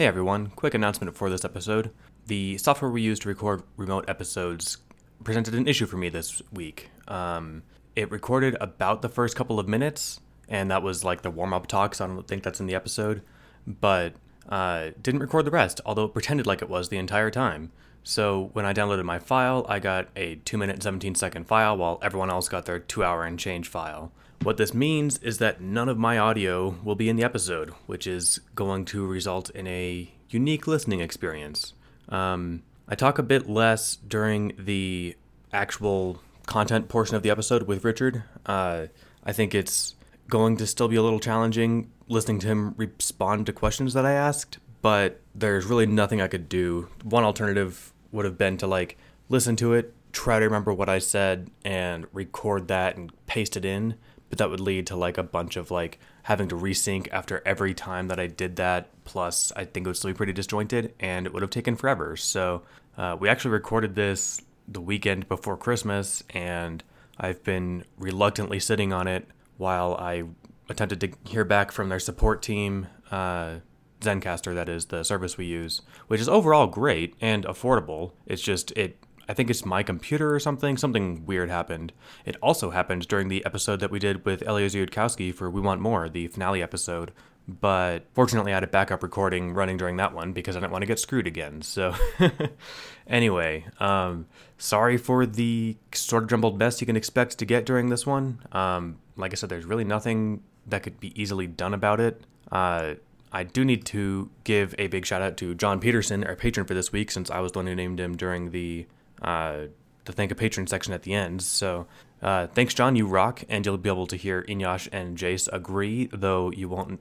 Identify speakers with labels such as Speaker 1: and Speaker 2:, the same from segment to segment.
Speaker 1: Hey everyone, quick announcement for this episode. The software we use to record remote episodes presented an issue for me this week. Um, it recorded about the first couple of minutes, and that was like the warm up talk, so I don't think that's in the episode, but uh, didn't record the rest, although it pretended like it was the entire time. So when I downloaded my file, I got a 2 minute 17 second file, while everyone else got their 2 hour and change file. What this means is that none of my audio will be in the episode, which is going to result in a unique listening experience. Um, I talk a bit less during the actual content portion of the episode with Richard. Uh, I think it's going to still be a little challenging listening to him respond to questions that I asked, but there's really nothing I could do. One alternative would have been to like listen to it, try to remember what I said, and record that and paste it in but that would lead to like a bunch of like having to resync after every time that I did that. Plus, I think it would still be pretty disjointed and it would have taken forever. So, uh, we actually recorded this the weekend before Christmas, and I've been reluctantly sitting on it while I attempted to hear back from their support team, uh, Zencastr, that is the service we use, which is overall great and affordable. It's just, it I think it's my computer or something. Something weird happened. It also happened during the episode that we did with Eliezer Yudkowsky for We Want More, the finale episode. But fortunately, I had a backup recording running during that one because I didn't want to get screwed again. So, anyway, um, sorry for the sort of jumbled mess you can expect to get during this one. Um, like I said, there's really nothing that could be easily done about it. Uh, I do need to give a big shout out to John Peterson, our patron for this week, since I was the one who named him during the uh, the thank a patron section at the end. So uh, thanks, John. You rock, and you'll be able to hear Eneasz and Jace agree, though you won't.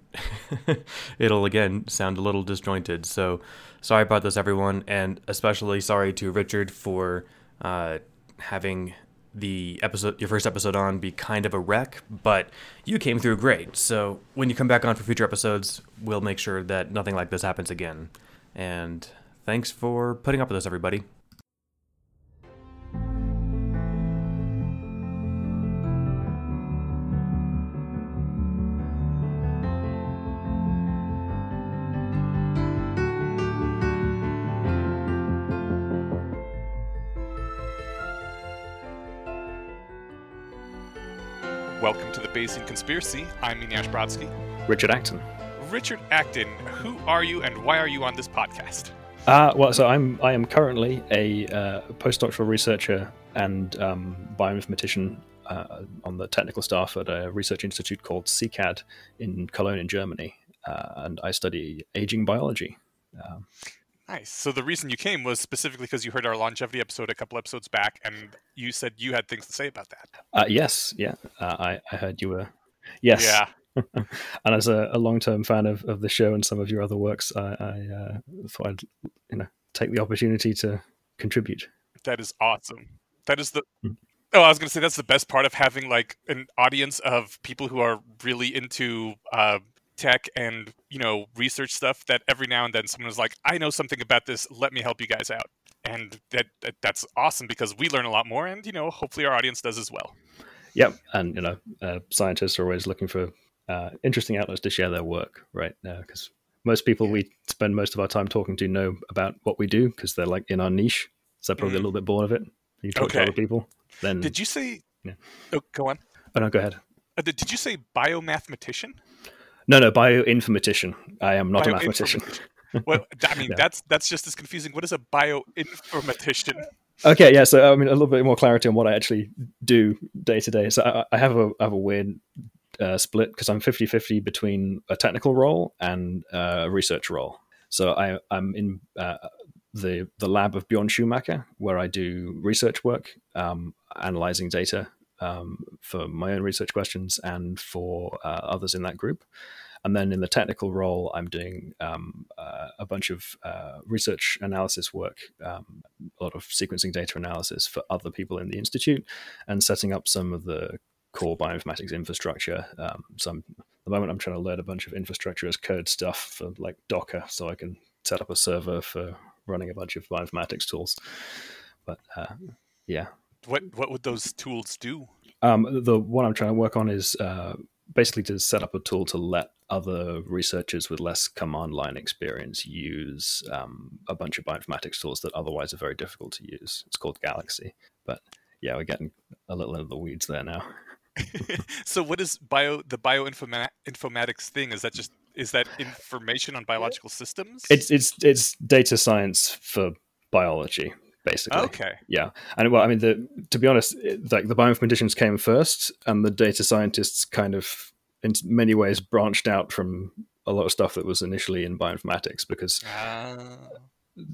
Speaker 1: It'll again sound a little disjointed. So sorry about this, everyone, and especially sorry to Richard for uh, having the episode, your first episode on, be kind of a wreck. But you came through great. So when you come back on for future episodes, we'll make sure that nothing like this happens again. And thanks for putting up with us, everybody.
Speaker 2: To the Bayesian Conspiracy. I'm Eneasz Brodsky.
Speaker 3: Richard Acton.
Speaker 2: Richard Acton, who are you and why are you on this podcast?
Speaker 3: Uh, well, so I'm I am currently a uh, postdoctoral researcher and um, bioinformatician uh, on the technical staff at a research institute called CECAD in Cologne, in Germany, uh, and I study aging biology. Um,
Speaker 2: Nice. So the reason you came was specifically because you heard our longevity episode a couple episodes back, and you said you had things to say about that.
Speaker 3: Uh, yes, yeah, uh, I, I heard you were. Yes.
Speaker 2: Yeah.
Speaker 3: and as a, a long-term fan of, of the show and some of your other works, I, I uh, thought I'd you know take the opportunity to contribute.
Speaker 2: That is awesome. That is the.
Speaker 3: Mm.
Speaker 2: Oh, I was going to say that's the best part of having like an audience of people who are really into uh, tech and you know research stuff that every now and then someone is like i know something about this let me help you guys out and that, that that's awesome because we learn a lot more and you know hopefully our audience does as well
Speaker 3: Yep, and you know, uh, scientists are always looking for uh, interesting outlets to share their work, right? Because most people we spend most of our time talking to know about what we do because they're like in our niche, so they're probably a
Speaker 2: Mm.
Speaker 3: little bit bored of it. You talk to other people, then
Speaker 2: did you say
Speaker 3: Yeah.
Speaker 2: oh go on
Speaker 3: oh no, go ahead.
Speaker 2: uh, did you say biomathematician
Speaker 3: No, no, bioinformatician. I am not a mathematician.
Speaker 2: well i mean
Speaker 3: Yeah.
Speaker 2: that's that's just as confusing what is a bioinformatician
Speaker 3: Okay, yeah. So I mean, a little bit more clarity on what I actually do day to day. So I, I have a I have a weird uh, split because I'm 50-50 between a technical role and uh, a research role. So I I'm in uh, the the lab of Bjorn Schumacher where I do research work, um, analyzing data um, for my own research questions and for uh, others in that group. And then in the technical role, I'm doing um, uh, a bunch of uh, research analysis work, um, a lot of sequencing data analysis for other people in the institute, and setting up some of the core bioinformatics infrastructure. Um, so I'm, at the moment, I'm trying to learn a bunch of infrastructure as code stuff for like Docker, so I can set up a server for running a bunch of bioinformatics tools. But uh, yeah,
Speaker 2: what what would those tools do
Speaker 3: um, the one I'm trying to work on is uh, basically to set up a tool to let other researchers with less command line experience use um, a bunch of bioinformatics tools that otherwise are very difficult to use. It's called Galaxy. But yeah, we're getting a little into the weeds there now.
Speaker 2: so what is bio the bioinformatics thing? Is that just is that information on biological systems?
Speaker 3: It's it's it's data science for biology, basically.
Speaker 2: Okay.
Speaker 3: Yeah, and well, I mean, the to be honest, it, like the bioinformaticians came first, and the data scientists kind of, in many ways, branched out from a lot of stuff that was initially in bioinformatics because uh...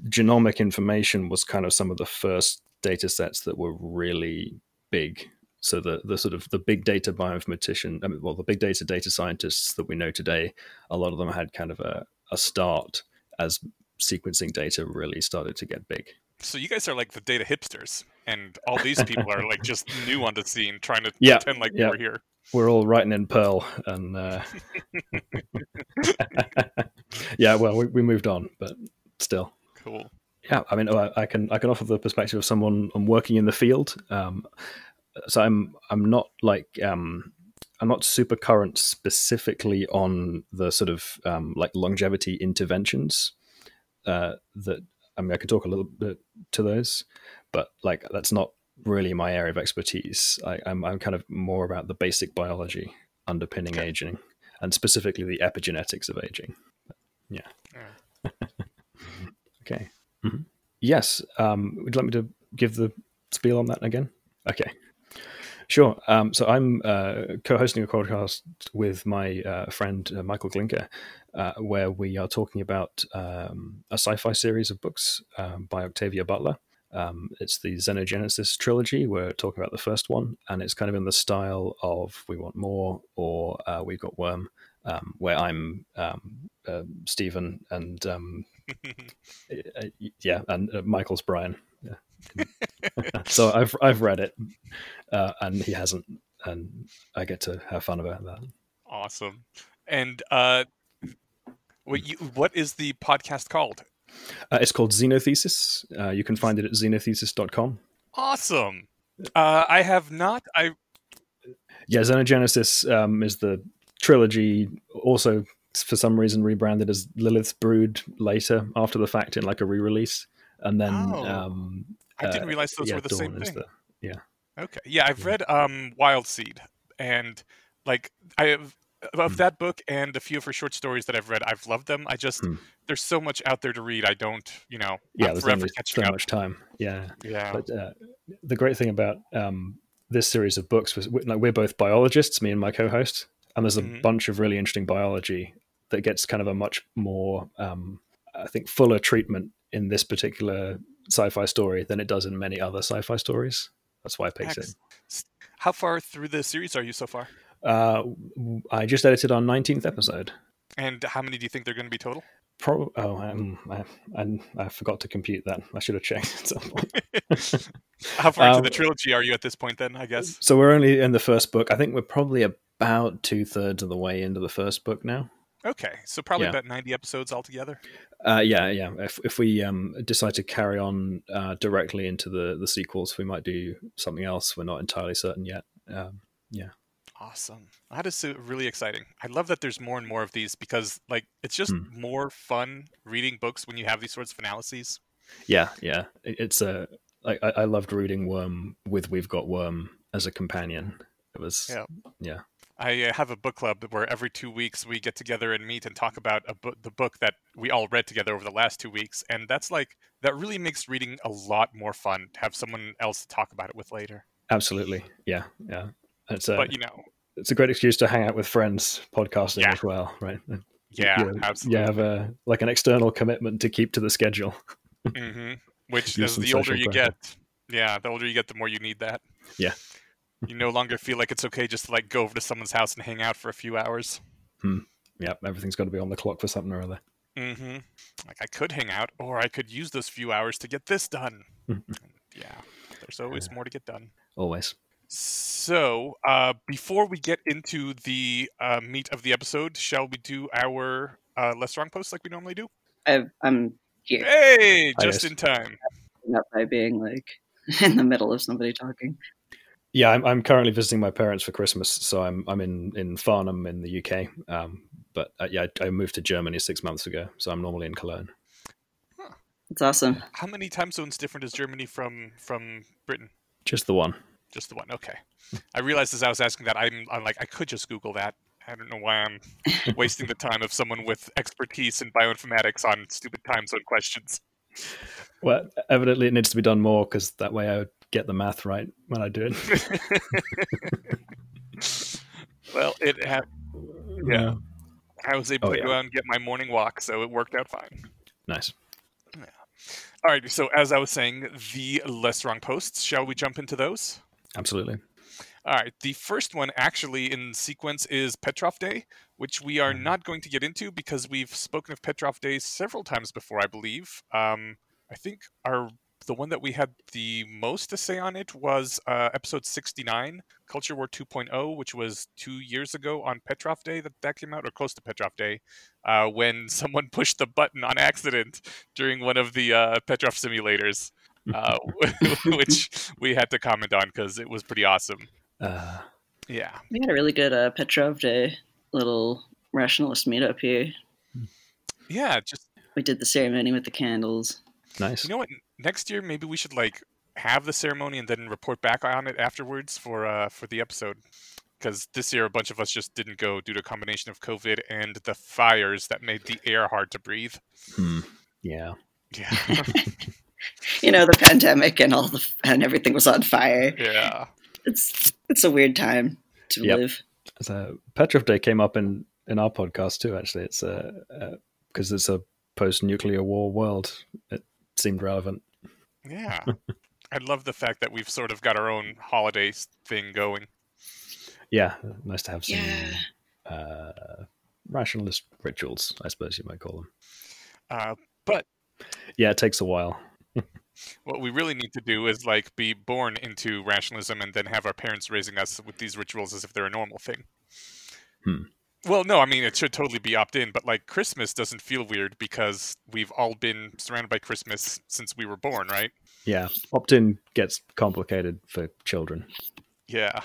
Speaker 3: genomic information was kind of some of the first data sets that were really big so the the sort of the big data bioinformatician, I mean, well, the big data data scientists that we know today, a lot of them had kind of a, a start as sequencing data really started to get big.
Speaker 2: So you guys are like the data hipsters, and all these people are like just new on the scene, trying to
Speaker 3: yeah,
Speaker 2: pretend like
Speaker 3: yeah.
Speaker 2: we're here.
Speaker 3: We're all writing in Perl, and uh... yeah, well, we, we moved on, but still,
Speaker 2: cool.
Speaker 3: Yeah, I mean, I can I can offer the perspective of someone I'm working in the field. Um, so I'm I'm not like um, I'm not super current specifically on the sort of um, like longevity interventions uh, that I mean I could talk a little bit to those, but like that's not really my area of expertise. I, am I'm, I'm kind of more about the basic biology underpinning okay. aging and specifically the epigenetics of aging. Yeah. okay. Mm-hmm. Yes. Um, would you like me to give the spiel on that again? Okay. Sure. Um, so I'm uh, co-hosting a podcast with my uh, friend uh, Michael Glinka, uh, where we are talking about um, a sci-fi series of books um, by Octavia Butler. Um, it's the Xenogenesis trilogy. We're talking about the first one, and it's kind of in the style of We Want More or uh, We've Got Worm, um, where I'm um, uh, Stephen and yeah, and Michael's Brian. Yeah. so I've I've read it, uh, and he hasn't, and I get to have fun about that.
Speaker 2: Awesome. And what you, what is the podcast called?
Speaker 3: Uh, it's called Xenothesis. Uh, you can find it at xenothesis.com.
Speaker 2: Awesome. Uh, I have not. I
Speaker 3: yeah, Xenogenesis um, is the trilogy. Also, for some reason, rebranded as Lilith's Brood later after the fact in like a re-release, and then
Speaker 2: oh,
Speaker 3: um,
Speaker 2: I didn't uh, realize those yeah, were the Dawn same thing. The,
Speaker 3: yeah.
Speaker 2: Okay. Yeah, I've read um, Wild Seed, and like I have of mm. that book and a few of her short stories that I've read, I've loved them. I just mm. there's so much out there to read. I don't, you know,
Speaker 3: yeah,
Speaker 2: I'm
Speaker 3: there's
Speaker 2: forever
Speaker 3: so
Speaker 2: up.
Speaker 3: much time. Yeah,
Speaker 2: yeah.
Speaker 3: But uh, the great thing about um, this series of books was like we're both biologists, me and my co-host, and there's a mm-hmm. bunch of really interesting biology that gets kind of a much more, um, I think, fuller treatment in this particular sci-fi story than it does in many other sci-fi stories. That's why I picked
Speaker 2: it. How far through the series are you so far?
Speaker 3: Uh, I just edited our 19th episode.
Speaker 2: And how many do you think they're going to be total?
Speaker 3: Pro- oh, um, I, I, I, forgot to compute that. I should have checked at some point.
Speaker 2: how far um, into the trilogy are you at this point then, I guess?
Speaker 3: So we're only in the first book. I think we're probably about two thirds of the way into the first book now.
Speaker 2: Okay, so probably yeah. about 90 episodes altogether.
Speaker 3: Uh, yeah, yeah. If if we um, decide to carry on uh, directly into the the sequels, we might do something else. We're not entirely certain yet. Um, yeah.
Speaker 2: Awesome. That is really exciting. I love that there's more and more of these because like it's just hmm. more fun reading books when you have these sorts of analyses.
Speaker 3: Yeah, yeah. It's a like I, I loved reading Worm with We've Got Worm as a companion. It was yeah. yeah.
Speaker 2: I uh, have a book club where every two weeks we get together and meet and talk about the book that we all read together over the last two weeks, and that's like that really makes reading a lot more fun to have someone else to talk about it with later.
Speaker 3: Absolutely, yeah, yeah. It's a,
Speaker 2: but you know,
Speaker 3: it's a great excuse to hang out with friends podcasting yeah. as well, right?
Speaker 2: Yeah,
Speaker 3: you,
Speaker 2: absolutely.
Speaker 3: You have a like an external commitment to keep to the schedule.
Speaker 2: mm-hmm. Which, as the older you pressure. get, yeah, the older you get, the more you need that.
Speaker 3: Yeah
Speaker 2: you no longer feel like it's okay just to like go over to someone's house and hang out for a few hours.
Speaker 3: Hmm. Yep, everything's got to be on the clock for something or other.
Speaker 2: Mm-hmm. Like I could hang out, or I could use those few hours to get this done. yeah, there's always more to get done.
Speaker 3: Always.
Speaker 2: So, uh, before we get into the uh, meat of the episode, shall we do our uh, less wrong post like we normally do?
Speaker 4: i am here.
Speaker 2: Hey, just in time.
Speaker 4: Up by being like in the middle of somebody talking.
Speaker 3: Yeah, I'm, I'm currently visiting my parents for Christmas, so I'm I'm in in Farnham in the UK. Um, but uh, yeah, I, I moved to Germany six months ago, so I'm normally in Cologne.
Speaker 4: It's awesome.
Speaker 2: How many time zones different is Germany from from Britain?
Speaker 3: Just the one.
Speaker 2: Just the one. Okay. I realized as I was asking that, I'm, I'm like, I could just Google that. I don't know why I'm wasting the time of someone with expertise in bioinformatics on stupid time zone questions.
Speaker 3: Well, evidently it needs to be done more because that way I would get the math right when I do it.
Speaker 2: well, it had. Yeah. I was able
Speaker 3: Oh,
Speaker 2: to go out and get my morning walk, so it worked out fine.
Speaker 3: Nice. Yeah.
Speaker 2: All right. So as I was saying, the less wrong posts. Shall we jump into those?
Speaker 3: Absolutely.
Speaker 2: All right. The first one, actually, in sequence, is Petrov Day, which we are
Speaker 3: Mhm.
Speaker 2: not going to get into because we've spoken of Petrov Day several times before, I believe. Um, I think our the one that we had the most to say on it was uh, episode 69, Culture War 2.0, which was two years ago on Petrov Day that that came out, or close to Petrov Day, uh, when someone pushed the button on accident during one of the uh, Petrov simulators, uh, which we had to comment on because it was pretty awesome.
Speaker 3: Uh,
Speaker 2: Yeah.
Speaker 4: We had a really good uh, Petrov Day little rationalist meetup here.
Speaker 2: Yeah, just
Speaker 4: We did the ceremony with the candles.
Speaker 3: nice.
Speaker 2: you know what? Next year, maybe we should like have the ceremony and then report back on it afterwards for uh for the episode. Because this year, a bunch of us just didn't go due to a combination of COVID and the fires that made the air hard to breathe.
Speaker 3: Hmm. Yeah.
Speaker 2: Yeah,
Speaker 4: You know, the pandemic and all the and everything was on fire.
Speaker 2: yeah,
Speaker 4: It's it's a weird time to
Speaker 3: Yep.
Speaker 4: live.
Speaker 3: So Petrov Day came up in in our podcast too. Actually, it's a because it's a post-nuclear war world. It seemed relevant.
Speaker 2: yeah. I love the fact that we've sort of got our own holiday thing going.
Speaker 3: Yeah, nice to have some
Speaker 4: Yeah.
Speaker 3: uh, rationalist rituals, I suppose you might call them.
Speaker 2: Uh, but
Speaker 3: Yeah, it takes a while.
Speaker 2: What we really need to do is like be born into rationalism and then have our parents raising us with these rituals as if they're a normal thing.
Speaker 3: Hmm.
Speaker 2: Well, no, I mean it should totally be opt in, but like Christmas doesn't feel weird because we've all been surrounded by Christmas since we were born, right?
Speaker 3: Yeah, opt-in gets complicated for children.
Speaker 2: Yeah.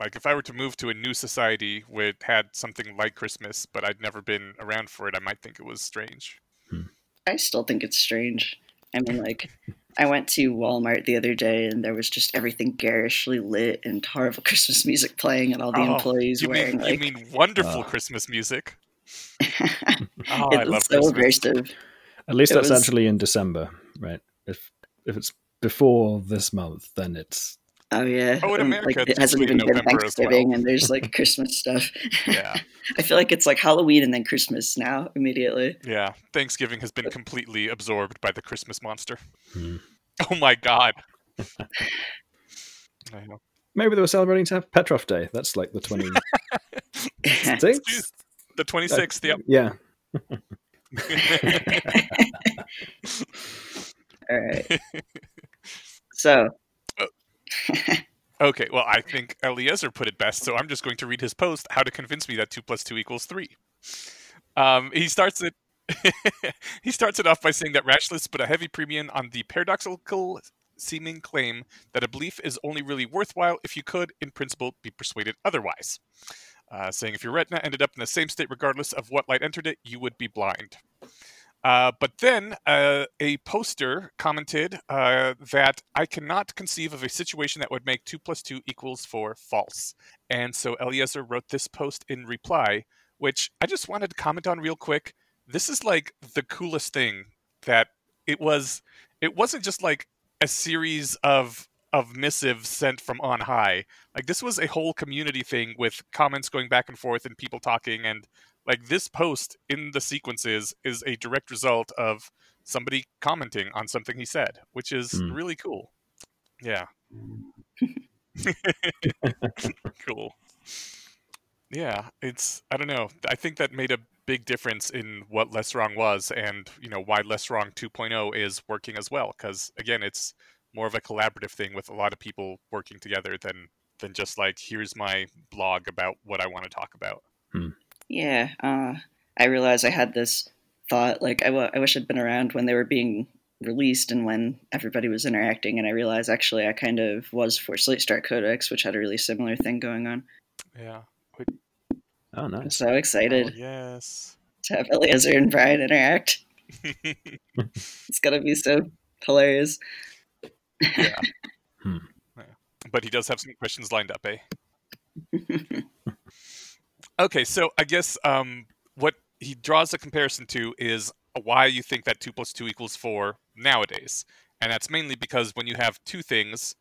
Speaker 2: Like if I were to move to a new society where it had something like Christmas, but I'd never been around for it, I might think it was strange.
Speaker 4: I still think it's strange. I mean, like, I went to Walmart the other day and there was just everything garishly lit and horrible Christmas music playing, and all the
Speaker 2: Oh,
Speaker 4: employees
Speaker 2: You
Speaker 4: wearing
Speaker 2: mean
Speaker 4: like.
Speaker 2: you mean wonderful
Speaker 3: Uh.
Speaker 2: Christmas music? Oh, I love
Speaker 4: so
Speaker 2: Christmas.
Speaker 4: abrasive.
Speaker 3: At least
Speaker 4: It
Speaker 3: that's
Speaker 4: was-
Speaker 3: actually in December, right? If if it's before this month, then it's
Speaker 4: Oh yeah.
Speaker 2: Oh, in America,
Speaker 4: like, it hasn't even been
Speaker 2: November as well.
Speaker 4: Thanksgiving, and there's like Christmas stuff.
Speaker 2: Yeah.
Speaker 4: I feel like it's like Halloween and then Christmas now immediately.
Speaker 2: Yeah, Thanksgiving has been completely absorbed by the Christmas monster.
Speaker 3: Hmm.
Speaker 2: Oh my god. I know.
Speaker 3: maybe they were celebrating St. Petrov Day. That's like the twenty
Speaker 2: Jeez. The 26th, yep.
Speaker 3: Yeah,
Speaker 4: All right. So
Speaker 2: okay, well, I think Eliezer put it best, so I'm just going to read his post, How to Convince Me That 2 plus 2 equals 3. Um, he starts it. he starts it off by saying that rationalists put a heavy premium on the paradoxical seeming claim that a belief is only really worthwhile if you could, in principle, be persuaded otherwise. Uh, saying if your retina ended up in the same state regardless of what light entered it, you would be blind. Uh, but then uh, a poster commented uh, that I cannot conceive of a situation that would make 2 plus 2 equals 4 false. And so Eliezer wrote this post in reply, which I just wanted to comment on real quick. This is like the coolest thing that it was. It wasn't just like a series of of missives sent from on high. Like this was a whole community thing with comments going back and forth and people talking and like this post in the sequences is a direct result of somebody commenting on something he said, which is
Speaker 3: Hmm.
Speaker 2: really cool. Yeah. cool. Yeah, it's I don't know. I think that made a big difference in what Less Wrong was and, you know, why Less Wrong 2.0 is working as well cuz again, it's more of a collaborative thing with a lot of people working together than than just like here's my blog about what I want to talk about.
Speaker 4: Yeah, uh, I realized I had this thought like I wish I'd been around when they were being released and when everybody was interacting, and I realized actually I kind of was for Slate Star Codex, which had a really similar thing going on.
Speaker 2: Yeah.
Speaker 3: Oh,
Speaker 4: I'm
Speaker 3: nice.
Speaker 4: so excited
Speaker 2: Oh, yes.
Speaker 4: to have Eliezer and Brian interact. It's gonna be so hilarious.
Speaker 2: yeah.
Speaker 3: Hmm.
Speaker 2: Yeah. But he does have some questions lined up, eh? Okay, so I guess um, what he draws a comparison to is why you think that two plus two equals four nowadays, and that's mainly because when you have two things,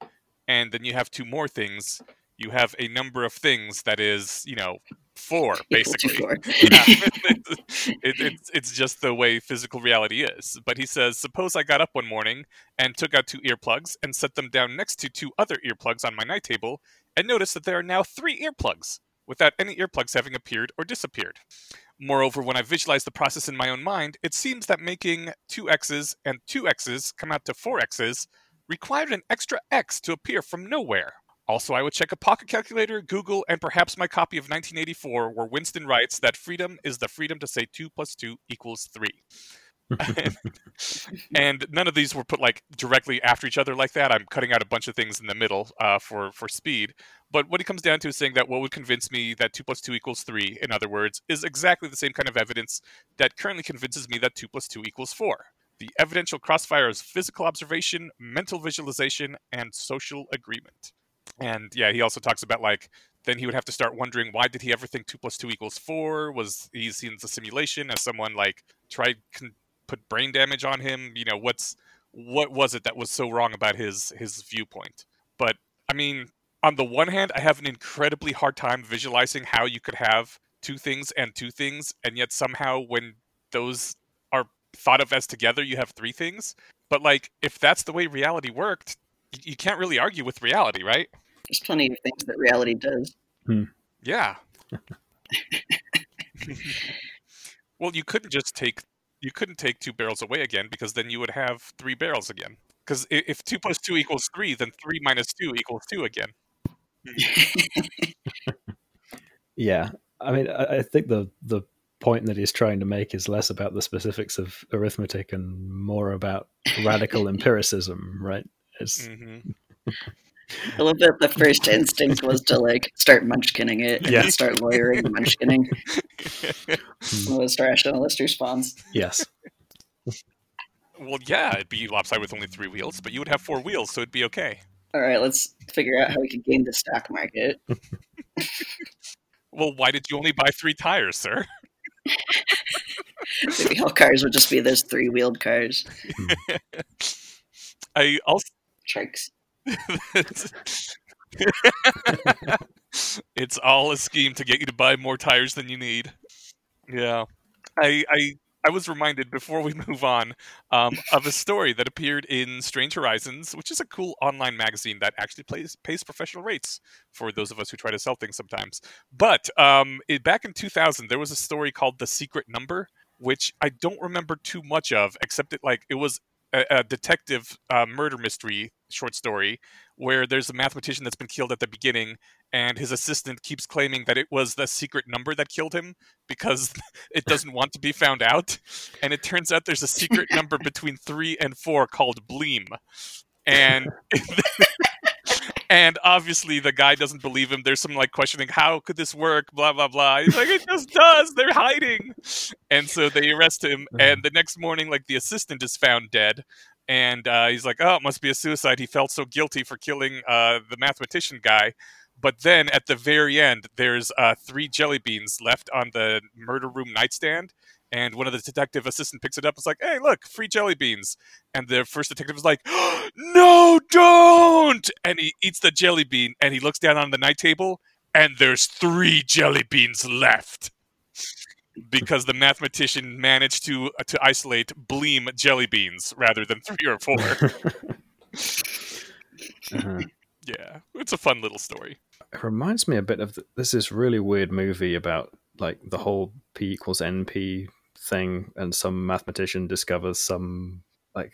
Speaker 2: and then you have two more things, you have a number of things that is, you know, four basically.
Speaker 4: four.
Speaker 2: Yeah. it, it's it's just the way physical reality is. But he says, suppose I got up one morning and took out two earplugs and set them down next to two other earplugs on my night table, and noticed that there are now three earplugs without any earplugs having appeared or disappeared. Moreover, when I visualize the process in my own mind, it seems that making two x's and two x's come out to four x's required an extra x to appear from nowhere. Also, I would check a pocket calculator, Google, and perhaps my copy of 1984, where Winston writes that freedom is the freedom to say 2 plus 2 equals 3. and none of these were put like directly after each other like that. I'm cutting out a bunch of things in the middle uh, for for speed. But what it comes down to is saying that what would convince me that two plus two equals three, in other words, is exactly the same kind of evidence that currently convinces me that two plus two equals four. The evidential crossfire is physical observation, mental visualization, and social agreement. And yeah, he also talks about like then he would have to start wondering why did he ever think two plus two equals four? Was he seen as a simulation as someone like tried con- put brain damage on him? You know, what's what was it that was so wrong about his his viewpoint? But I mean, on the one hand, I have an incredibly hard time visualizing how you could have two things and two things, and yet somehow when those are thought of as together, you have three things. But like, if that's the way reality worked, you can't really argue with reality, right?
Speaker 4: There's plenty of things that reality does. Hmm.
Speaker 2: Yeah. well, you couldn't just take you couldn't take two barrels away again because then you would have three barrels again. Because if two plus two equals three, then three minus two equals two again.
Speaker 3: Yeah, I mean, I, I think the the point that he's trying to make is less about the specifics of arithmetic and more about radical empiricism, right? It's
Speaker 2: hmm
Speaker 4: I love that the first instinct was to like start munchkinning it and
Speaker 3: Yeah.
Speaker 4: start lawyering the munchkinning. Most rationalist response.
Speaker 3: yes,
Speaker 2: well, yeah, it'd be lopsided with only three wheels, but you would have four wheels, so it'd be okay.
Speaker 4: All right, let's figure out how we could game the stock market.
Speaker 2: Well, why did you only buy three tires, sir?
Speaker 4: Maybe all cars would just be those three wheeled cars.
Speaker 2: I also
Speaker 4: Trikes.
Speaker 2: it's all a scheme to get you to buy more tires than you need. Yeah, I I I was reminded before we move on um, of a story that appeared in Strange Horizons, which is a cool online magazine that actually plays pays professional rates for those of us who try to sell things sometimes. But um, it, back in 2000, there was a story called "The Secret Number," which I don't remember too much of, except it like it was a, a detective uh, murder mystery short story where there's a mathematician that's been killed at the beginning and his assistant keeps claiming that it was the secret number that killed him because it doesn't want to be found out. And it turns out there's a secret number between 3 and 4 called bleem. And and obviously the guy doesn't believe him. There's some like questioning how could this work? blah blah blah. He's like it just does. They're hiding. And so they arrest him and the next morning like the assistant is found dead and uh, he's like oh it must be a suicide he felt so guilty for killing uh, the mathematician guy but then at the very end there's uh, three jelly beans left on the murder room nightstand and one of the detective assistant picks it up. It's like, "Hey, look, free jelly beans!" And the first detective is like, "No, don't!" And he eats the jelly bean, and he looks down on the night table, and there's three jelly beans left because the mathematician managed to uh, to isolate Bleem jelly beans rather than three or four.
Speaker 3: Uh-huh.
Speaker 2: yeah, it's a fun little story.
Speaker 3: it reminds me a bit of th- there's this really weird movie about like the whole p equals np thing and some mathematician discovers some like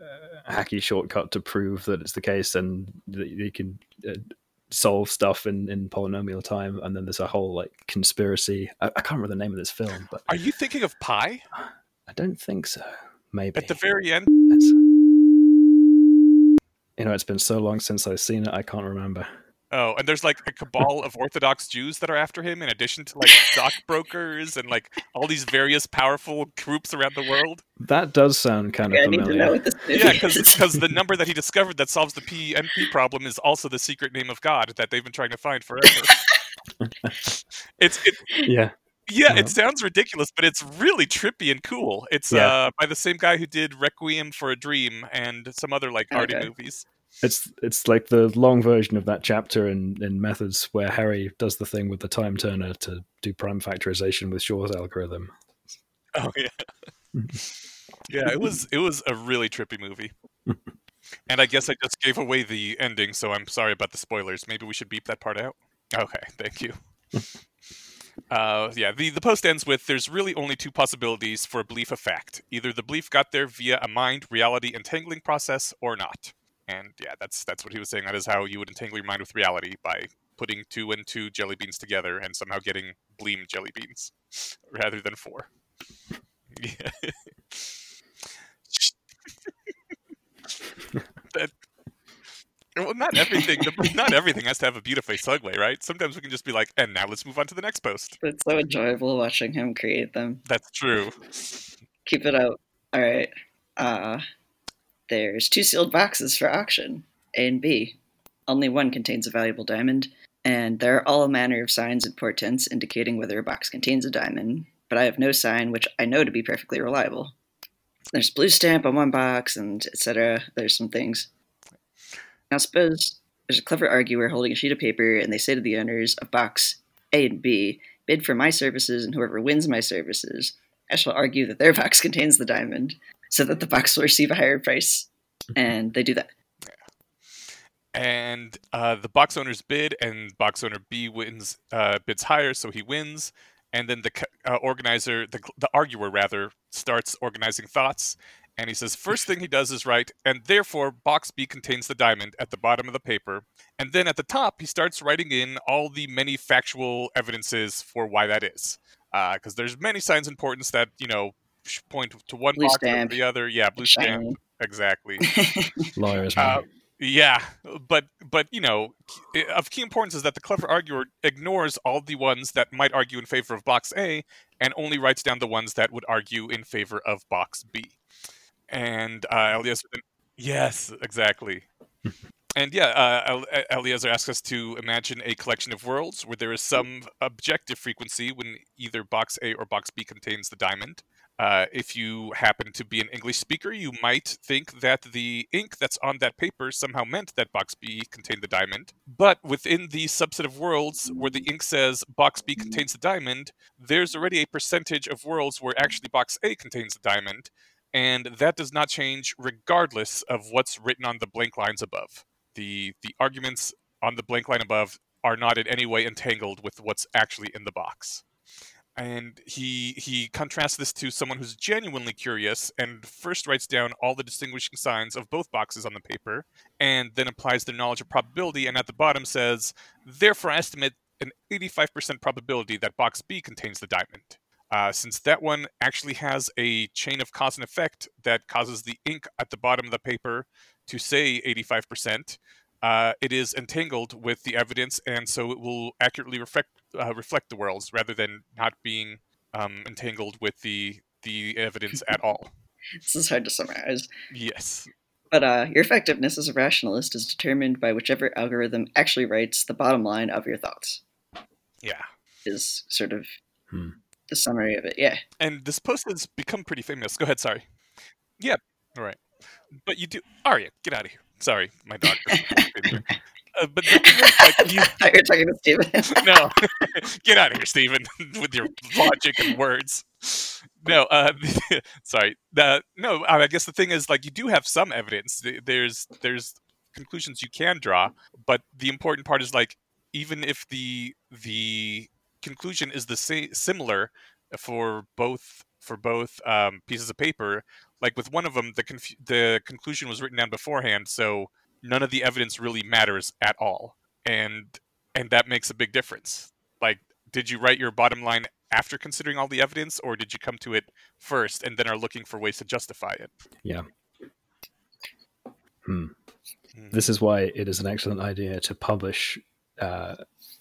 Speaker 3: uh, hacky shortcut to prove that it's the case and that you can uh, solve stuff in, in polynomial time and then there's a whole like conspiracy I, I can't remember the name of this film but
Speaker 2: Are you thinking of Pi?
Speaker 3: i don't think so maybe.
Speaker 2: At the very end,
Speaker 3: It's- you know, it's been so long since I've seen it, I can't remember.
Speaker 2: Oh, and there's like a cabal of Orthodox Jews that are after him, in addition to like stockbrokers and like all these various powerful groups around the world.
Speaker 3: That does sound kind
Speaker 4: Yeah, I
Speaker 3: of
Speaker 4: need to know
Speaker 3: familiar.
Speaker 4: what this movie
Speaker 2: Yeah, because
Speaker 4: is.
Speaker 2: the number that he discovered that solves the PNP problem is also the secret name of God that they've been trying to find forever. it's it,
Speaker 3: Yeah,
Speaker 2: yeah,
Speaker 3: Uh-huh.
Speaker 2: it sounds ridiculous, but it's really trippy and cool. It's
Speaker 3: Yeah.
Speaker 2: uh, by the same guy who did Requiem for a Dream and some other like arty
Speaker 4: Okay.
Speaker 2: movies.
Speaker 3: It's it's like the long version of that chapter in in Methods where Harry does the thing with the time turner to do prime factorization with Shor's algorithm.
Speaker 2: Oh yeah, yeah. It was it was a really trippy movie. And I guess I just gave away the ending, so I'm sorry about the spoilers. Maybe we should beep that part out. Okay, thank you. Uh, yeah, the, the post ends with there's really only two possibilities for a belief of fact. Either the belief got there via a mind reality entangling process or not. And yeah, that's that's what he was saying. That is how you would entangle your mind with reality by putting two and two jelly beans together and somehow getting Bleem jelly beans rather than four. Yeah. that, well, not everything. Not everything has to have a beautiful segue, right? Sometimes we can just be like, and now let's move on to the next post.
Speaker 4: It's so enjoyable watching him create them.
Speaker 2: That's true.
Speaker 4: Keep it up. All right. Uh, there's two sealed boxes for auction, A and B. Only one contains a valuable diamond, and there are all manner of signs and portents indicating whether a box contains a diamond, but I have no sign which I know to be perfectly reliable. There's blue stamp on one box, and etc. There's some things. Now, suppose there's a clever arguer holding a sheet of paper, and they say to the owners of box A and B, bid for my services, and whoever wins my services, I shall argue that their box contains the diamond, so that the box will receive a higher price. And they do that.
Speaker 2: And uh, the box owner's bid, and box owner B wins, uh, bids higher, so he wins. And then the uh, organizer, the, the arguer rather, starts organizing thoughts. And he says, first thing he does is write, and therefore box B contains the diamond at the bottom of the paper. And then at the top, he starts writing in all the many factual evidences for why that is. Because there's many signs of importance that, you know, point to one
Speaker 4: Blue
Speaker 2: box
Speaker 4: stamp.
Speaker 2: or the other. Yeah, blue stamp.
Speaker 4: Shiny.
Speaker 2: Exactly.
Speaker 3: Lawyers.
Speaker 2: Uh, yeah, but but you know, of key importance is that the clever arguer ignores all the ones that might argue in favor of box A, and only writes down the ones that would argue in favor of box B. And uh, Eliezer, yes, exactly. And yeah, uh, Eliezer asks us to imagine a collection of worlds where there is some objective frequency when either box A or box B contains the diamond. Uh, if you happen to be an English speaker, you might think that the ink that's on that paper somehow meant that box B contained the diamond. But within the subset of worlds where the ink says box B contains the diamond, there's already a percentage of worlds where actually box A contains the diamond, and that does not change regardless of what's written on the blank lines above. The the arguments on the blank line above are not in any way entangled with what's actually in the box and he he contrasts this to someone who's genuinely curious and first writes down all the distinguishing signs of both boxes on the paper and then applies their knowledge of probability and at the bottom says therefore I estimate an 85% probability that box b contains the diamond. Uh, since that one actually has a chain of cause and effect that causes the ink at the bottom of the paper to say 85% uh, it is entangled with the evidence, and so it will accurately reflect uh, reflect the worlds rather than not being um, entangled with the the evidence at all.
Speaker 4: this is hard to summarize.
Speaker 2: Yes.
Speaker 4: But uh, your effectiveness as a rationalist is determined by whichever algorithm actually writes the bottom line of your thoughts,
Speaker 2: Yeah.
Speaker 4: is sort of
Speaker 3: Hmm.
Speaker 4: the summary of it. Yeah.
Speaker 2: And this post has become pretty famous. Go ahead. Sorry. Yep. All right. But you do. Arya, get out of here. Sorry, my dog. uh, but like, you,
Speaker 4: I You're talking to Steven.
Speaker 2: no, get out of here, Stephen, with your logic and words. No, uh, sorry. No, I guess the thing is, like, you do have some evidence. There's there's conclusions you can draw, but the important part is like, even if the the conclusion is the same similar for both for both um, pieces of paper, like with one of them, the conf- the conclusion was written down beforehand, so none of the evidence really matters at all, and and that makes a big difference. Like, did you write your bottom line after considering all the evidence, or did you come to it first and then are looking for ways to justify it?
Speaker 3: Yeah. Hmm.
Speaker 2: Hmm.
Speaker 3: This is why it is an excellent idea to publish uh,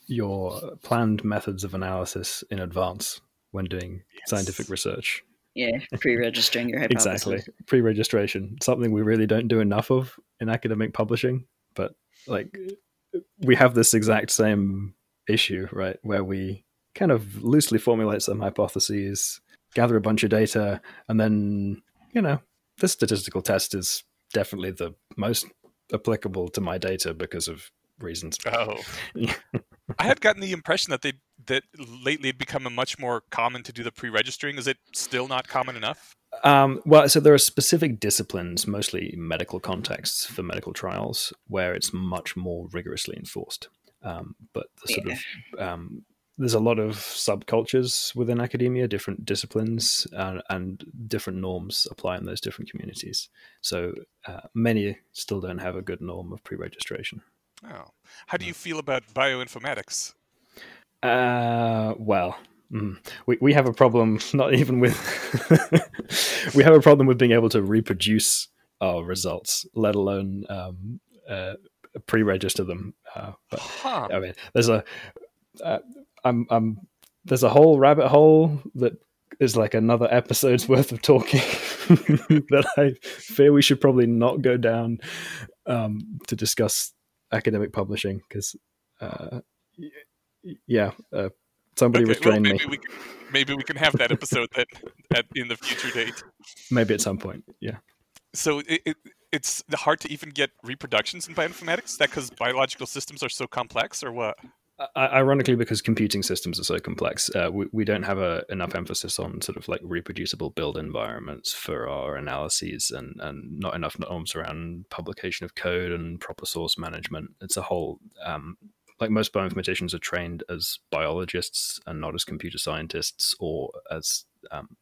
Speaker 3: your planned methods of analysis in advance when doing
Speaker 2: Yes.
Speaker 3: scientific research.
Speaker 4: Yeah, pre-registering your hypothesis.
Speaker 3: Exactly. Pre registration. Something we really don't do enough of in academic publishing. But like we have this exact same issue, right? Where we kind of loosely formulate some hypotheses, gather a bunch of data, and then, you know, this statistical test is definitely the most applicable to my data because of reasons.
Speaker 2: Oh, I had gotten the impression that they that lately it become a much more common to do the pre-registering. Is it still not common enough?
Speaker 3: Um, well, so there are specific disciplines, mostly medical contexts for medical trials, where it's much more rigorously enforced. Um, but the sort of um, there's a lot of subcultures within academia, different disciplines, uh, and different norms apply in those different communities. So uh, many still don't have a good norm of pre-registration.
Speaker 2: Oh, how do you feel about bioinformatics?
Speaker 3: Uh, well, mm, we we have a problem. Not even with we have a problem with being able to reproduce our results, let alone um, uh, pre-register them. Uh, but
Speaker 2: Huh.
Speaker 3: I mean, there's a uh, I'm I'm there's a whole rabbit hole that is like another episode's worth of talking that I fear we should probably not go down um, to discuss academic publishing because uh, yeah, uh, somebody
Speaker 2: Okay, well,
Speaker 3: restrain me.
Speaker 2: maybe we can, maybe we can have that episode that at in the future date.
Speaker 3: Maybe at some point. Yeah.
Speaker 2: So it, it it's hard to even get reproductions in bioinformatics. Is that because biological systems are so complex, or what?
Speaker 3: I- ironically because computing systems are so complex uh, we, we don't have a, enough emphasis on sort of like reproducible build environments for our analyses and, and not enough norms around publication of code and proper source management it's a whole um, like most bioinformaticians are trained as biologists and not as computer scientists or as um,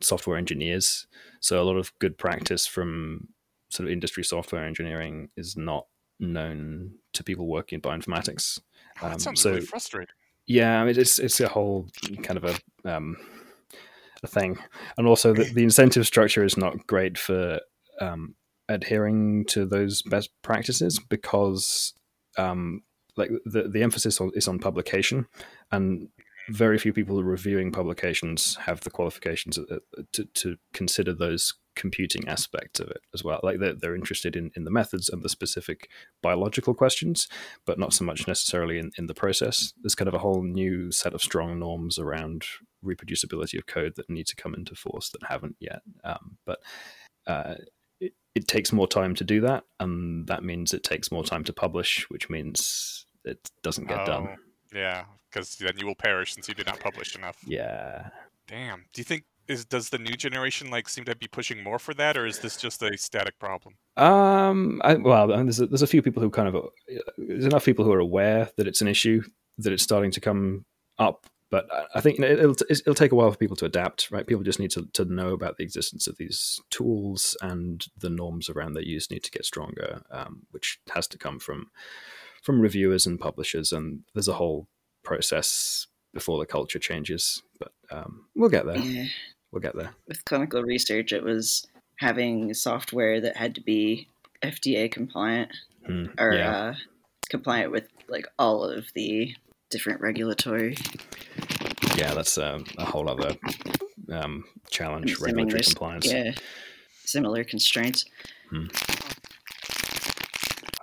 Speaker 3: software engineers. So a lot of good practice from sort of industry software engineering is not known to people working in bioinformatics.
Speaker 2: Oh, that
Speaker 3: Um,
Speaker 2: sounds
Speaker 3: so-
Speaker 2: really frustrating.
Speaker 3: yeah, I mean it's it's a whole kind of a um, a thing, and also the, the incentive structure is not great for um, adhering to those best practices because um, like the the emphasis on, is on publication, and very few people reviewing publications have the qualifications uh, to, to consider those computing aspects of it as well. Like they're, they're interested in, in the methods and the specific biological questions, but not so much necessarily in, in the process. There's kind of a whole new set of strong norms around reproducibility of code that need to come into force that haven't yet. Um, but uh, it, takes more time to do that, and that means it takes more time to publish, which means it doesn't get done.
Speaker 2: Oh, Yeah, because then you will perish since you did not publish enough.
Speaker 3: Yeah.
Speaker 2: Damn. Do you think is does the new generation like seem to be pushing more for that, or is this just a static problem?
Speaker 3: Um. I, well, I mean, there's a, there's a few people who kind of uh, there's enough people who are aware that it's an issue that it's starting to come up. But I- think you know, it'll it'll take a while for people to adapt. Right? People just need to, to know about the existence of these tools and the norms around their use need to get stronger, um, which has to come from from reviewers and publishers. And there's a whole process before the culture changes. But um, we'll get there.
Speaker 4: Yeah.
Speaker 3: We'll get there.
Speaker 4: With clinical research, it was having software that had to be FDA compliant
Speaker 3: Hmm,
Speaker 4: or
Speaker 3: yeah.
Speaker 4: uh, compliant with like all of the different regulatory
Speaker 3: yeah, that's um, a whole other um, challenge,
Speaker 4: and
Speaker 3: regulatory compliance.
Speaker 4: Yeah, similar constraints.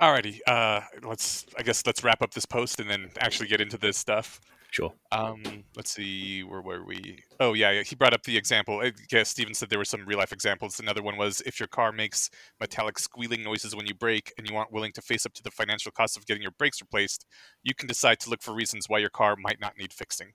Speaker 2: Alrighty. Uh, let's. I guess let's wrap up this post and then actually get into this stuff.
Speaker 3: Sure.
Speaker 2: Um, let's see, where were we? Oh yeah, yeah, he brought up the example. I guess Steven said there were some real life examples. Another one was if your car makes metallic squealing noises when you brake, and you aren't willing to face up to the financial cost of getting your brakes replaced, you can decide to look for reasons why your car might not need fixing.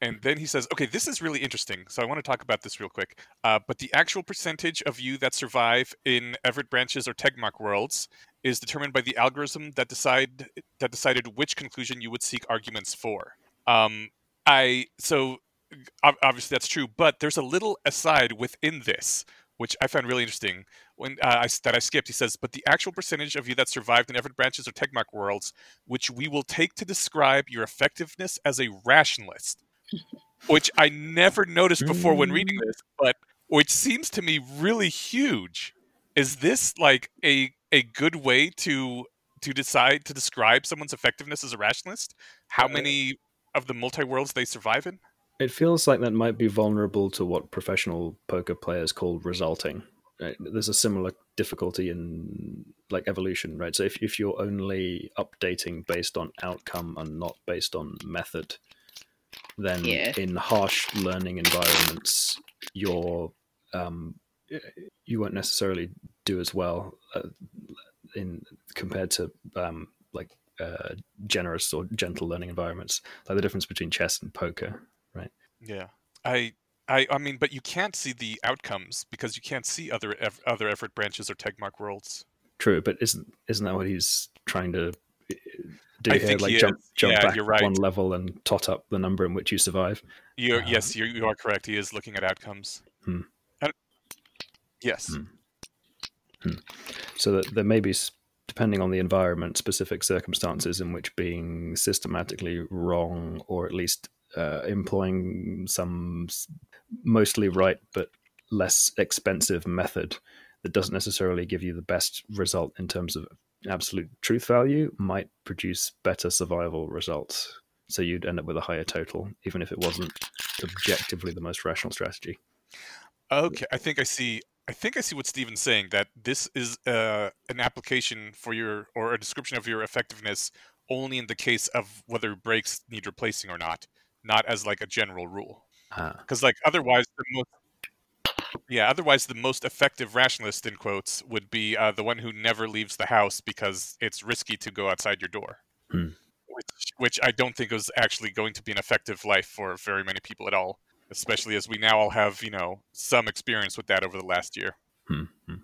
Speaker 2: And then he says, okay, this is really interesting. So I want to talk about this real quick. Uh, but the actual percentage of you that survive in Everett branches or Tegmark worlds is determined by the algorithm that decide that decided which conclusion you would seek arguments for. Um, I so obviously that's true, but there's a little aside within this which I found really interesting. When uh, I, that I skipped, he says, "But the actual percentage of you that survived in Everett branches or Tegmark worlds, which we will take to describe your effectiveness as a rationalist, which I never noticed before when
Speaker 3: Mm.
Speaker 2: reading this, but which seems to me really huge. Is this like a a good way to to decide to describe someone's effectiveness as a rationalist? How
Speaker 3: Uh,
Speaker 2: many of the multi worlds they survive in?
Speaker 3: It feels like that might be vulnerable to what professional poker players call resulting. Right? There's a similar difficulty in like evolution, right? So if, if you're only updating based on outcome and not based on method, then
Speaker 4: Yeah.
Speaker 3: in harsh learning environments, you're um, you won't necessarily do as well uh, in compared to um, like uh, generous or gentle learning environments. Like the difference between chess and poker?
Speaker 2: Yeah, I. I, I mean, but you can't see the outcomes because you can't see other other effort branches or Tegmark worlds.
Speaker 3: True, but isn't isn't that what he's trying to uh, do
Speaker 2: I
Speaker 3: here? Like
Speaker 2: he
Speaker 3: jump
Speaker 2: is.
Speaker 3: jump
Speaker 2: Yeah,
Speaker 3: back
Speaker 2: you're right.
Speaker 3: one level and tot up the number in which you survive.
Speaker 2: You're,
Speaker 3: Uh,
Speaker 2: yes, you you are correct. He is looking at outcomes.
Speaker 3: Hmm.
Speaker 2: And- yes.
Speaker 3: Hmm. So that there may be, depending on the environment, specific circumstances in which being systematically wrong, or at least uh, employing some mostly right but less expensive method that doesn't necessarily give you the best result in terms of absolute truth value, might produce better survival results. So you'd end up with a higher total, even if it wasn't objectively the most rational strategy.
Speaker 2: Okay, I think I see. I think I see what Steven's saying. That this is uh, an application for your or a description of your effectiveness only in the case of whether breaks need replacing or not, not as like a general rule. Because like otherwise, the most yeah, otherwise the most effective rationalist in quotes would be uh, the one who never leaves the house because it's risky to go outside your door.
Speaker 3: Hmm.
Speaker 2: Which, which I don't think is actually going to be an effective life for very many people at all, especially as we now all have you know some experience with that over the last year.
Speaker 3: hmm, hmm.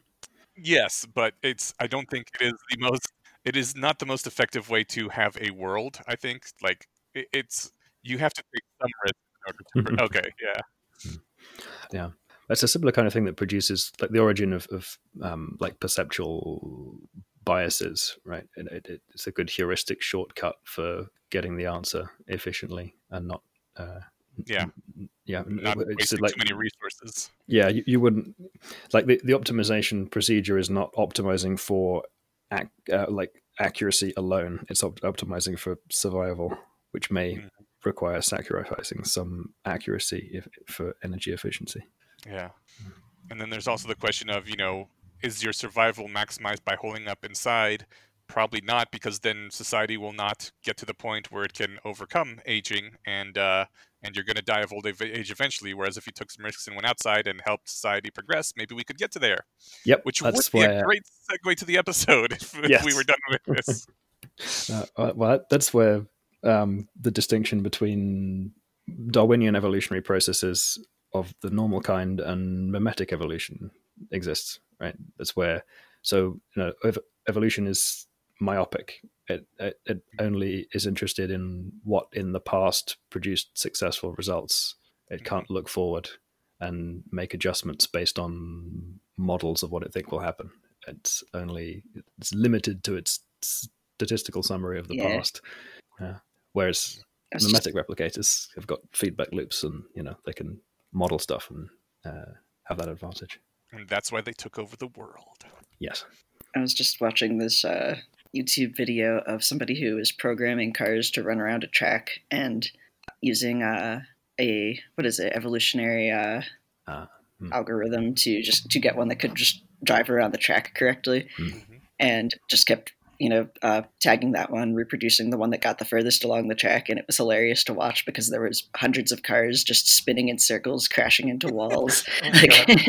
Speaker 2: Yes, but it's I don't think it is the most it is not the most effective way to have a world, I think. Like it, it's you have to take some risk in order to Okay, yeah.
Speaker 3: Yeah, it's a similar kind of thing that produces like the origin of, of um, like perceptual biases, right? It, it, it's a good heuristic shortcut for getting the answer efficiently and not. Uh,
Speaker 2: Yeah.
Speaker 3: yeah.
Speaker 2: Not wasting
Speaker 3: like
Speaker 2: too many resources.
Speaker 3: yeah, you, you wouldn't like the, the optimization procedure is not optimizing for ac- uh, like accuracy alone. It's op- optimizing for survival, which may
Speaker 2: Mhm.
Speaker 3: Require sacrificing some accuracy if, for energy efficiency.
Speaker 2: Yeah. And then there's also the question of, you know, is your survival maximized by holding up inside? Probably not, because then society will not get to the point where it can overcome aging, and uh, and you're going to die of old age eventually. Whereas if you took some risks and went outside and helped society progress, maybe we could get to there.
Speaker 3: Yep,
Speaker 2: Which would be a great segue to the episode if, if we were done with this.
Speaker 3: Uh, uh, well, that's where um, the distinction between Darwinian evolutionary processes of the normal kind and mimetic evolution exists, right? That's where, so, you know, ev- evolution is myopic. It, it, it only is interested in what in the past produced successful results. It can't look forward and make adjustments based on models of what it think will happen. It's only it's limited to its statistical summary of the
Speaker 4: Yeah.
Speaker 3: past. Yeah. Whereas
Speaker 4: I was just-
Speaker 3: replicators have got feedback loops, and you know they can model stuff and uh, have that advantage.
Speaker 2: And that's why they took over the world.
Speaker 3: Yes.
Speaker 4: I was just watching this uh, YouTube video of somebody who is programming cars to run around a track and using uh, a what is it evolutionary uh,
Speaker 3: Ah, hmm.
Speaker 4: algorithm to just to get one that could just drive around the track correctly,
Speaker 2: Mhm.
Speaker 4: and just kept you know uh, tagging that one, reproducing the one that got the furthest along the track, and it was hilarious to watch because there was hundreds of cars just spinning in circles, crashing into walls.
Speaker 2: Oh my God.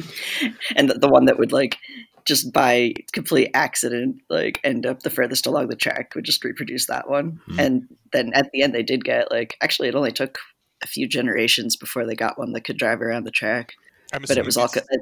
Speaker 4: and the, the one that would like just by complete accident like end up the furthest along the track would just reproduce that one
Speaker 3: Hmm.
Speaker 4: and then at the end they did get like actually it only took a few generations before they got one that could drive around the track
Speaker 2: I'm
Speaker 4: but it was all
Speaker 2: these-
Speaker 4: co-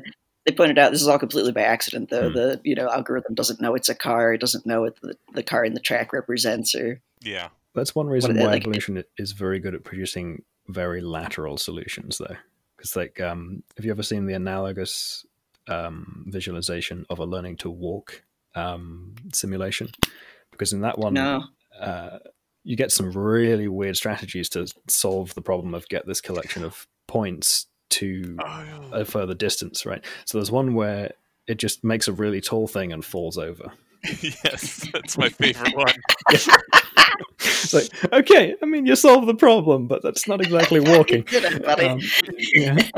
Speaker 4: they pointed out this is all completely by accident though
Speaker 3: Hmm.
Speaker 4: the you know algorithm doesn't know it's a car it doesn't know what the, the car in the track represents or
Speaker 2: yeah.
Speaker 3: That's one reason
Speaker 4: What are they
Speaker 3: why
Speaker 4: like-
Speaker 3: evolution is very good at producing very lateral solutions, though. Because, like, um, have you ever seen the analogous um, visualization of a learning to walk um, simulation? Because in that one,
Speaker 4: no
Speaker 3: uh, you get some really weird strategies to solve the problem of get this collection of points to
Speaker 2: Oh,
Speaker 3: a further distance, right? So there's one where it just makes a really tall thing and falls over.
Speaker 2: yes, that's my favorite one.
Speaker 3: It's like, okay, I mean, you solve the problem, but that's not exactly walking. Um, yeah.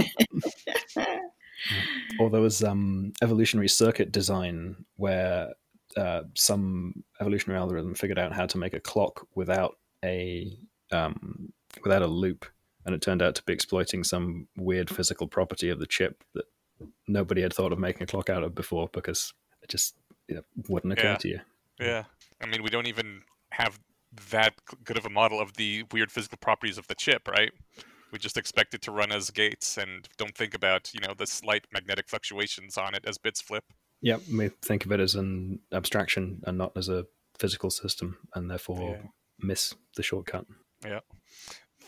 Speaker 3: or there was um, evolutionary circuit design where uh, some evolutionary algorithm figured out how to make a clock without a um, without a loop, and it turned out to be exploiting some weird physical property of the chip that nobody had thought of making a clock out of before because it just you know, wouldn't occur
Speaker 2: Yeah.
Speaker 3: to you.
Speaker 2: Yeah, I mean, we don't even have that good of a model of the weird physical properties of the chip, right? We just expect it to run as gates and don't think about, you know, the slight magnetic fluctuations on it as bits flip.
Speaker 3: Yeah, we think of it as an abstraction and not as a physical system, and therefore
Speaker 2: Yeah.
Speaker 3: miss the shortcut.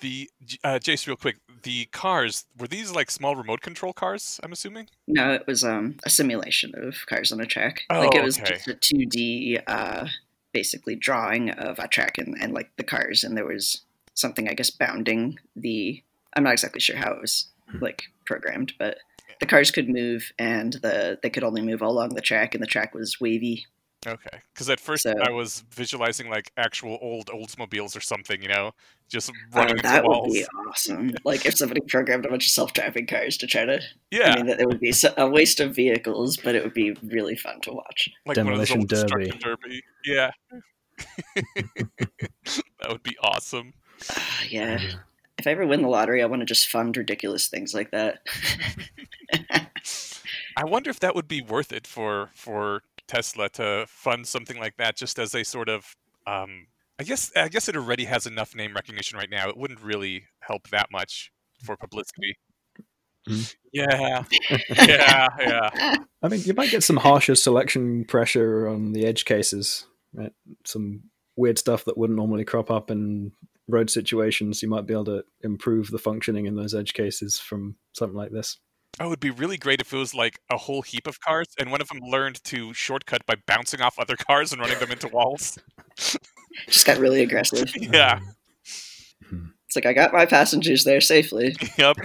Speaker 2: The uh, Jace, real quick, the cars were these like small remote control cars? I'm assuming.
Speaker 4: No, it was um a simulation of cars on a track.
Speaker 2: Oh,
Speaker 4: like it was
Speaker 2: okay.
Speaker 4: just a two D uh basically drawing of a track and, and like the cars and there was something I guess bounding the I'm not exactly sure how it was
Speaker 3: Hmm.
Speaker 4: like programmed, but the cars could move and the they could only move along the track and the track was wavy.
Speaker 2: Okay, because at first
Speaker 4: So-
Speaker 2: I was visualizing like actual old Oldsmobiles or something, you know, just running
Speaker 4: Oh,
Speaker 2: into
Speaker 4: that would be awesome. Like if somebody programmed a bunch of self driving cars to try to
Speaker 2: Yeah,
Speaker 4: I mean that it would be a waste of vehicles, but it would be really fun to watch.
Speaker 2: like one of those
Speaker 3: Demolition
Speaker 2: old
Speaker 3: Derby.
Speaker 2: derby. Yeah, that would be awesome.
Speaker 4: Ah, yeah. If I ever win the lottery, I want to just fund ridiculous things like that.
Speaker 2: I wonder if that would be worth it for for Tesla to fund something like that, just as a sort of. Um, I guess I guess it already has enough name recognition right now. It wouldn't really help that much for publicity.
Speaker 3: Hmm.
Speaker 2: Yeah, yeah, yeah.
Speaker 3: I mean, you might get some harsher selection pressure on the edge cases, right? Some weird stuff that wouldn't normally crop up in road situations. You might be able to improve the functioning in those edge cases from something like this.
Speaker 2: Oh, it would be really great if it was like a whole heap of cars, and one of them learned to shortcut by bouncing off other cars and running them into walls.
Speaker 4: just got really aggressive.
Speaker 2: Yeah, hmm.
Speaker 4: It's like I got my passengers there safely.
Speaker 2: yep.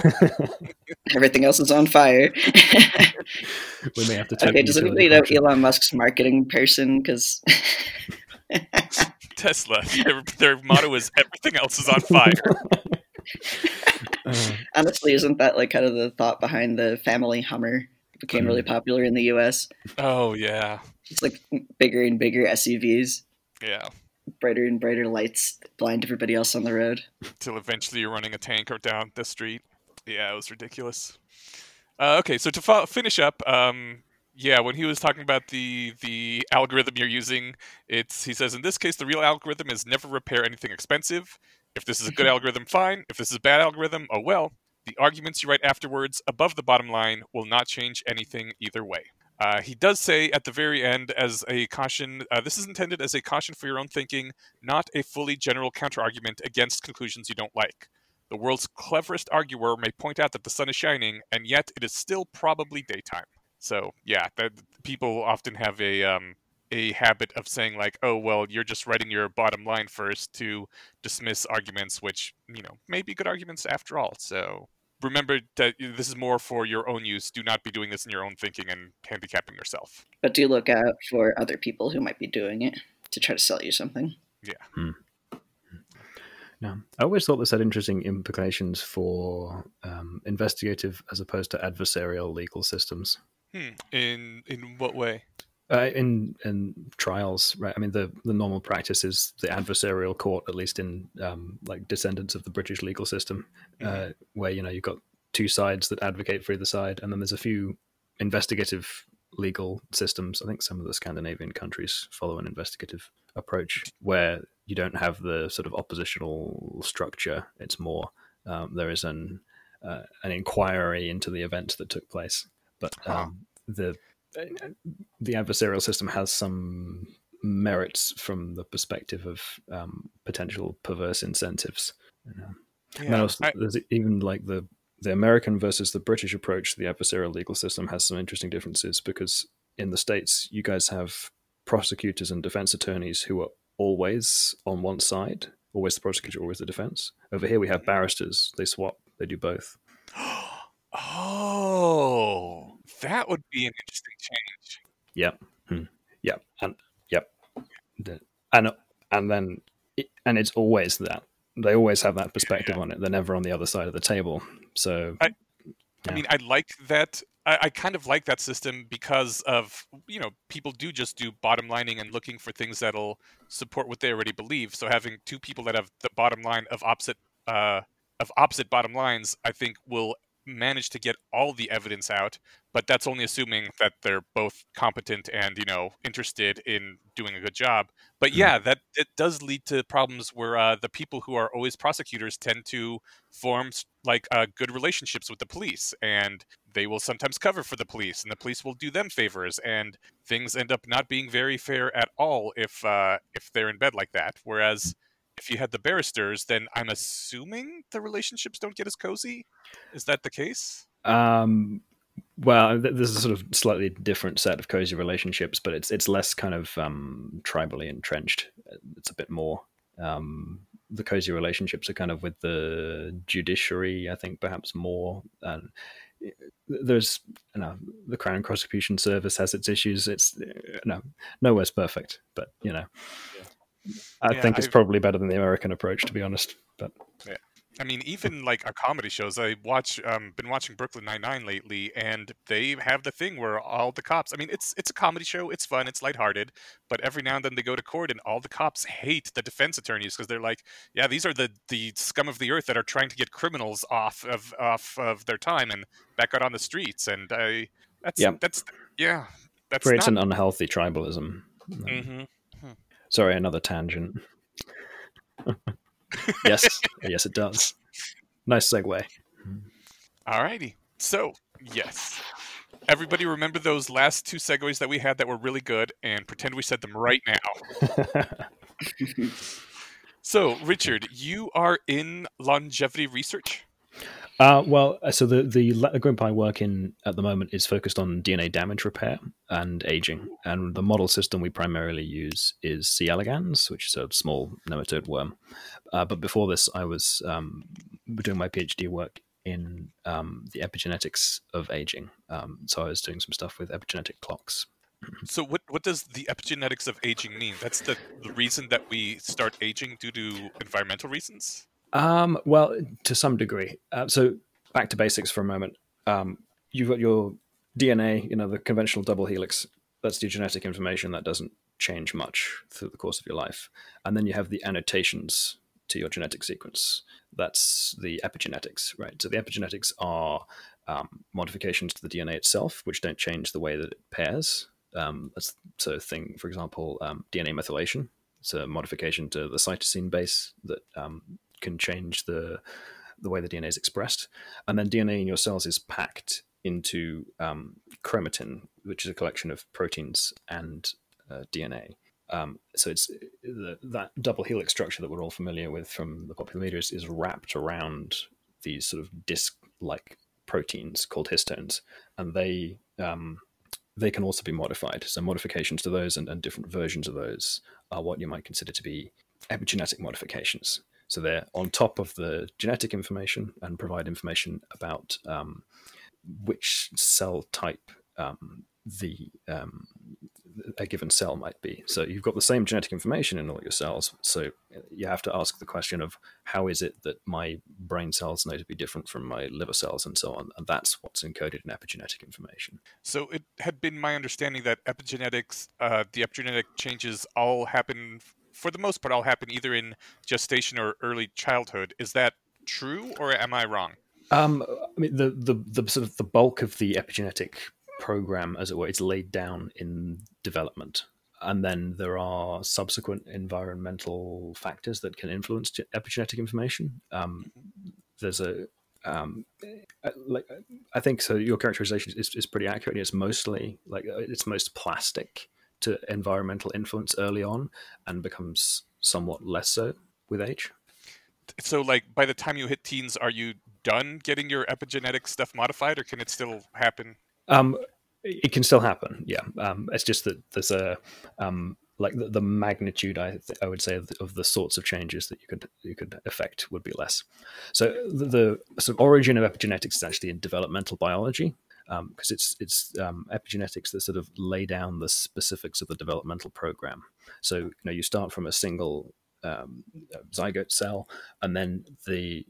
Speaker 4: Everything else is on fire.
Speaker 3: we may have to take
Speaker 4: okay, does anybody know
Speaker 3: function.
Speaker 4: Elon Musk's marketing person? Because
Speaker 2: Tesla. Their, their motto is everything else is on fire.
Speaker 3: Uh,
Speaker 4: honestly, isn't that like kind of the thought behind the family Hummer? It became really popular in the U.S.
Speaker 2: Oh yeah,
Speaker 4: It's like bigger and bigger SUVs,
Speaker 2: yeah.
Speaker 4: brighter and brighter lights, blind everybody else on the road.
Speaker 2: Till eventually you're running a tanker down the street. Yeah, it was ridiculous. Uh, okay, so to fo- finish up, um, yeah, when he was talking about the the algorithm you're using, it's he says in this case the real algorithm is never repair anything expensive. If this is a good algorithm, fine. If this is a bad algorithm, oh well. The arguments you write afterwards, above the bottom line, will not change anything either way. Uh, he does say at the very end, as a caution, uh, this is intended as a caution for your own thinking, not a fully general counterargument against conclusions you don't like. The world's cleverest arguer may point out that the sun is shining, and yet it is still probably daytime. So yeah, that people often have a um, a habit of saying like, "Oh well, you're just writing your bottom line first to dismiss arguments, which you know may be good arguments after all." So remember that this is more for your own use. Do not be doing this in your own thinking and handicapping yourself.
Speaker 4: But do look out for other people who might be doing it to try to sell you something. Yeah.
Speaker 3: No, I always thought this had interesting implications for um, investigative as opposed to adversarial legal systems.
Speaker 2: Hmm. In in what way?
Speaker 3: Uh, in in trials, right? I mean, the the normal practice is the adversarial court, at least in um, like descendants of the British legal system, uh, where you know you've got two sides that advocate for either side, and then there's a few investigative legal systems. I think some of the Scandinavian countries follow an investigative approach where you don't have the sort of oppositional structure. It's more um, there is an uh, an inquiry into the events that took place, but
Speaker 2: Huh.
Speaker 3: um, the the adversarial system has some merits from the perspective of um, potential perverse incentives. You know. And also,
Speaker 2: I-
Speaker 3: there's even like the the American versus the British approach to the adversarial legal system has some interesting differences because in the states you guys have prosecutors and defense attorneys who are always on one side, always the prosecutor, always the defense. Over here we have barristers; they swap, they do both.
Speaker 2: oh, that would be an interesting change.
Speaker 3: Yep, hmm. yep, and yep, and and then and it's always that they always have that perspective yeah. on it. They're never on the other side of the table. So,
Speaker 2: I, yeah. I mean, I like that. I, I, kind of like that system because of you know people do just do bottom lining and looking for things that'll support what they already believe. So having two people that have the bottom line of opposite uh, of opposite bottom lines, I think will manage to get all the evidence out but that's only assuming that they're both competent and you know interested in doing a good job but mm-hmm. yeah that it does lead to problems where uh, the people who are always prosecutors tend to form like uh, good relationships with the police and they will sometimes cover for the police and the police will do them favors and things end up not being very fair at all if uh, if they're in bed like that whereas if you had the barristers, then I'm assuming the relationships don't get as cozy. Is that the case?
Speaker 3: Um, well, there's a sort of slightly different set of cozy relationships, but it's it's less kind of um, tribally entrenched. It's a bit more. Um, the cozy relationships are kind of with the judiciary, I think, perhaps more. And there's, you know, the Crown Prosecution Service has its issues. It's, you know, nowhere's perfect, but you know. Yeah I yeah, think it's I've, probably better than the American approach, to be honest. But
Speaker 2: yeah. I mean, even like our comedy shows, I watch, um, been watching Brooklyn Nine Nine lately, and they have the thing where all the cops. I mean, it's it's a comedy show, it's fun, it's lighthearted, but every now and then they go to court, and all the cops hate the defense attorneys because they're like, yeah, these are the the scum of the earth that are trying to get criminals off of off of their time and back out on the streets, and I that's yeah. that's yeah, that's
Speaker 3: creates not... an unhealthy tribalism. Mm-hmm. Sorry, another tangent. yes, yes, it does. Nice segue.
Speaker 2: Alrighty. So, yes. Everybody remember those last two segues that we had that were really good and pretend we said them right now. so, Richard, you are in longevity research?
Speaker 3: Uh, well, uh, so the the i work in at the moment is focused on DNA damage repair and aging, and the model system we primarily use is C. elegans, which is a small nematode worm. Uh, but before this, I was um, doing my PhD work in um, the epigenetics of aging. Um, so I was doing some stuff with epigenetic clocks.
Speaker 2: So what what does the epigenetics of aging mean? That's the, the reason that we start aging due to environmental reasons.
Speaker 3: Um, well, to some degree. Uh, so back to basics for a moment. Um, you've got your DNA, you know, the conventional double helix. That's the genetic information that doesn't change much through the course of your life. And then you have the annotations to your genetic sequence. That's the epigenetics, right? So the epigenetics are um, modifications to the DNA itself, which don't change the way that it pairs. Um, that's a thing, for example, um, DNA methylation. It's a modification to the cytosine base that um, can change the the way the DNA is expressed, and then DNA in your cells is packed into um, chromatin, which is a collection of proteins and uh, DNA. Um, so it's the, that double helix structure that we're all familiar with from the popular media is, is wrapped around these sort of disc-like proteins called histones, and they um, they can also be modified. So modifications to those and, and different versions of those are what you might consider to be epigenetic modifications. So they're on top of the genetic information and provide information about um, which cell type um, the um, a given cell might be. So you've got the same genetic information in all your cells. So you have to ask the question of how is it that my brain cells know to be different from my liver cells and so on. And that's what's encoded in epigenetic information.
Speaker 2: So it had been my understanding that epigenetics, uh, the epigenetic changes all happen for the most part, all happen either in gestation or early childhood. Is that true, or am I wrong?
Speaker 3: Um, I mean, the, the the sort of the bulk of the epigenetic program, as it were, is laid down in development, and then there are subsequent environmental factors that can influence epigenetic information. Um, there's a um, like I think so. Your characterization is, is pretty accurate. It's mostly like it's most plastic to environmental influence early on and becomes somewhat less so with age.
Speaker 2: So, like, by the time you hit teens, are you done getting your epigenetic stuff modified, or can it still happen?
Speaker 3: Um, it can still happen. Yeah, um, it's just that there's a um, like the, the magnitude I th- I would say of the, of the sorts of changes that you could you could affect would be less. So the, the sort of origin of epigenetics is actually in developmental biology because um, it's it's um, epigenetics that sort of lay down the specifics of the developmental program. So you know you start from a single um, zygote cell, and then the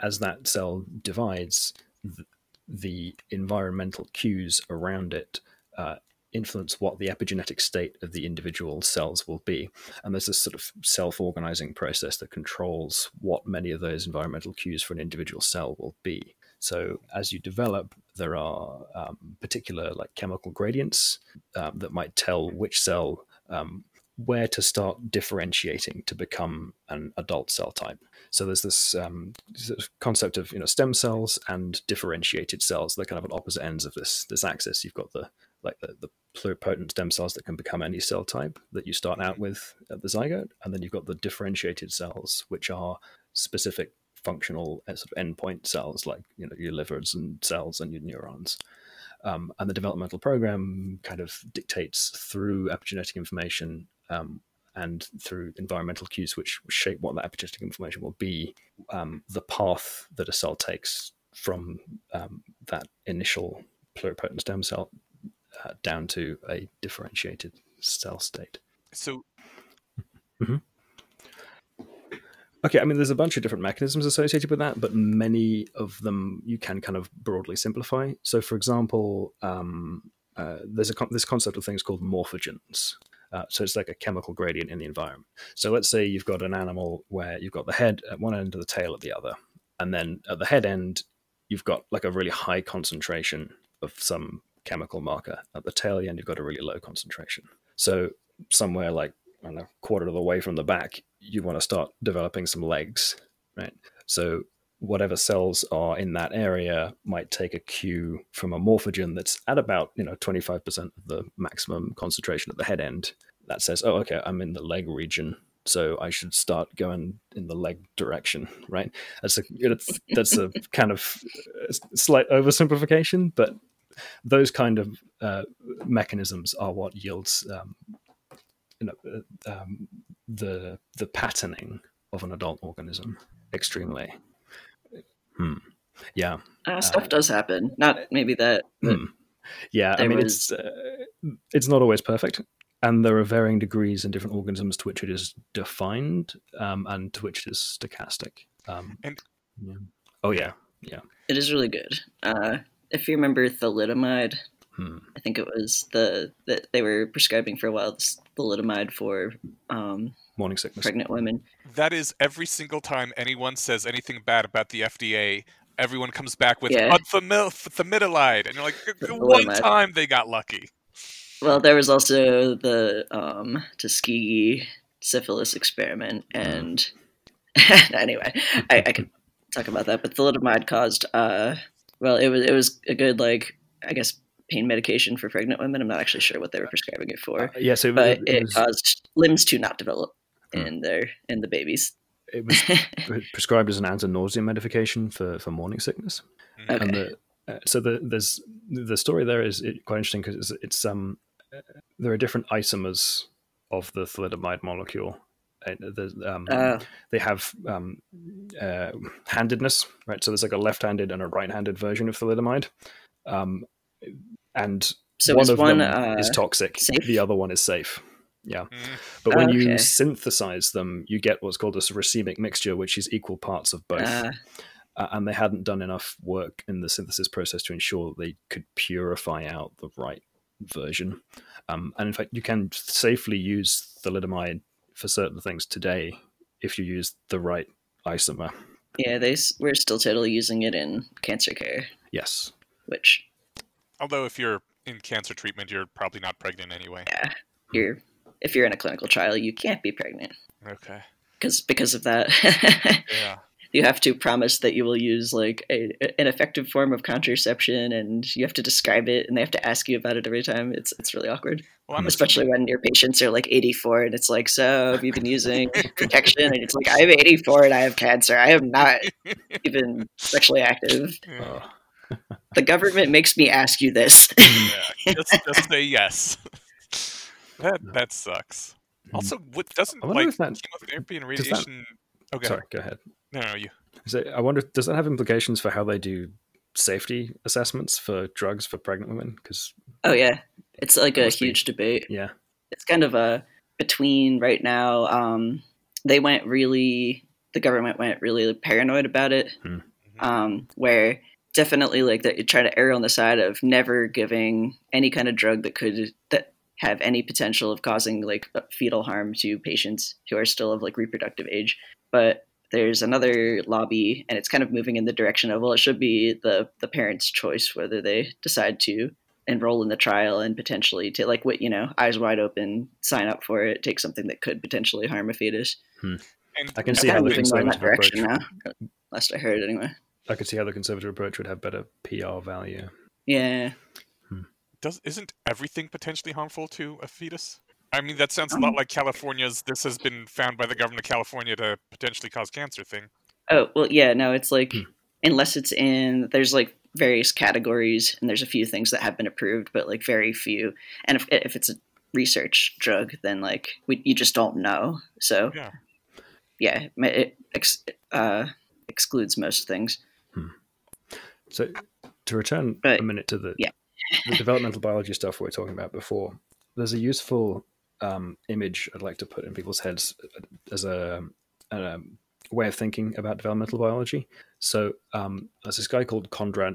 Speaker 3: as that cell divides, the, the environmental cues around it uh, influence what the epigenetic state of the individual cells will be. And there's this sort of self organizing process that controls what many of those environmental cues for an individual cell will be. So as you develop, there are um, particular like chemical gradients um, that might tell which cell um, where to start differentiating to become an adult cell type. So there's this, um, this, concept of you know stem cells and differentiated cells. They're kind of at opposite ends of this this axis. You've got the like the, the pluripotent stem cells that can become any cell type that you start out with at the zygote, and then you've got the differentiated cells, which are specific functional uh, sort of endpoint cells, like you know your livers and cells and your neurons. Um, and the developmental program kind of dictates through epigenetic information um, and through environmental cues, which shape what that epigenetic information will be, um, the path that a cell takes from um, that initial pluripotent stem cell uh, down to a differentiated cell state.
Speaker 2: So,
Speaker 3: mm-hmm. Okay, I mean, there's a bunch of different mechanisms associated with that, but many of them you can kind of broadly simplify. So, for example, um, uh, there's a con- this concept of things called morphogens. Uh, so it's like a chemical gradient in the environment. So let's say you've got an animal where you've got the head at one end of the tail at the other, and then at the head end you've got like a really high concentration of some chemical marker. At the tail end, you've got a really low concentration. So somewhere like I don't quarter of the way from the back, you want to start developing some legs, right? So whatever cells are in that area might take a cue from a morphogen that's at about you know 25% of the maximum concentration at the head end that says oh okay i'm in the leg region so i should start going in the leg direction right that's a that's a kind of slight oversimplification but those kind of uh, mechanisms are what yields um, you know uh, um, the the patterning of an adult organism extremely. Hmm. Yeah,
Speaker 4: uh, stuff uh, does happen. Not maybe that.
Speaker 3: Hmm. Yeah, I mean was... it's uh, it's not always perfect, and there are varying degrees in different organisms to which it is defined um, and to which it is stochastic. Um,
Speaker 2: and
Speaker 3: yeah. oh yeah, yeah,
Speaker 4: it is really good. Uh, if you remember thalidomide,
Speaker 3: hmm.
Speaker 4: I think it was the that they were prescribing for a while thalidomide for um,
Speaker 3: morning sickness,
Speaker 4: pregnant women.
Speaker 2: That is every single time anyone says anything bad about the FDA. Everyone comes back with
Speaker 4: yeah.
Speaker 2: thalidomide, and you're like, one time they got lucky.
Speaker 4: Well, there was also the um, Tuskegee syphilis experiment, hmm. and anyway, I, I could talk about that. But thalidomide caused uh, well, it was it was a good like I guess pain medication for pregnant women. I'm not actually sure what they were prescribing it for.
Speaker 3: Uh, yeah, so
Speaker 4: but
Speaker 3: it,
Speaker 4: it, was, caused limbs to not develop hmm. in their in the babies.
Speaker 3: It was prescribed as an anti-nausea medication for for morning sickness.
Speaker 4: Hmm. Okay.
Speaker 3: And the, uh, so the, there's the story there is quite interesting because it's, it's um there are different isomers of the thalidomide molecule um, uh, they have um, uh, handedness, right? So there's like a left-handed and a right-handed version of thalidomide, um, and
Speaker 4: so
Speaker 3: one of
Speaker 4: one,
Speaker 3: them
Speaker 4: uh,
Speaker 3: is toxic.
Speaker 4: Safe?
Speaker 3: The other one is safe. Yeah,
Speaker 2: mm.
Speaker 3: but when
Speaker 4: okay.
Speaker 3: you synthesize them, you get what's called a racemic mixture, which is equal parts of both.
Speaker 4: Uh,
Speaker 3: uh, and they hadn't done enough work in the synthesis process to ensure they could purify out the right version. Um, and in fact, you can safely use thalidomide for certain things today if you use the right isomer.
Speaker 4: Yeah, they we're still totally using it in cancer care.
Speaker 3: Yes.
Speaker 4: Which,
Speaker 2: although if you're in cancer treatment, you're probably not pregnant anyway.
Speaker 4: Yeah, you're. If you're in a clinical trial, you can't be pregnant.
Speaker 2: Okay.
Speaker 4: Because because of that.
Speaker 2: yeah
Speaker 4: you have to promise that you will use like a, an effective form of contraception and you have to describe it and they have to ask you about it every time it's it's really awkward well, especially when your patients are like 84 and it's like so have you been using protection and it's like i'm 84 and i have cancer i am not even sexually active
Speaker 3: oh.
Speaker 4: The government makes me ask you this
Speaker 2: yeah, just, just say yes that that sucks Also, what doesn't
Speaker 3: I
Speaker 2: like
Speaker 3: that-
Speaker 2: chemotherapy and
Speaker 3: does that-
Speaker 2: Okay,
Speaker 3: Sorry, go ahead.
Speaker 2: no, no, you.
Speaker 3: So I wonder, does that have implications for how they do safety assessments for drugs for pregnant women? Because
Speaker 4: Oh yeah, it's like a
Speaker 3: Must be.
Speaker 4: huge debate.
Speaker 3: yeah,
Speaker 4: It's kind of a between right now. Um, they went really, the government went really paranoid about it,
Speaker 3: Hmm.
Speaker 4: um, where definitely like that you try to err on the side of never giving any kind of drug that could that have any potential of causing like uh, fetal harm to patients who are still of like reproductive age. But there's another lobby, and it's kind of moving in the direction of well, it should be the the parents' choice whether they decide to enroll in the trial and potentially to like what you know eyes wide open sign up for it take something that could potentially harm a fetus. Hmm.
Speaker 2: And
Speaker 3: I can see how
Speaker 4: kind of moving in that
Speaker 3: conservative
Speaker 4: direction now last i heard anyway
Speaker 3: I could see how the conservative approach would have better PR value.
Speaker 4: yeah
Speaker 2: does isn't everything potentially harmful to a fetus? I mean, that sounds a lot like California's. This has been found by the government of California to potentially cause cancer thing.
Speaker 4: oh well yeah no it's like
Speaker 3: Hmm.
Speaker 4: unless it's in there's like various categories and there's a few things that have been approved but like very few and if, if it's a research drug then like we, you just don't know so
Speaker 2: Yeah.
Speaker 4: yeah it ex, uh, excludes most things
Speaker 3: So to return
Speaker 4: But-
Speaker 3: a minute to the,
Speaker 4: yeah.
Speaker 3: the developmental biology stuff we were talking about before, there's a useful um, image I'd like to put in people's heads as a, a way of thinking about developmental biology. So um, there's this guy called Conrad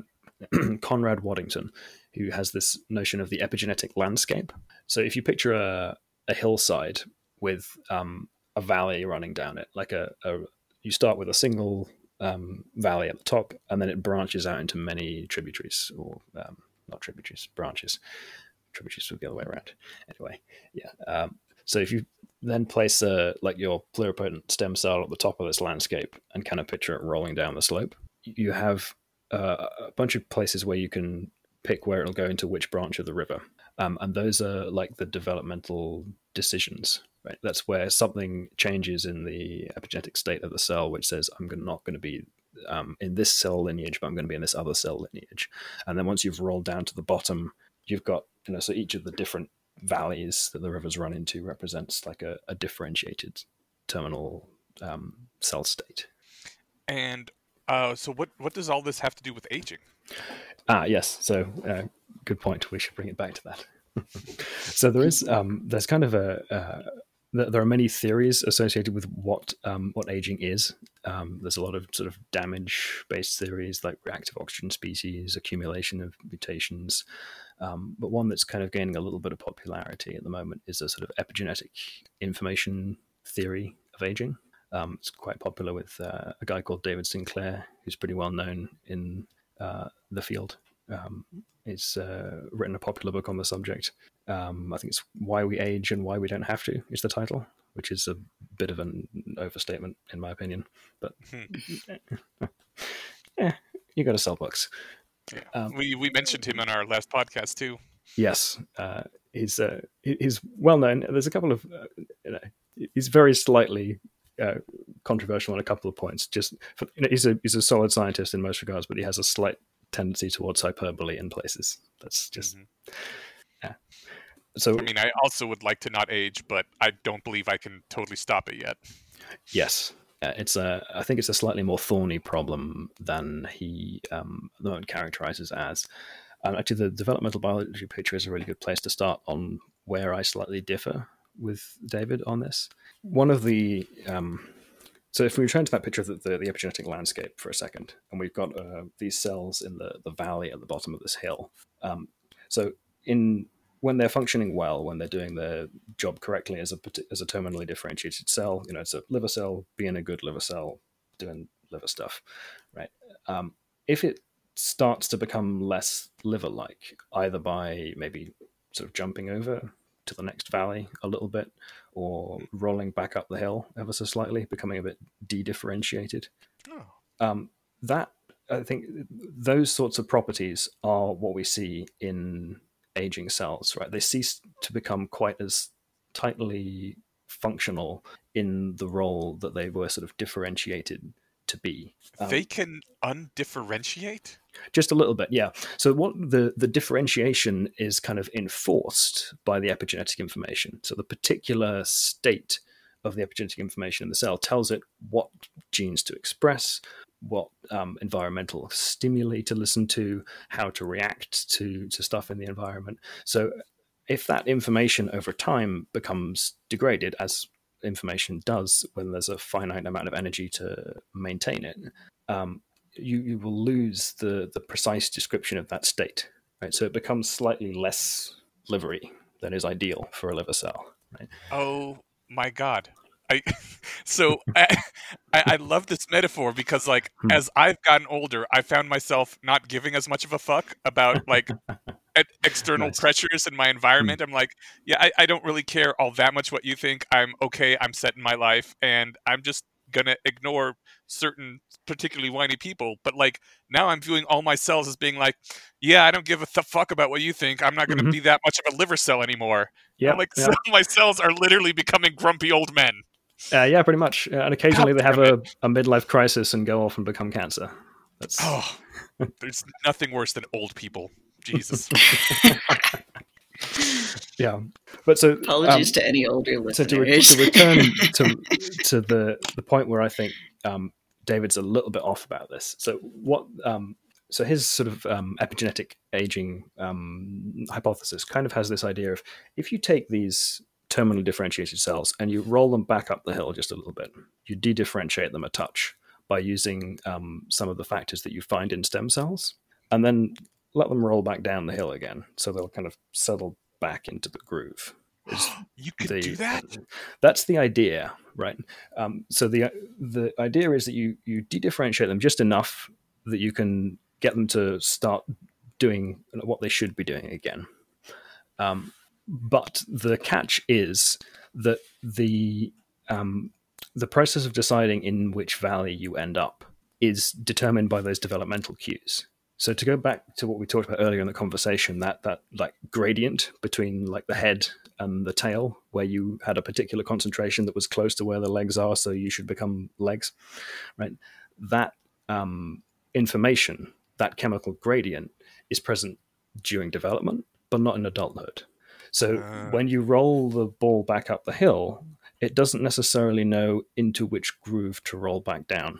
Speaker 3: Conrad Waddington who has this notion of the epigenetic landscape. So if you picture a, a hillside with um, a valley running down it, like a, a you start with a single um, valley at the top, and then it branches out into many tributaries, or um, not tributaries, branches. Tributaries would be the other way around. Anyway, yeah. Um, so if you then place a, like your pluripotent stem cell at the top of this landscape and kind of picture it rolling down the slope, you have uh, a bunch of places where you can pick where it'll go into which branch of the river. Um, and those are like the developmental decisions, right? That's where something changes in the epigenetic state of the cell, which says, I'm not going to be um, in this cell lineage, but I'm going to be in this other cell lineage. And then once you've rolled down to the bottom, you've got, you know, so each of the different valleys that the rivers run into represents like a, a differentiated terminal um, cell state.
Speaker 2: And uh, so, what what does all this have to do with aging?
Speaker 3: Ah, yes. So, uh, good point. We should bring it back to that. so there is, um, there's kind of a, uh, there are many theories associated with what um, what aging is. Um, there's a lot of sort of damage-based theories like reactive oxygen species, accumulation of mutations. Um, but one that's kind of gaining a little bit of popularity at the moment is a sort of epigenetic information theory of aging. Um, it's quite popular with uh, a guy called David Sinclair, who's pretty well known in uh, the field. Um, he's uh, written a popular book on the subject. Um, I think it's Why We Age and Why We Don't Have to is the title, which is a bit of an overstatement in my opinion. But eh, you got to sell books.
Speaker 2: Yeah.
Speaker 3: Um,
Speaker 2: we we mentioned him on our last podcast too.
Speaker 3: Yes, uh, he's uh, he's well known. There's a couple of uh, you know he's very slightly uh, controversial on a couple of points. Just for, you know, he's a he's a solid scientist in most regards, but he has a slight tendency towards hyperbole in places. That's just
Speaker 2: Mhm.
Speaker 3: So.
Speaker 2: I mean, I also would like to not age, but I don't believe I can totally stop it yet.
Speaker 3: Yes, uh, it's a. I think it's a slightly more thorny problem than he um, the moment characterizes as. Actually, the developmental biology picture is a really good place to start on where I slightly differ with David on this. One of the um, so if we return to that picture of the, the, the epigenetic landscape for a second, and we've got uh, these cells in the, the valley at the bottom of this hill. Um, so in when they're functioning well, when they're doing their job correctly as a as a terminally differentiated cell, you know, it's a liver cell being a good liver cell, doing liver stuff, right? Um, if it starts to become less liver-like, either by maybe sort of jumping over to the next valley a little bit, or rolling back up the hill ever so slightly, becoming a bit de-differentiated,
Speaker 2: Oh.
Speaker 3: um, that I think those sorts of properties are what we see in aging cells, right? They cease to become quite as tightly functional in the role that they were sort of differentiated to be. Um,
Speaker 2: they can undifferentiate.
Speaker 3: just a little bit, yeah. So what the the differentiation is kind of enforced by the epigenetic information. So the particular state of the epigenetic information in the cell tells it what genes to express, what um, environmental stimuli to listen to, how to react to to stuff in the environment. So if that information over time becomes degraded, as information does when there's a finite amount of energy to maintain it, um, you, you will lose the, the precise description of that state. Right? So it becomes slightly less livery than is ideal for a liver cell. Right?
Speaker 2: Oh my god. I so I, I love this metaphor because like
Speaker 3: Hmm.
Speaker 2: as I've gotten older, I found myself not giving as much of a fuck about like external
Speaker 3: Nice.
Speaker 2: pressures in my environment. I'm like, yeah, I, I don't really care all that much what you think. I'm okay. I'm set in my life, and I'm just gonna ignore certain particularly whiny people. But like now, I'm viewing all my cells as being like, yeah, I don't give a th- fuck about what you think. I'm not gonna
Speaker 3: Mhm.
Speaker 2: be that much of a liver cell anymore.
Speaker 3: Yeah,
Speaker 2: like so my cells are literally becoming grumpy old men.
Speaker 3: Uh, yeah, pretty much. Uh, and occasionally
Speaker 2: God
Speaker 3: they have a, a midlife crisis and go off and become cancer. That's
Speaker 2: Oh, there's nothing worse than old people. Jesus.
Speaker 3: yeah. But so
Speaker 4: Apologies
Speaker 3: um,
Speaker 4: to any older
Speaker 3: so
Speaker 4: listeners.
Speaker 3: to, re- to return to to the the point where I think um, David's a little bit off about this. So what? Um, so his sort of um, epigenetic aging um, hypothesis kind of has this idea of if you take these terminally differentiated cells and you roll them back up the hill just a little bit, you de-differentiate them a touch by using um, some of the factors that you find in stem cells, and then let them roll back down the hill again, so they'll kind of settle back into the groove.
Speaker 2: You could
Speaker 3: the
Speaker 2: do that?
Speaker 3: that's the idea, right? Um, so the the idea is that you you de-differentiate them just enough that you can get them to start doing what they should be doing again. Um, but the catch is that the um, the process of deciding in which valley you end up is determined by those developmental cues. So to go back to what we talked about earlier in the conversation, that that like gradient between like the head and the tail, where you had a particular concentration that was close to where the legs are, so you should become legs, right? That um, information, that chemical gradient, is present during development, but not in adulthood. So
Speaker 2: Ah.
Speaker 3: when you roll the ball back up the hill, it doesn't necessarily know into which groove to roll back down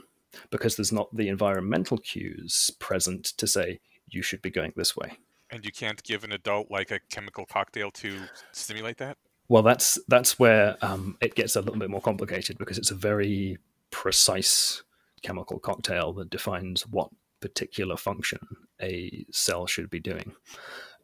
Speaker 3: because there's not the environmental cues present to say you should be going this way.
Speaker 2: And you can't give an adult like a chemical cocktail to stimulate that?
Speaker 3: Well, that's that's where um, it gets a little bit more complicated because it's a very precise chemical cocktail that defines what particular function a cell should be doing.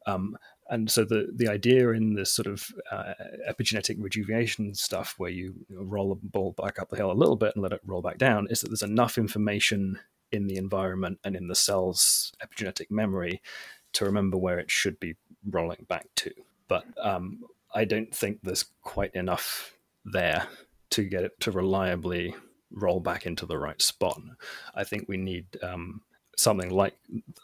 Speaker 3: Um, and so the the idea in this sort of uh, epigenetic rejuvenation stuff, where you, roll the ball back up the hill a little bit and let it roll back down, is that there's enough information in the environment and in the cell's epigenetic memory to remember where it should be rolling back to. But um, I don't think there's quite enough there to get it to reliably roll back into the right spot. I think we need um, something like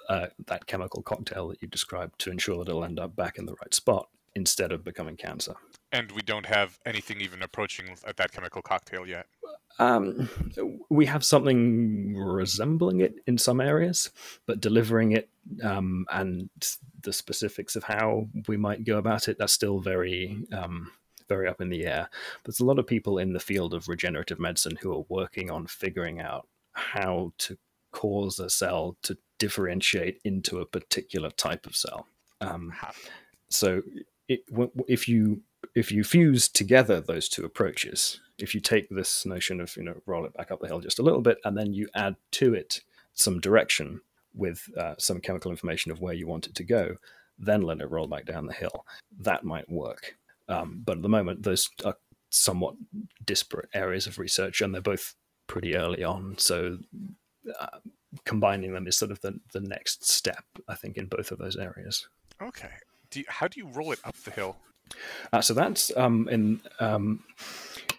Speaker 3: uh, that chemical cocktail that you described to ensure that it'll end up back in the right spot instead of becoming cancer.
Speaker 2: And we don't have anything even approaching that chemical cocktail yet.
Speaker 3: Um, we have something resembling it in some areas, but delivering it um, and the specifics of how we might go about it, that's still very, um, very up in the air. There's a lot of people in the field of regenerative medicine who are working on figuring out how to cause a cell to differentiate into a particular type of cell. Um, so it, if you if you fuse together those two approaches, if you take this notion of you know roll it back up the hill just a little bit, and then you add to it some direction with uh, some chemical information of where you want it to go, then let it roll back down the hill. That might work, um, but at the moment those are somewhat disparate areas of research, and they're both pretty early on. So uh, combining them is sort of the the next step, I think, in both of those areas.
Speaker 2: Okay. Do you, how do you roll it up the hill?
Speaker 3: Uh, so that's um, in um,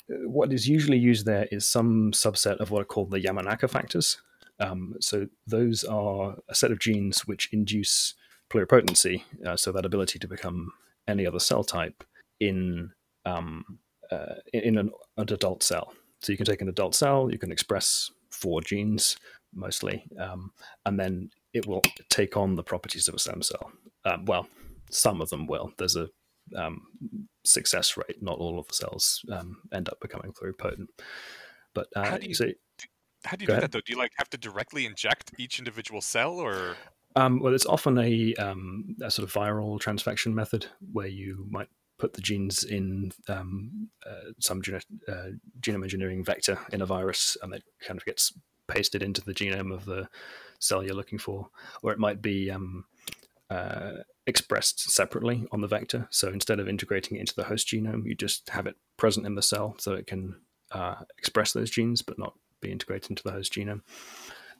Speaker 3: what is usually used there is some subset of what are called the Yamanaka factors. Um, so those are a set of genes which induce pluripotency, uh, so that ability to become any other cell type in um, uh, in an, an adult cell. So you can take an adult cell, you can express four genes mostly, um, and then it will take on the properties of a stem cell. Um, well, some of them will. There's a um, success rate. Not all of the cells um, end up becoming pluripotent. But uh,
Speaker 2: How do you-
Speaker 3: so,
Speaker 2: How do you do
Speaker 3: ahead.
Speaker 2: that though? Do you like have to directly inject each individual cell, or
Speaker 3: Um, well, it's often a, um, a sort of viral transfection method where you might put the genes in um, uh, some gene- uh, genome engineering vector in a virus and it kind of gets pasted into the genome of the cell you're looking for. Or it might be um, uh, expressed separately on the vector. So instead of integrating it into the host genome, you just have it present in the cell so it can uh, express those genes but not be integrated into the host genome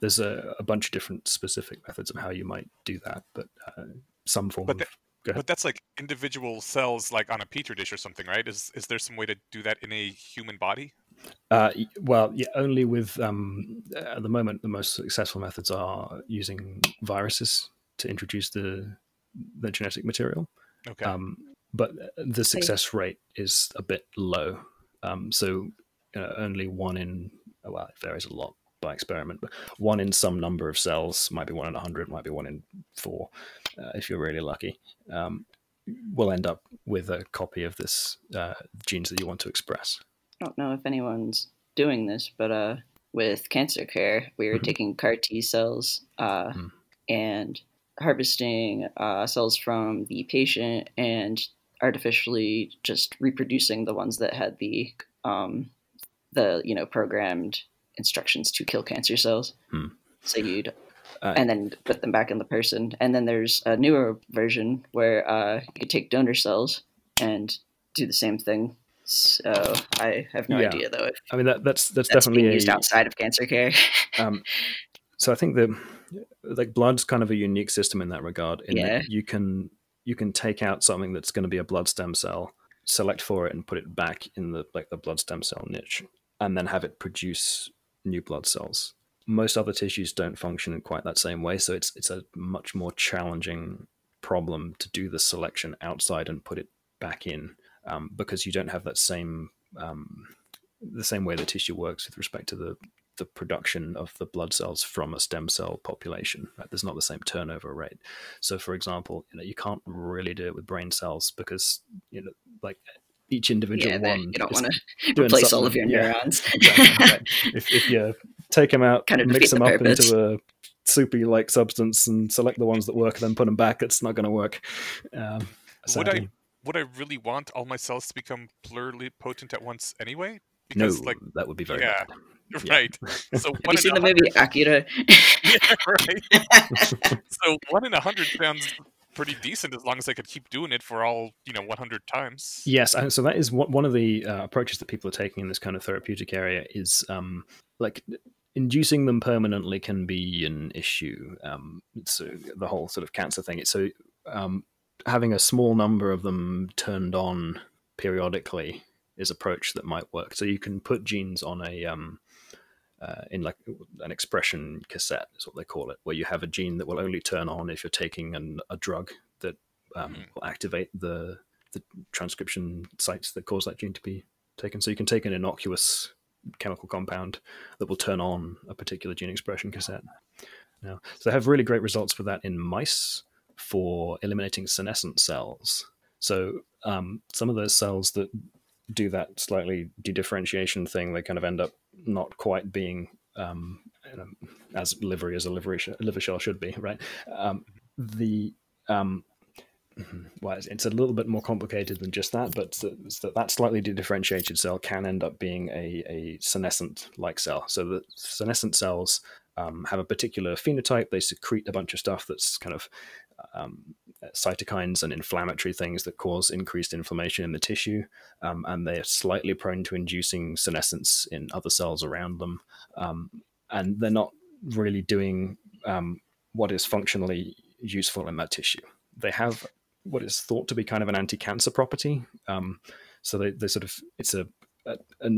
Speaker 3: there's a, a bunch of different specific methods of how you might do that, but uh, some form
Speaker 2: But
Speaker 3: of
Speaker 2: the-
Speaker 3: ahead.
Speaker 2: But that's like individual cells, like on a petri dish or something, right? Is is there some way to do that in a human body?
Speaker 3: Uh, well, yeah, only with um, at the moment the most successful methods are using viruses to introduce the the genetic material.
Speaker 2: Okay.
Speaker 3: Um, but the success rate is a bit low. Um, so uh, only one in well, it varies a lot by experiment, but one in some number of cells might be one in a hundred, might be one in four, uh, if you're really lucky. Um, will end up with a copy of this uh, genes that you want to express.
Speaker 4: I don't know if anyone's doing this, but uh, with cancer care, we were
Speaker 3: Mhm.
Speaker 4: taking CAR T cells uh,
Speaker 3: Mm.
Speaker 4: and harvesting uh, cells from the patient and artificially just reproducing the ones that had the um, the you know programmed instructions to kill cancer cells.
Speaker 3: Hmm.
Speaker 4: So you'd
Speaker 3: Uh,
Speaker 4: and then put them back in the person. And then there's a newer version where uh, you could take donor cells and do the same thing. So I have no
Speaker 3: Yeah.
Speaker 4: idea though if
Speaker 3: I mean that that's that's,
Speaker 4: that's
Speaker 3: definitely
Speaker 4: used outside of cancer care.
Speaker 3: Um, so I think the like blood's kind of a unique system in that regard. In
Speaker 4: Yeah.
Speaker 3: that you can you can take out something that's going to be a blood stem cell, select for it, and put it back in the like the blood stem cell niche, and then have it produce new blood cells. Most other tissues don't function in quite that same way, so it's it's a much more challenging problem to do the selection outside and put it back in um, because you don't have that same um, the same way the tissue works with respect to the the production of the blood cells from a stem cell population. Right? There's not the same turnover rate. So, for example, you know you can't really do it with brain cells because you know like each individual
Speaker 4: yeah,
Speaker 3: one.
Speaker 4: you don't want to replace all of
Speaker 3: something-
Speaker 4: your
Speaker 3: yeah,
Speaker 4: neurons.
Speaker 3: exactly, right. if, if you take them out,
Speaker 4: Kind of
Speaker 3: mix them
Speaker 4: the
Speaker 3: up
Speaker 4: purpose.
Speaker 3: into a soupy like substance and select the ones that work, and then put them back, it's not going to work. Um,
Speaker 2: Would I would I really want all my cells to become pluripotent at once anyway?
Speaker 3: No,
Speaker 2: Because like
Speaker 3: that would be very
Speaker 2: yeah,
Speaker 3: bad. Yeah.
Speaker 2: right. So
Speaker 4: Have
Speaker 2: one
Speaker 4: you seen
Speaker 2: in
Speaker 4: the
Speaker 2: a
Speaker 4: movie Akira?
Speaker 2: yeah, right. so one in a hundred sounds pretty decent as long as I could keep doing it for all you know 100 times.
Speaker 3: Yes, so that is one of the uh, approaches that people are taking in this kind of therapeutic area is um, like inducing them permanently can be an issue. Um, so the whole sort of cancer thing. So um, having a small number of them turned on periodically is approach that might work. So you can put genes on a um, uh, in like an expression cassette is what they call it, where you have a gene that will only turn on if you're taking an, a drug that um,
Speaker 2: Mhm.
Speaker 3: will activate the the transcription sites that cause that gene to be taken. So you can take an innocuous chemical compound that will turn on a particular gene expression cassette. Now, so they have really great results for that in mice for eliminating senescent cells. So um, some of those cells that do that slightly dedifferentiation thing, they kind of end up not quite being um, as livery as a liver, sh- liver shell should be, right? Um, the um, well, it's- it's a little bit more complicated than just that, but that that slightly differentiated cell can end up being a, a senescent-like cell. So the senescent cells um, have a particular phenotype. They secrete a bunch of stuff that's kind of um, cytokines and inflammatory things that cause increased inflammation in the tissue, um, and they're slightly prone to inducing senescence in other cells around them. Um, and they're not really doing um, what is functionally useful in that tissue. They have what is thought to be kind of an anti-cancer property. Um, so they, they sort of it's a, a, a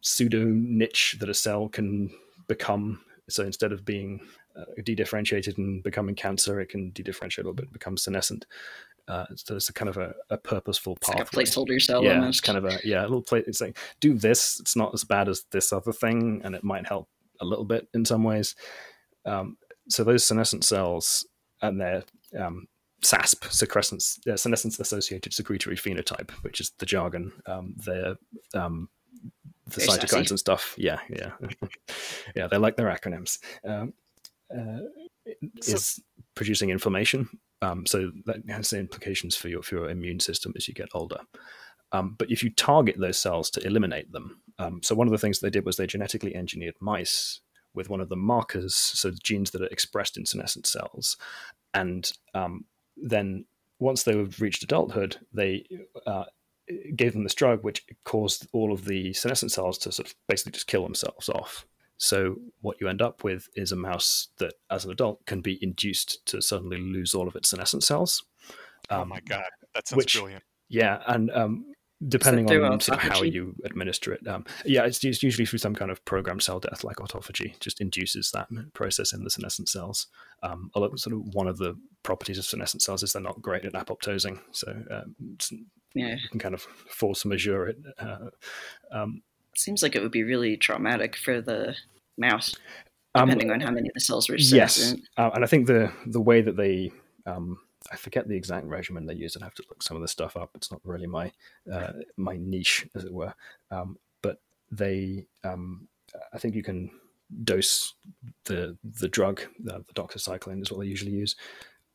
Speaker 3: pseudo niche that a cell can become. So instead of being uh, dedifferentiated and becoming cancer, it can dedifferentiate a little bit, become senescent. Uh, so it's a kind of a, a purposeful
Speaker 4: It's like a placeholder cell
Speaker 3: yeah,
Speaker 4: almost.
Speaker 3: it's kind of a yeah, a little play. It's like do this. It's not as bad as this other thing, and it might help a little bit in some ways. Um, so those senescent cells and their um, SASP, senescence, uh, senescence associated secretory phenotype, which is the jargon. Um, they're um, the
Speaker 4: Very
Speaker 3: cytokines
Speaker 4: sassy.
Speaker 3: and stuff. Yeah, yeah, yeah. They like their acronyms. Um, uh,
Speaker 2: So-
Speaker 3: is producing inflammation. Um, so that has implications for your for your immune system as you get older. Um, but if you target those cells to eliminate them, um, so one of the things they did was they genetically engineered mice with one of the markers, so genes that are expressed in senescent cells, and um, then once they have reached adulthood, they uh, gave them this drug, which caused all of the senescent cells to sort of basically just kill themselves off. So what you end up with is a mouse that, as an adult, can be induced to suddenly lose all of its senescent cells.
Speaker 2: oh
Speaker 3: Um,
Speaker 2: my god, that sounds
Speaker 3: which-
Speaker 2: brilliant.
Speaker 3: Yeah, and um, depending on sort of how you administer it, um, yeah, it's, it's usually through some kind of programmed cell death, like autophagy, just induces that process in the senescent cells. Um, although sort of one of the properties of senescent cells is they're not great at apoptosing, so um, it's-
Speaker 4: Yeah.
Speaker 3: you can kind of force majeure it. Uh, um,
Speaker 4: Seems like it would be really traumatic for the mouse,
Speaker 3: um,
Speaker 4: depending on how many of the cells were
Speaker 3: Yes, uh, and I think the the way that they, um, I forget the exact regimen they use. I'd have to look some of the stuff up. It's not really my uh, my niche, as it were. Um, but they, um, I think you can dose the the drug, the, the doxycycline is what they usually use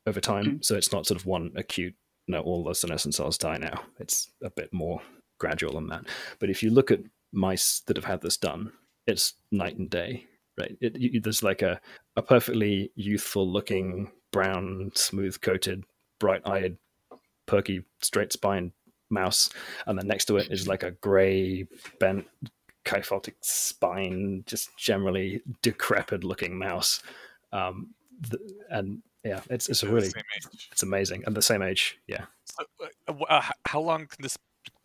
Speaker 3: over time. So it's not sort of one acute. No, all the senescent cells die now. It's a bit more gradual than that. But if you look at mice that have had this done, it's night and day right? It, you, there's like a, a perfectly youthful looking, brown, smooth coated, bright eyed, perky, straight spined mouse. And then next to it is like a grey, bent, kyphotic spine, just generally decrepit looking mouse. Um, the, and yeah, it's, it's a really, it's amazing. And the same age, yeah.
Speaker 2: So, uh, uh, uh, how long can this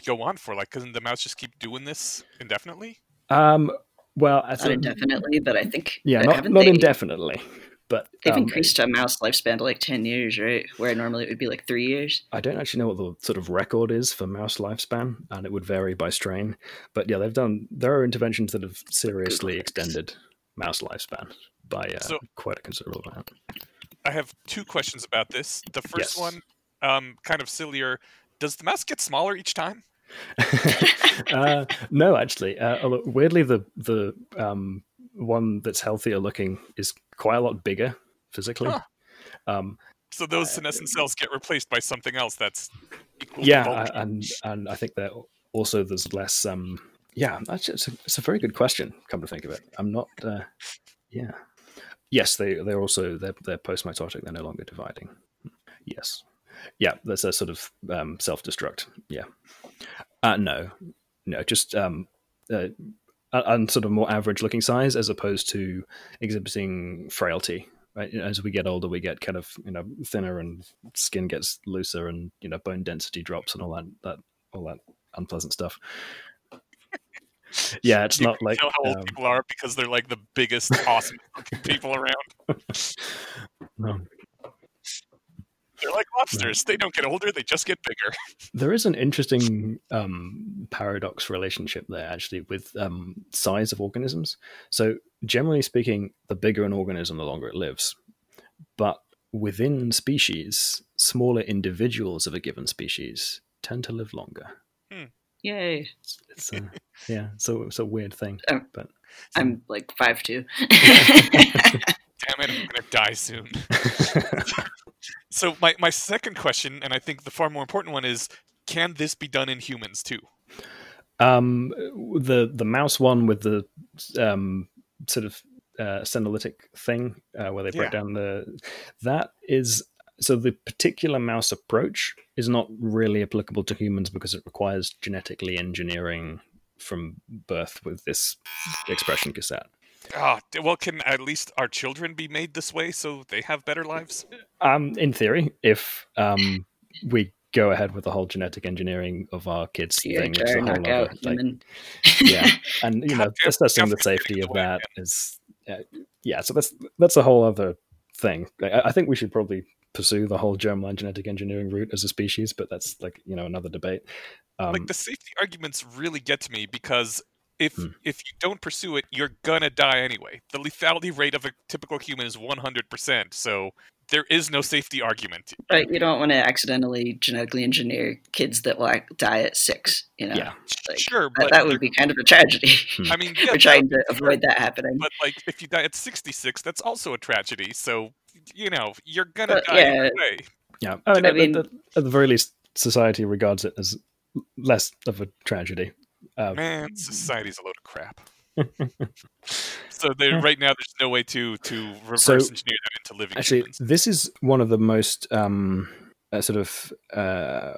Speaker 2: go on for? Like, can the mouse just keep doing this indefinitely?
Speaker 3: Um, well, I
Speaker 4: Not indefinitely, but I think
Speaker 3: yeah, not,
Speaker 4: haven't they,
Speaker 3: indefinitely, but
Speaker 4: They've
Speaker 3: um,
Speaker 4: increased a mouse lifespan to like ten years, right? Where normally it would be like three years.
Speaker 3: I don't actually know what the sort of record is for mouse lifespan, and it would vary by strain. But yeah, they've done. There are interventions that have seriously
Speaker 4: Google.
Speaker 3: extended mouse lifespan by uh,
Speaker 2: So-
Speaker 3: quite a considerable amount.
Speaker 2: I have two questions about this. The first
Speaker 3: Yes.
Speaker 2: one, um, kind of sillier. Does the mouse get smaller each time?
Speaker 3: uh, no, actually, uh, weirdly, the the um, one that's healthier looking is quite a lot bigger physically.
Speaker 2: Huh.
Speaker 3: Um,
Speaker 2: So those senescent cells get replaced by something else that's
Speaker 3: yeah, uh, and and I think that also there's less. Um, yeah, that's it's a, it's a very good question. Come to think of it, I'm not. Uh, yeah, yes, they they're also they're they're post mitotic. They're no longer dividing. Yes, yeah, that's a sort of um, self destruct. Yeah, uh, no, no, just um, uh, and sort of more average looking size as opposed to exhibiting frailty. Right, as we get older, we get kind of you know thinner and skin gets looser, and you know bone density drops and all that that all that unpleasant stuff. Yeah, it's
Speaker 2: you
Speaker 3: not
Speaker 2: can
Speaker 3: like
Speaker 2: tell how old
Speaker 3: um,
Speaker 2: people are because they're like the biggest, awesome people around.
Speaker 3: no.
Speaker 2: They're like lobsters. They don't get older; they just get bigger.
Speaker 3: There is an interesting um, paradox relationship there, actually, with um, size of organisms. So, generally speaking, the bigger an organism, the longer it lives. But within species, smaller individuals of a given species tend to live longer.
Speaker 4: Yay!
Speaker 3: It's, it's a, yeah, so it's a weird thing.
Speaker 4: Oh.
Speaker 3: But
Speaker 4: I'm like five two.
Speaker 2: Damn it! I'm gonna die soon. So my my second question, and I think the far more important one, is: Can this be done in humans too?
Speaker 3: Um, the the mouse one with the um, sort of uh, senolytic thing uh, where they break
Speaker 2: Yeah.
Speaker 3: down the that is so the particular mouse approach is not really applicable to humans because it requires genetically engineering from birth with this expression cassette.
Speaker 2: Ah, d- well, can at least our children be made this way so they have better lives?
Speaker 3: Um, in theory, if um, we go ahead with the whole genetic engineering of our kids thing, which is a whole other,
Speaker 4: knockout
Speaker 3: like, yeah, and you know,
Speaker 2: Goddamn-
Speaker 3: assessing the safety
Speaker 2: getting
Speaker 3: of
Speaker 2: away,
Speaker 3: that is, uh, yeah. So that's that's a whole other thing. I, I think we should probably pursue the whole germline genetic engineering route as a species, but that's like you know another debate. Um,
Speaker 2: like the safety arguments really get to me because if
Speaker 3: Hmm.
Speaker 2: if you don't pursue it, you're gonna die anyway. The lethality rate of a typical human is 100%. So there is no safety argument.
Speaker 4: Right, you don't want to accidentally genetically engineer kids that will die at six. You know,
Speaker 3: Yeah.
Speaker 4: Like,
Speaker 2: sure,
Speaker 4: that,
Speaker 2: but
Speaker 4: that would be kind of a tragedy.
Speaker 2: I mean, yeah,
Speaker 4: We're trying to
Speaker 2: be sure,
Speaker 4: avoid that happening.
Speaker 2: But like, if you die at 66, that's also a tragedy. So you know, you're gonna
Speaker 4: But,
Speaker 2: die
Speaker 4: yeah.
Speaker 2: anyway.
Speaker 3: Yeah, I mean,
Speaker 4: I
Speaker 3: at,
Speaker 4: mean-
Speaker 3: the, at the very least, society regards it as less of a tragedy. Um,
Speaker 2: Man, society's a load of crap. so right now, there's no way to to reverse
Speaker 3: So,
Speaker 2: engineer that into living
Speaker 3: Actually,
Speaker 2: humans.
Speaker 3: this is one of the most um, uh, sort of uh,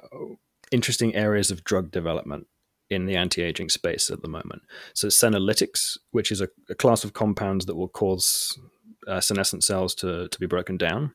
Speaker 3: interesting areas of drug development in the anti-aging space at the moment. So, senolytics, which is a, a class of compounds that will cause uh, senescent cells to, to be broken down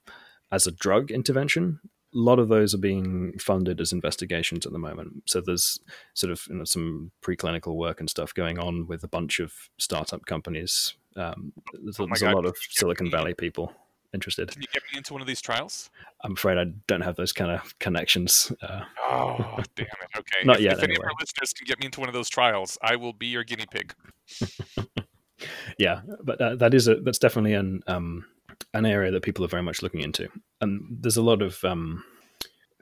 Speaker 3: as a drug intervention. A lot of those are being funded as investigations at the moment. So there's sort of you know, some preclinical work and stuff going on with a bunch of startup companies. Um, there's
Speaker 2: Oh
Speaker 3: there's a lot of Silicon Valley people interested.
Speaker 2: Can you get me into one of these trials?
Speaker 3: I'm afraid I don't have those kind of connections. Uh,
Speaker 2: Oh, damn it. Okay.
Speaker 3: Not
Speaker 2: if,
Speaker 3: yet,
Speaker 2: If any of our listeners can get me into one of those trials, I will be your guinea pig.
Speaker 3: yeah, but that, that is a that's definitely an um, an area that people are very much looking into, and there's a lot of um,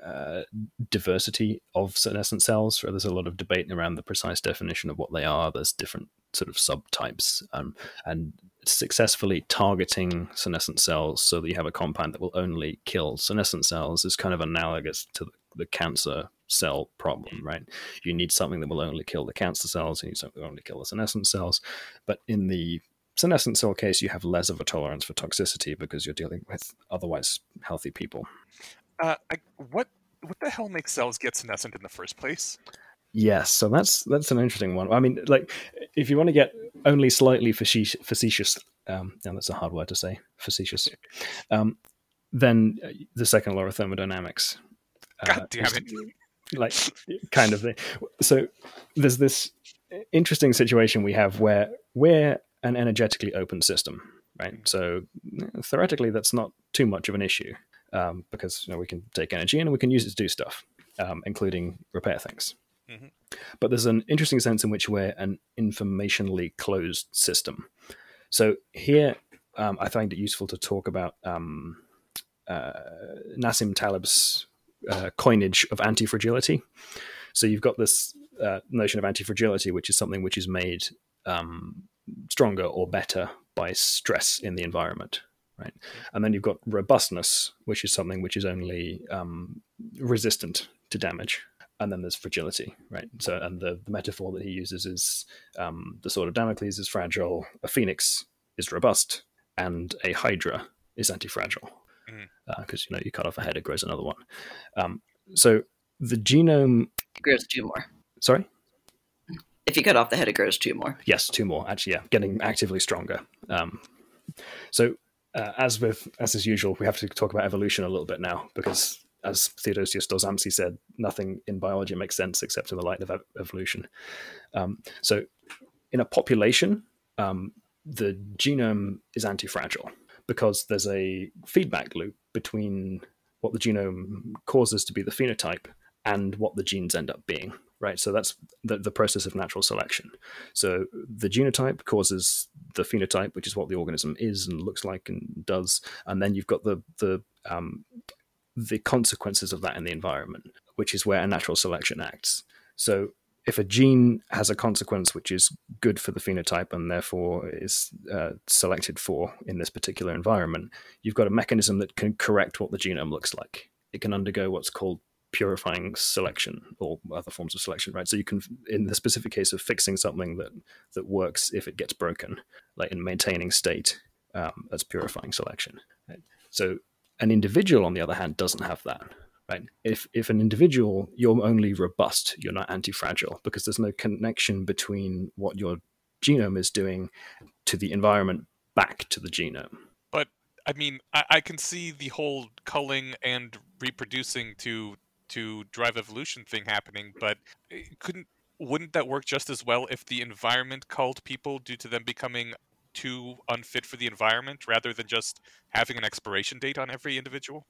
Speaker 3: uh, diversity of senescent cells. Or there's a lot of debate around the precise definition of what they are. There's different sort of subtypes, um, and successfully targeting senescent cells so that you have a compound that will only kill senescent cells is kind of analogous to the, the cancer cell problem, right? You need something that will only kill the cancer cells, you need something that will only kill the senescent cells. But in the senescent cell case, you have less of a tolerance for toxicity because you're dealing with otherwise healthy people.
Speaker 2: Uh, I, what what the hell makes cells get senescent in the first place?
Speaker 3: Yes, so that's that's an interesting one. I mean, like, if you want to get only slightly facetious, facetious um, now that's a hard word to say, facetious, um, then uh, the second law of thermodynamics. uh,
Speaker 2: God damn it.
Speaker 3: like kind of thing. So there's this interesting situation we have where we're an energetically open system, right? So theoretically, that's not too much of an issue um, because you know, we can take energy and we can use it to do stuff, um, including repair things.
Speaker 2: Mhm.
Speaker 3: But there's an interesting sense in which we're an informationally closed system. So here, um, I find it useful to talk about um, uh, Nassim Taleb's uh, coinage of anti-fragility. So you've got this uh, notion of anti-fragility, which is something which is made um, stronger or better by stress in the environment, right? And then you've got robustness, which is something which is only um, resistant to damage. And then there's fragility, right? So, and the, the metaphor that he uses is um, the sword of Damocles is fragile, a phoenix is robust, and a hydra is anti-fragile because you know you cut off a head, it grows another one. Um, so the genome,
Speaker 4: It grows two more.
Speaker 3: sorry,
Speaker 4: If you cut off the head, it grows two more.
Speaker 3: yes, two more actually. Yeah, getting actively stronger. Um, so uh, as with as is usual, we have to talk about evolution a little bit now because. As Theodosius Dobzhansky said, nothing in biology makes sense except in the light of ev- evolution. Um, so, in a population, um, the genome is anti-fragile because there's a feedback loop between what the genome causes to be the phenotype and what the genes end up being right? So that's the, the process of natural selection. So the genotype causes the phenotype which is what the organism is and looks like and does. And then you've got the the um, the consequences of that in the environment which is where a natural selection acts. So if a gene has a consequence which is good for the phenotype and therefore is uh, selected for in this particular environment, you've got a mechanism that can correct what the genome looks like. It can undergo what's called purifying selection or other forms of selection, right? So you can, in the specific case of fixing something that that works if it gets broken, like in maintaining state, um, that's purifying selection. Right? So an individual, on the other hand, doesn't have that right? If if an individual, you're only robust, you're not anti-fragile because there's no connection between what your genome is doing to the environment back to the genome.
Speaker 2: But I mean, I, I can see the whole culling and reproducing to to drive evolution thing happening, but couldn't wouldn't that work just as well if the environment culled people due to them becoming too unfit for the environment rather than just having an expiration date on every individual?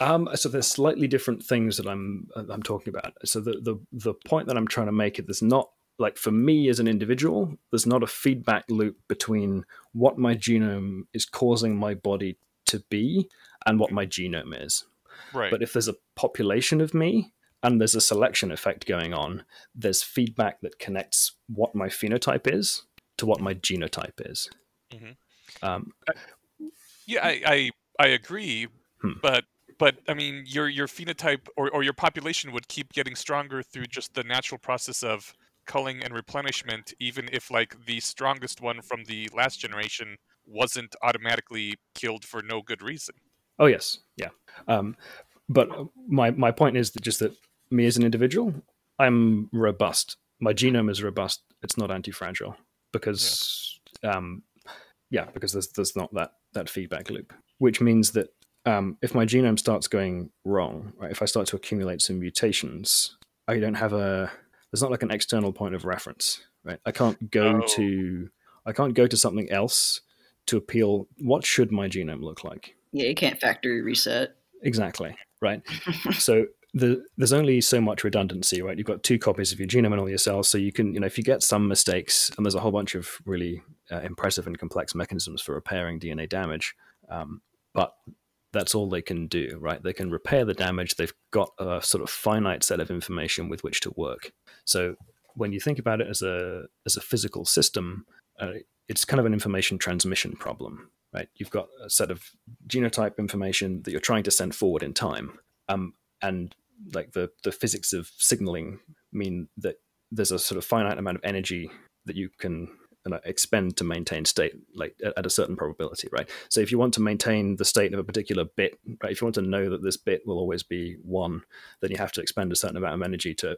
Speaker 3: Um, so there's slightly different things that I'm I'm talking about. So the the the point that I'm trying to make is there's not like for me as an individual, there's not a feedback loop between what my genome is causing my body to be and what my genome is.
Speaker 2: Right.
Speaker 3: But if there's a population of me and there's a selection effect going on, there's feedback that connects what my phenotype is to what my genotype is.
Speaker 2: Mhm.
Speaker 3: Um,
Speaker 2: Yeah, I I, I agree,
Speaker 3: Hmm.
Speaker 2: but but I mean your your phenotype or, or your population would keep getting stronger through just the natural process of culling and replenishment, even if like the strongest one from the last generation wasn't automatically killed for no good reason.
Speaker 3: Oh yes, yeah. Um, but my my point is that just that me as an individual, I'm robust. My genome is robust. It's not anti-fragile because um, yeah, because there's there's not that that feedback loop, which means that um, if my genome starts going wrong, right, if I start to accumulate some mutations, I don't have a there's not like an external point of reference, right? I can't go
Speaker 2: Oh.
Speaker 3: to I can't go to something else to appeal. What should my genome look like?
Speaker 4: Yeah, you can't factory reset.
Speaker 3: Exactly, right? so the, there's only so much redundancy, right? You've got two copies of your genome and all your cells, so you can, you know, if you get some mistakes, and there's a whole bunch of really uh, impressive and complex mechanisms for repairing DNA damage, um, but that's all they can do, right? They can repair the damage. They've got a sort of finite set of information with which to work. So when you think about it as a as a physical system, uh, it's kind of an information transmission problem, right? You've got a set of genotype information that you're trying to send forward in time, um, and like the the physics of signaling mean that there's a sort of finite amount of energy that you can expend to maintain state, like at a certain probability, right? So if you want to maintain the state of a particular bit, right? If you want to know that this bit will always be one, then you have to expend a certain amount of energy to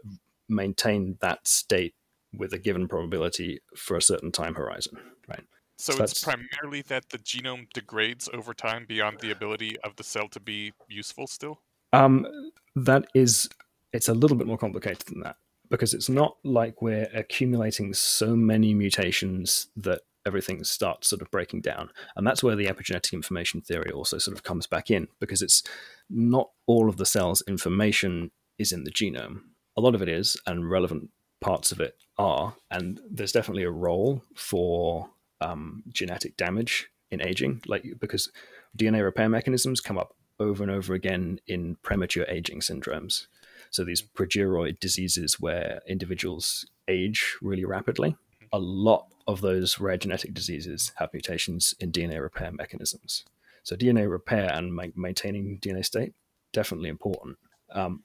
Speaker 3: maintain that state with a given probability for a certain time horizon, right?
Speaker 2: So,
Speaker 3: So
Speaker 2: it's primarily that the genome degrades over time beyond the ability of the cell to be useful still.
Speaker 3: Um, that is, it's a little bit more complicated than that because it's not like we're accumulating so many mutations that everything starts sort of breaking down. And that's where the epigenetic information theory also sort of comes back in because it's not all of the cell's information is in the genome. A lot of it is, and relevant parts of it are. And there's definitely a role for um, genetic damage in aging, like because DNA repair mechanisms come up over and over again in premature aging syndromes. So these progeroid diseases where individuals age really rapidly. A lot of those rare genetic diseases have mutations in DNA repair mechanisms. So DNA repair and ma- maintaining DNA state definitely important, um,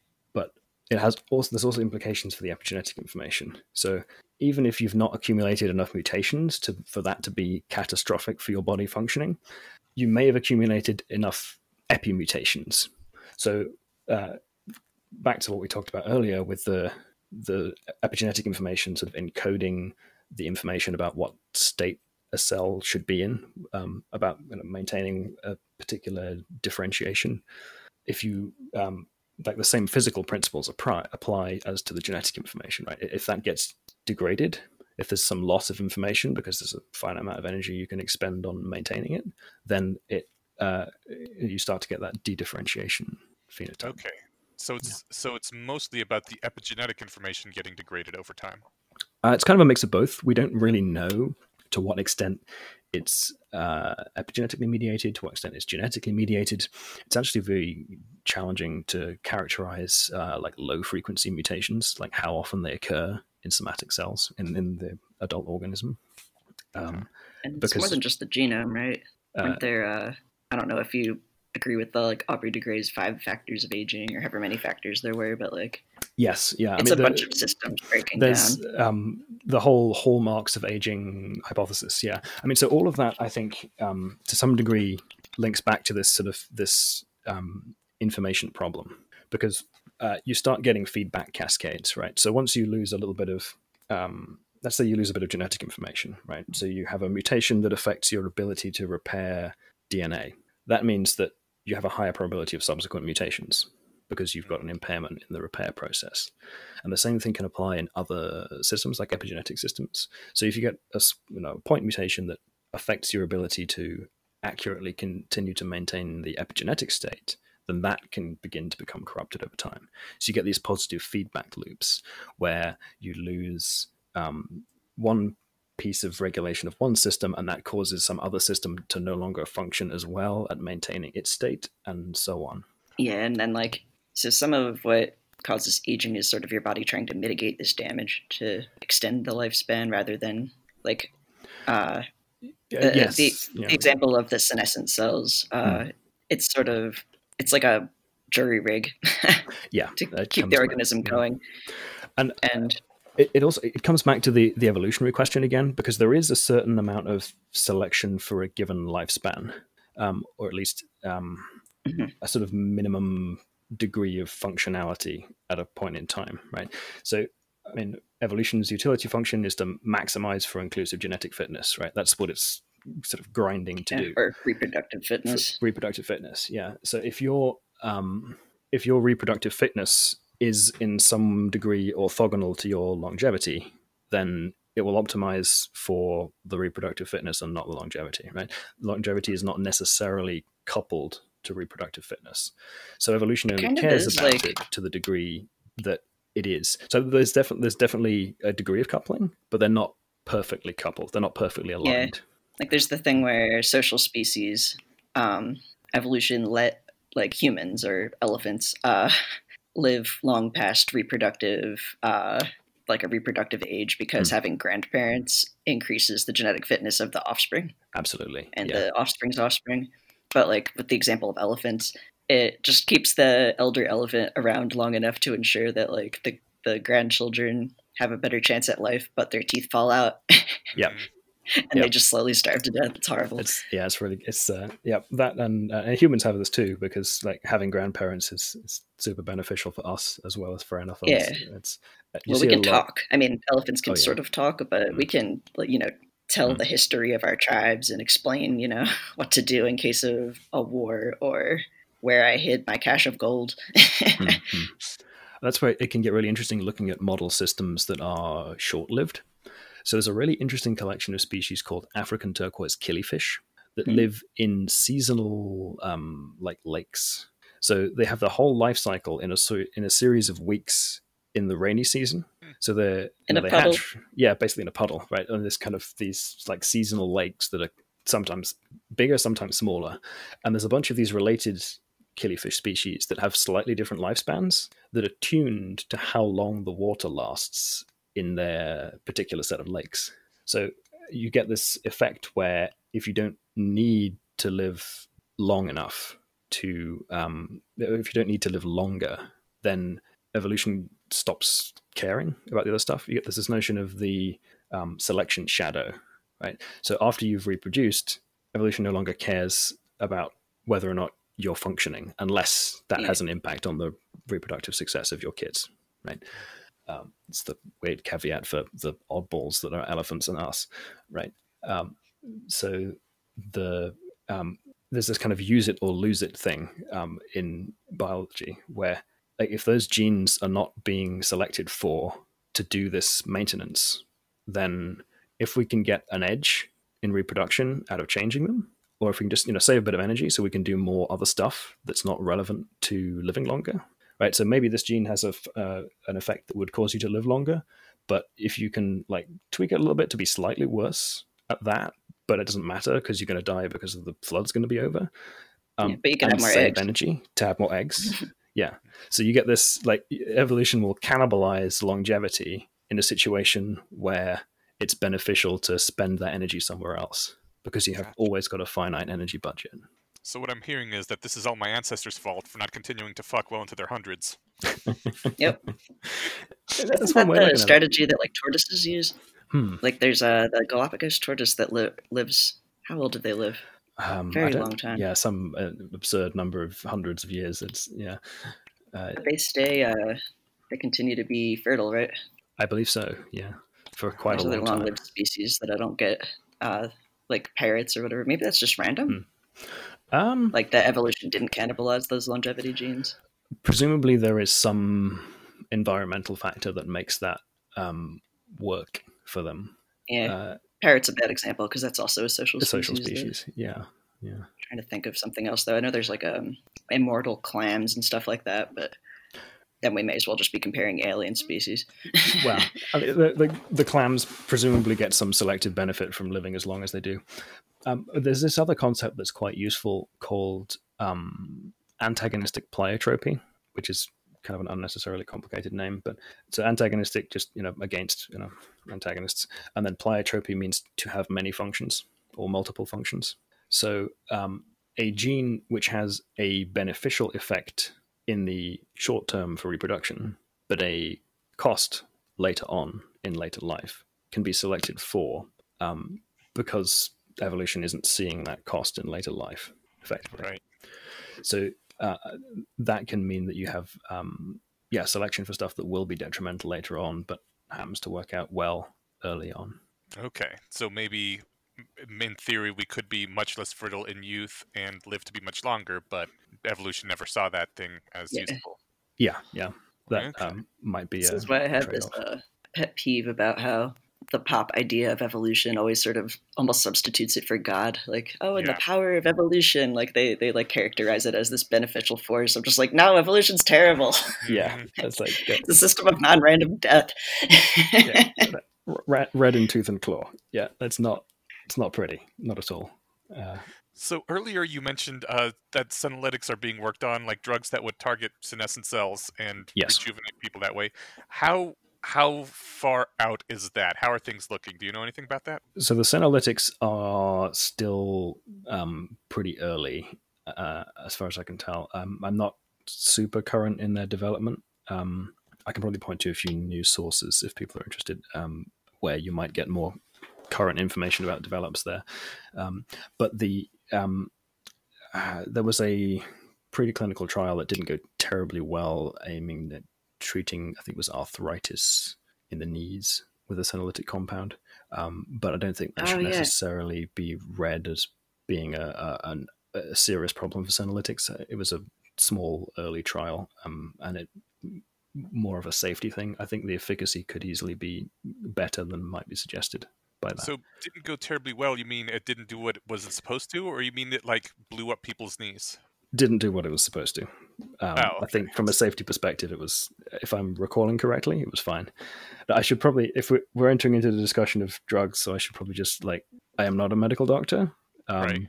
Speaker 3: it has also there's also implications for the epigenetic information. So even if you've not accumulated enough mutations to for that to be catastrophic for your body functioning, you may have accumulated enough epimutations. So uh, back to what we talked about earlier with the the epigenetic information sort of encoding the information about what state a cell should be in, um, about you know, maintaining a particular differentiation. If you um, like the same physical principles apply, apply as to the genetic information, right? If that gets degraded, if there's some loss of information because there's a finite amount of energy you can expend on maintaining it, then it uh, you start to get that de-differentiation phenotype.
Speaker 2: Okay. So it's so it's mostly about the epigenetic information getting degraded over time.
Speaker 3: Uh, it's kind of a mix of both. We don't really know to what extent it's uh, epigenetically mediated, to what extent it's genetically mediated. It's actually very challenging to characterize uh, like low frequency mutations, like how often they occur in somatic cells in, in the adult organism. Um,
Speaker 4: And it's more
Speaker 3: Because-
Speaker 4: than just the genome, right?
Speaker 3: uh,
Speaker 4: Aren't there? Uh, I don't know if you agree with the like Aubrey de Grey's five factors of aging or however many factors there were, but like
Speaker 3: yes, yeah.
Speaker 4: it's
Speaker 3: I
Speaker 4: a
Speaker 3: mean,
Speaker 4: bunch
Speaker 3: the-
Speaker 4: of systems breaking
Speaker 3: there's
Speaker 4: down.
Speaker 3: um, the whole hallmarks of aging hypothesis yeah i mean so all of that i think um, to some degree links back to this sort of this um, information problem because uh, you start getting feedback cascades right so once you lose a little bit of um, let's say you lose a bit of genetic information right so you have a mutation that affects your ability to repair dna that means that you have a higher probability of subsequent mutations because you've got an impairment in the repair process and the same thing can apply in other systems like epigenetic systems. So if you get a you know, point mutation that affects your ability to accurately continue to maintain the epigenetic state, then that can begin to become corrupted over time. So you get these positive feedback loops where you lose um, one piece of regulation of one system, and that causes some other system to no longer function as well at maintaining its state, and so on.
Speaker 4: Yeah, and then like so some of what causes aging is sort of your body trying to mitigate this damage to extend the lifespan rather than like uh, the,
Speaker 3: yes,
Speaker 4: the,
Speaker 3: yeah.
Speaker 4: example of the senescent cells. Uh, It's sort of it's like a jury rig
Speaker 3: yeah,
Speaker 4: to keep the
Speaker 3: back,
Speaker 4: organism
Speaker 3: yeah.
Speaker 4: going,
Speaker 3: And
Speaker 4: and
Speaker 3: it, it also it comes back to the the evolutionary question again because there is a certain amount of selection for a given lifespan um, or at least um,
Speaker 4: Mhm.
Speaker 3: a sort of minimum degree of functionality at a point in time right? So i mean evolution's utility function is to maximize for inclusive genetic fitness right? That's what it's sort of grinding to do.
Speaker 4: or reproductive
Speaker 3: for
Speaker 4: fitness.
Speaker 3: reproductive fitness yeah. So if your um if your reproductive fitness is in some degree orthogonal to your longevity then it will optimize for the reproductive fitness and not the longevity right? Longevity is not necessarily coupled to reproductive fitness. So evolution only
Speaker 4: kind
Speaker 3: cares
Speaker 4: is,
Speaker 3: about
Speaker 4: like-
Speaker 3: it to the degree that it is. So there's definitely there's definitely a degree of coupling but they're not perfectly coupled. They're not perfectly aligned.
Speaker 4: Like there's the thing where social species, um, evolution let like humans or elephants uh, live long past reproductive, uh, like a reproductive age, because
Speaker 3: Hmm.
Speaker 4: having grandparents increases the genetic fitness of the offspring.
Speaker 3: Absolutely.
Speaker 4: And
Speaker 3: yeah.
Speaker 4: the offspring's offspring. But like with the example of elephants, it just keeps the elder elephant around long enough to ensure that like the the grandchildren have a better chance at life, but their teeth fall out
Speaker 3: yeah
Speaker 2: Mm.
Speaker 4: and
Speaker 3: Yeah.
Speaker 4: they just slowly starve to death. It's horrible.
Speaker 3: It's yeah, it's really it's uh, yeah that and, uh, and humans have this too because like having grandparents is, is super beneficial for us as well as for elephants.
Speaker 4: Yeah.
Speaker 3: it's uh,
Speaker 4: well, we can talk. I mean, elephants can
Speaker 3: Oh, yeah.
Speaker 4: sort of talk, but we can, you know, tell
Speaker 3: Mm.
Speaker 4: the history of our tribes and explain, you know, what to do in case of a war or where I hid my cache of gold.
Speaker 3: Mhm. That's where it can get really interesting looking at model systems that are short lived. So there's a really interesting collection of species called African turquoise killifish that
Speaker 4: Hmm.
Speaker 3: live in seasonal um, like lakes. So they have the whole life cycle in a in a series of weeks in the rainy season. So they're
Speaker 4: In
Speaker 3: you
Speaker 4: a
Speaker 3: they
Speaker 4: puddle.
Speaker 3: hatch, yeah, basically in a puddle, right? On this kind of these like seasonal lakes that are sometimes bigger, sometimes smaller, and there's a bunch of these related killifish species that have slightly different lifespans that are tuned to how long the water lasts in their particular set of lakes. So you get this effect where if you don't need to live long enough to, um, if you don't need to live longer, then evolution stops caring about the other stuff. You get there's this notion of the um, selection shadow, right? So after you've reproduced, evolution no longer cares about whether or not you're functioning unless that
Speaker 4: Yeah.
Speaker 3: has an impact on the reproductive success of your kids, right? Um, it's the weird caveat for the oddballs that are elephants and us, right? Um, so the um, there's this kind of use it or lose it thing um, in biology where like, if those genes are not being selected for to do this maintenance, then if we can get an edge in reproduction out of changing them, or if we can just you know save a bit of energy so we can do more other stuff that's not relevant to living longer, right? So maybe this gene has a uh, an effect that would cause you to live longer, but if you can like tweak it a little bit to be slightly worse at that, but it doesn't matter because you're going to die because of the flood's going to be over. Um,
Speaker 4: Yeah, but you can have more
Speaker 3: save
Speaker 4: eggs.
Speaker 3: energy to have more eggs. yeah, so you get this like evolution will cannibalize longevity in a situation where it's beneficial to spend that energy somewhere else because you have
Speaker 2: Gotcha.
Speaker 3: always got a finite energy budget.
Speaker 2: So what I'm hearing is that this is all my ancestors' fault for not continuing to fuck well into their hundreds.
Speaker 4: Yep.
Speaker 3: That's
Speaker 4: Isn't
Speaker 3: one
Speaker 4: that
Speaker 3: way of looking
Speaker 4: the strategy that like tortoises use?
Speaker 3: Hmm.
Speaker 4: Like there's a the Galapagos tortoise that li- lives. How old did they live?
Speaker 3: Um,
Speaker 4: Very long time.
Speaker 3: Yeah, some uh, absurd number of hundreds of years. It's yeah, uh,
Speaker 4: They stay. Uh, they continue to be fertile, right?
Speaker 3: I believe so. Yeah, for quite
Speaker 4: There's
Speaker 3: a long time.
Speaker 4: long-lived species that I don't get, uh, like parrots or whatever. Maybe that's just random.
Speaker 3: Um,
Speaker 4: Like that evolution didn't cannibalize those longevity genes.
Speaker 3: presumably there is some environmental factor that makes that um, work for them.
Speaker 4: Yeah,
Speaker 3: Uh,
Speaker 4: parrot's a bad example because that's also a social
Speaker 3: a
Speaker 4: species.
Speaker 3: social species. Yeah, yeah.
Speaker 4: trying to think of something else though. I know there's like um immortal clams and stuff like that, but then we may as well just be comparing alien species.
Speaker 3: well, I mean, the, the, the clams presumably get some selective benefit from living as long as they do. Um, there's this other concept that's quite useful called um, antagonistic pleiotropy, which is kind of an unnecessarily complicated name, but so antagonistic just you know against you know antagonists, and then pleiotropy means to have many functions or multiple functions. So um, a gene which has a beneficial effect in the short term for reproduction, but a cost later on in later life can be selected for um, because evolution isn't seeing that cost in later life effectively.
Speaker 2: Right.
Speaker 3: So uh, that can mean that you have um, yeah selection for stuff that will be detrimental later on, but happens to work out well early on.
Speaker 2: Okay, so maybe in theory we could be much less fertile in youth and live to be much longer, but evolution never saw that thing as
Speaker 4: Yeah.
Speaker 2: useful.
Speaker 3: Yeah, yeah, that
Speaker 2: Okay.
Speaker 3: um, might be.
Speaker 4: This
Speaker 3: a
Speaker 4: is why I have this uh, pet peeve about how the pop idea of evolution always sort of almost substitutes it for God. Like, oh, and
Speaker 2: Yeah.
Speaker 4: the power of evolution. Like they they like characterize it as this beneficial force. I'm just like, no, evolution's terrible.
Speaker 3: Yeah, that's like
Speaker 4: it's a system of non-random death.
Speaker 3: yeah, that- red, red in tooth and claw. Yeah, that's not. It's not pretty. Not at all. Uh,
Speaker 2: So earlier you mentioned uh, that senolytics are being worked on, like drugs that would target senescent cells and
Speaker 3: Yes.
Speaker 2: rejuvenate people that way. How how far out is that? How are things looking? Do you know anything about that?
Speaker 3: so the senolytics are still um, pretty early, uh, as far as I can tell. Um, I'm not super current in their development. Um, I can probably point to a few news sources if people are interested, um, where you might get more current information about develops there. Um, but the um, uh, there was a preclinical trial that didn't go terribly well, aiming at treating, I think it was arthritis in the knees with a senolytic compound. Um, but I don't think that
Speaker 4: Oh,
Speaker 3: should
Speaker 4: yeah.
Speaker 3: necessarily be read as being a, a, an- a serious problem for senolytics. It was a small early trial, um, and it more of a safety thing. I think the efficacy could easily be better than might be suggested by that.
Speaker 2: So didn't go terribly well. You mean it didn't do what it was supposed to, or you mean it like blew up people's knees?
Speaker 3: didn't do what it was supposed to. Um,
Speaker 2: Oh,
Speaker 3: I think from a safety perspective, it was, if I'm recalling correctly, it was fine. I should probably, if we're, we're entering into the discussion of drugs, so I should probably just like, I am not a medical doctor. Um,
Speaker 2: Right.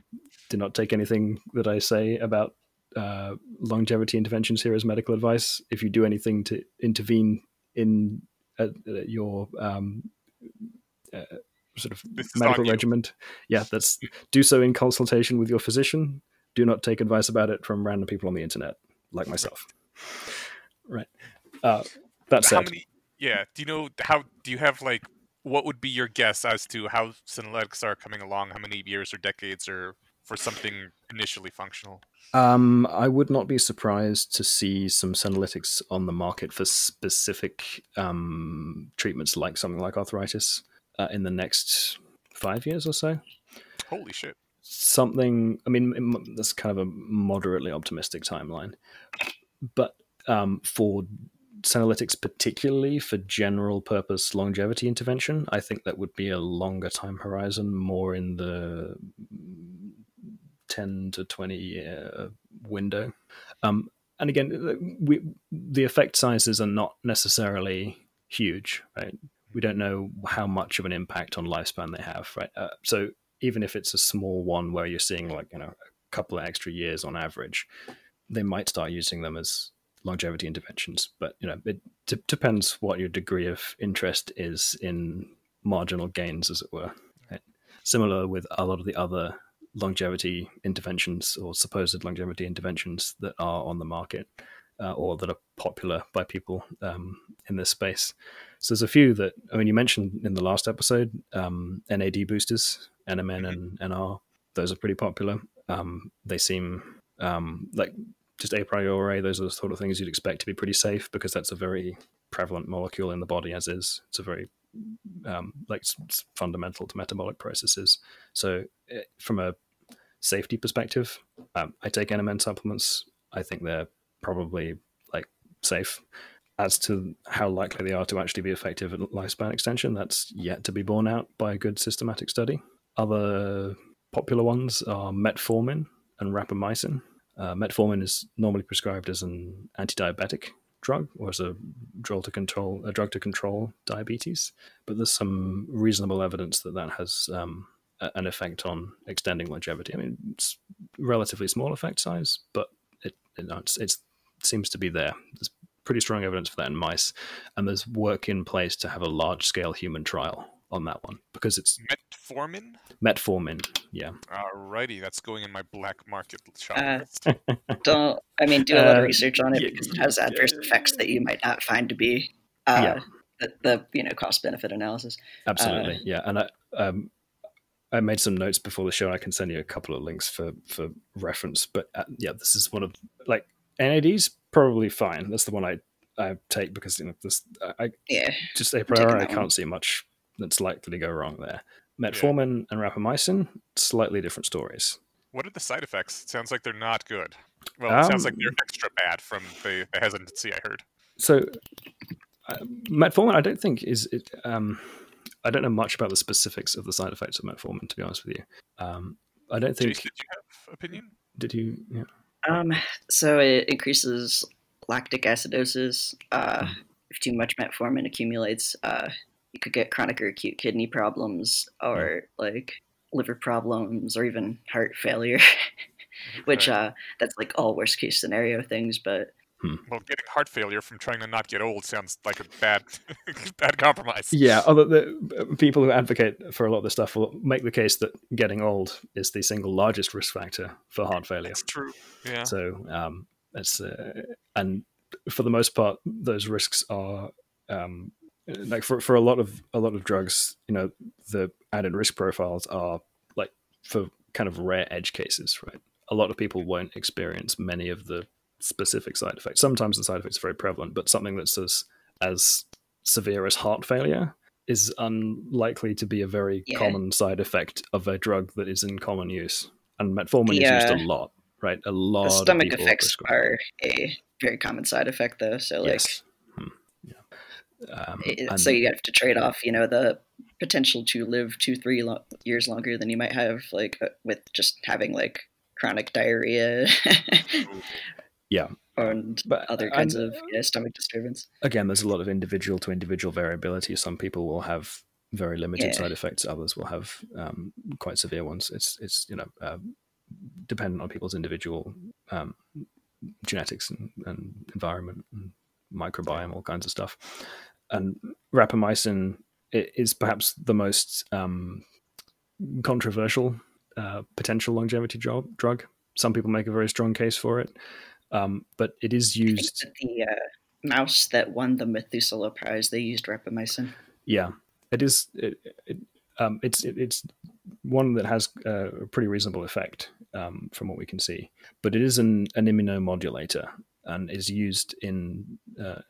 Speaker 3: Do not take anything that I say about uh, longevity interventions here as medical advice. If you do anything to intervene in uh, your um, uh, sort of
Speaker 2: This
Speaker 3: medical regimen, yeah, that's do so in consultation with your physician do not take advice about it from random people on the internet like myself right uh, that
Speaker 2: How
Speaker 3: said
Speaker 2: many? Yeah. Do you know how? Do you have like what would be your guess as to how senolytics are coming along? How many years or decades or for something initially functional?
Speaker 3: um, i would not be surprised to see some senolytics on the market for specific um, treatments like something like arthritis uh, in the next five years or so
Speaker 2: Holy shit!
Speaker 3: Something i mean that's kind of a moderately optimistic timeline. But um, for senolytics particularly for general purpose longevity intervention i think that would be a longer time horizon more in the 10 to 20 year window. Um, and again we, the effect sizes are not necessarily huge right? We don't know how much of an impact on lifespan they have right? Uh, so even if it's a small one where you're seeing like you know a couple of extra years on average they might start using them as longevity interventions. But you know it d- depends what your degree of interest is in marginal gains as it were. Right? similar with a lot of the other longevity interventions or supposed longevity interventions that are on the market uh, or that are popular by people um, in this space. So there's a few that I mean you mentioned in the last episode um, NAD boosters, NMN and NR. Those are pretty popular. Um, they seem um, like just a priori. Those are the sort of things you'd expect to be pretty safe because that's a very prevalent molecule in the body as is. It's a very um, like it's, fundamental to metabolic processes. So eh, from a safety perspective, um, I take NMN supplements. I think they're probably like safe. As to how likely they are to actually be effective at lifespan extension, that's yet to be borne out by a good systematic study. Other popular ones are metformin and rapamycin. Uh, metformin is normally prescribed as an anti-diabetic drug or as a drug to control a drug to control diabetes. But there's some reasonable evidence that that has um, an effect on extending longevity. I mean, it's relatively small effect size, but it, it it's, it's, it seems to be there. There's pretty strong evidence for that in mice, and there's work in place to have a large scale human trial on that one because it's
Speaker 2: metformin.
Speaker 3: Metformin, yeah.
Speaker 2: Alrighty, that's going in my black market shop
Speaker 4: Uh. Don't I mean do a lot of
Speaker 3: Uh,
Speaker 4: research on it
Speaker 3: yeah,
Speaker 4: because it has adverse effects that you might not find to be uh,
Speaker 3: Yeah.
Speaker 4: the, the you know cost benefit analysis.
Speaker 3: Absolutely,
Speaker 4: Uh,
Speaker 3: yeah. And I um, I made some notes before the show. I can send you a couple of links for for reference. But uh, yeah, this is one of like NAD's probably fine. That's the one I I take because you know this I
Speaker 4: Yeah,
Speaker 3: just a
Speaker 4: taking
Speaker 3: priori I can't see much that's likely to go wrong there. Metformin and rapamycin, slightly different stories.
Speaker 2: What are the side effects? It sounds like they're not good. Well, it sounds like
Speaker 3: Um,
Speaker 2: they're extra bad from the, the hesitancy I heard.
Speaker 3: So, uh, metformin, I don't think is it. Um, I don't know much about the specifics of the side effects of metformin, to be honest with you. Um, I don't think.
Speaker 2: Jace, did you have opinion?
Speaker 3: Did you? Yeah.
Speaker 4: Um, so it increases lactic acidosis. Uh,
Speaker 3: Hmm.
Speaker 4: if too much metformin accumulates, uh, you could get chronic or acute kidney problems, or like liver problems, or even heart failure. Which uh, that's like all worst case scenario things. But
Speaker 2: well, getting heart failure from trying to not get old sounds like a bad, bad compromise.
Speaker 3: Yeah. Other the people who advocate for a lot of this stuff will make the case that getting old is the single largest risk factor for heart failure.
Speaker 2: that's true. Yeah.
Speaker 3: So um, it's uh, and for the most part, those risks are um, like for, for a lot of a lot of drugs, you know, the added risk profiles are like for kind of rare edge cases, right? A lot of people won't experience many of the specific side effects. Sometimes the side effects are very prevalent, but something that's as as severe as heart failure is unlikely to be a very
Speaker 4: Yeah.
Speaker 3: common side effect of a drug that is in common use. And metformin is used a lot, right? A lot
Speaker 4: the stomach
Speaker 3: people
Speaker 4: effects
Speaker 3: prescribe
Speaker 4: are a very common side effect, though. So like,
Speaker 3: yes. Hmm. Yeah. Um,
Speaker 4: it- so you have to trade off, you know, the potential to live two, three lo- years longer than you might have, like uh, with just having like chronic diarrhea.
Speaker 3: Yeah.
Speaker 4: And
Speaker 3: But
Speaker 4: other kinds
Speaker 3: and-
Speaker 4: of yeah, stomach disturbance.
Speaker 3: again, there's a lot of individual to individual variability. Some people will have very limited
Speaker 4: Yeah.
Speaker 3: side effects. Others will have um, quite severe ones. It's it's you know uh, dependent on people's individual um, genetics and, and environment and microbiome, all kinds of stuff. And rapamycin is perhaps the most um, controversial uh, potential longevity drug. Drug. Some people make a very strong case for it, um, but it is used.
Speaker 4: the uh, mouse that won the Methuselah Prize, they used rapamycin.
Speaker 3: Yeah, it is. It, it, um, it's it, it's one that has uh, a pretty reasonable effect um, from what we can see, but it is an, an immunomodulator and is used in uh,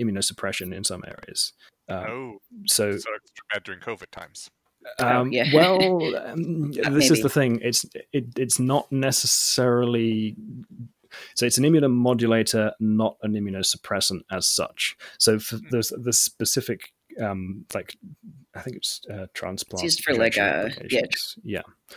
Speaker 3: immunosuppression in some areas. Um,
Speaker 2: oh,
Speaker 3: so,
Speaker 2: so extra bad during COVID times.
Speaker 4: Oh,
Speaker 3: um,
Speaker 4: yeah.
Speaker 3: well, um, this is the thing. It's it, it's not necessarily. So it's an immunomodulator, not an immunosuppressant as such. So for
Speaker 2: Hmm.
Speaker 3: there's the specific, um, like I think it's uh, transplant.
Speaker 4: used for, like,
Speaker 3: rejection
Speaker 4: uh, yeah,
Speaker 3: yeah,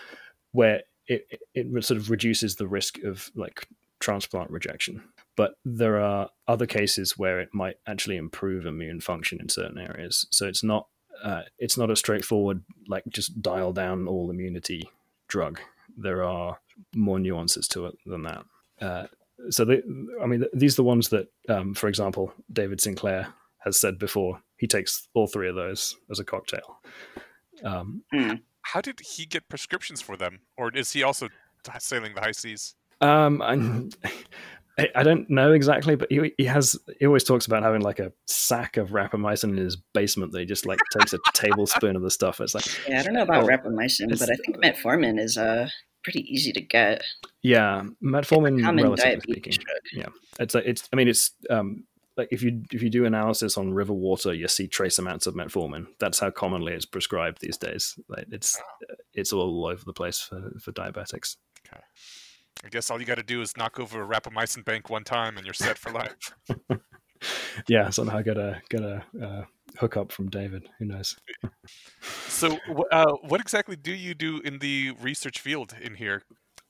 Speaker 3: where it, it it sort of reduces the risk of like transplant rejection. But there are other cases where it might actually improve immune function in certain areas. So it's not uh, it's not a straightforward like just dial down all immunity drug. There are more nuances to it than that. Uh, so they, I mean, these are the ones that, um, for example, David Sinclair has said before. He takes all three of those as a cocktail. Um,
Speaker 2: How did he get prescriptions for them, or is he also sailing the high seas?
Speaker 3: Um, I'm, I, I don't know exactly, but he, he has. He always talks about having like a sack of rapamycin in his basement. That he just like takes a tablespoon of the stuff. It's like,
Speaker 4: Yeah, I don't know about
Speaker 3: Oh,
Speaker 4: rapamycin, but I think metformin is uh pretty easy to get.
Speaker 3: yeah, metformin,
Speaker 4: Common
Speaker 3: relatively
Speaker 4: diabetes
Speaker 3: speaking.
Speaker 4: drug.
Speaker 3: It's like it's. I mean, it's um like if you if you do analysis on river water, you see trace amounts of metformin. That's how commonly it's prescribed these days. Like it's it's all over the place for for diabetics.
Speaker 2: Okay. I guess all you got to do is knock over a rapamycin bank one time, and you're set for life.
Speaker 3: Yeah, somehow get a get a uh, hookup from David. Who knows?
Speaker 2: So, uh, what exactly do you do in the research field in here?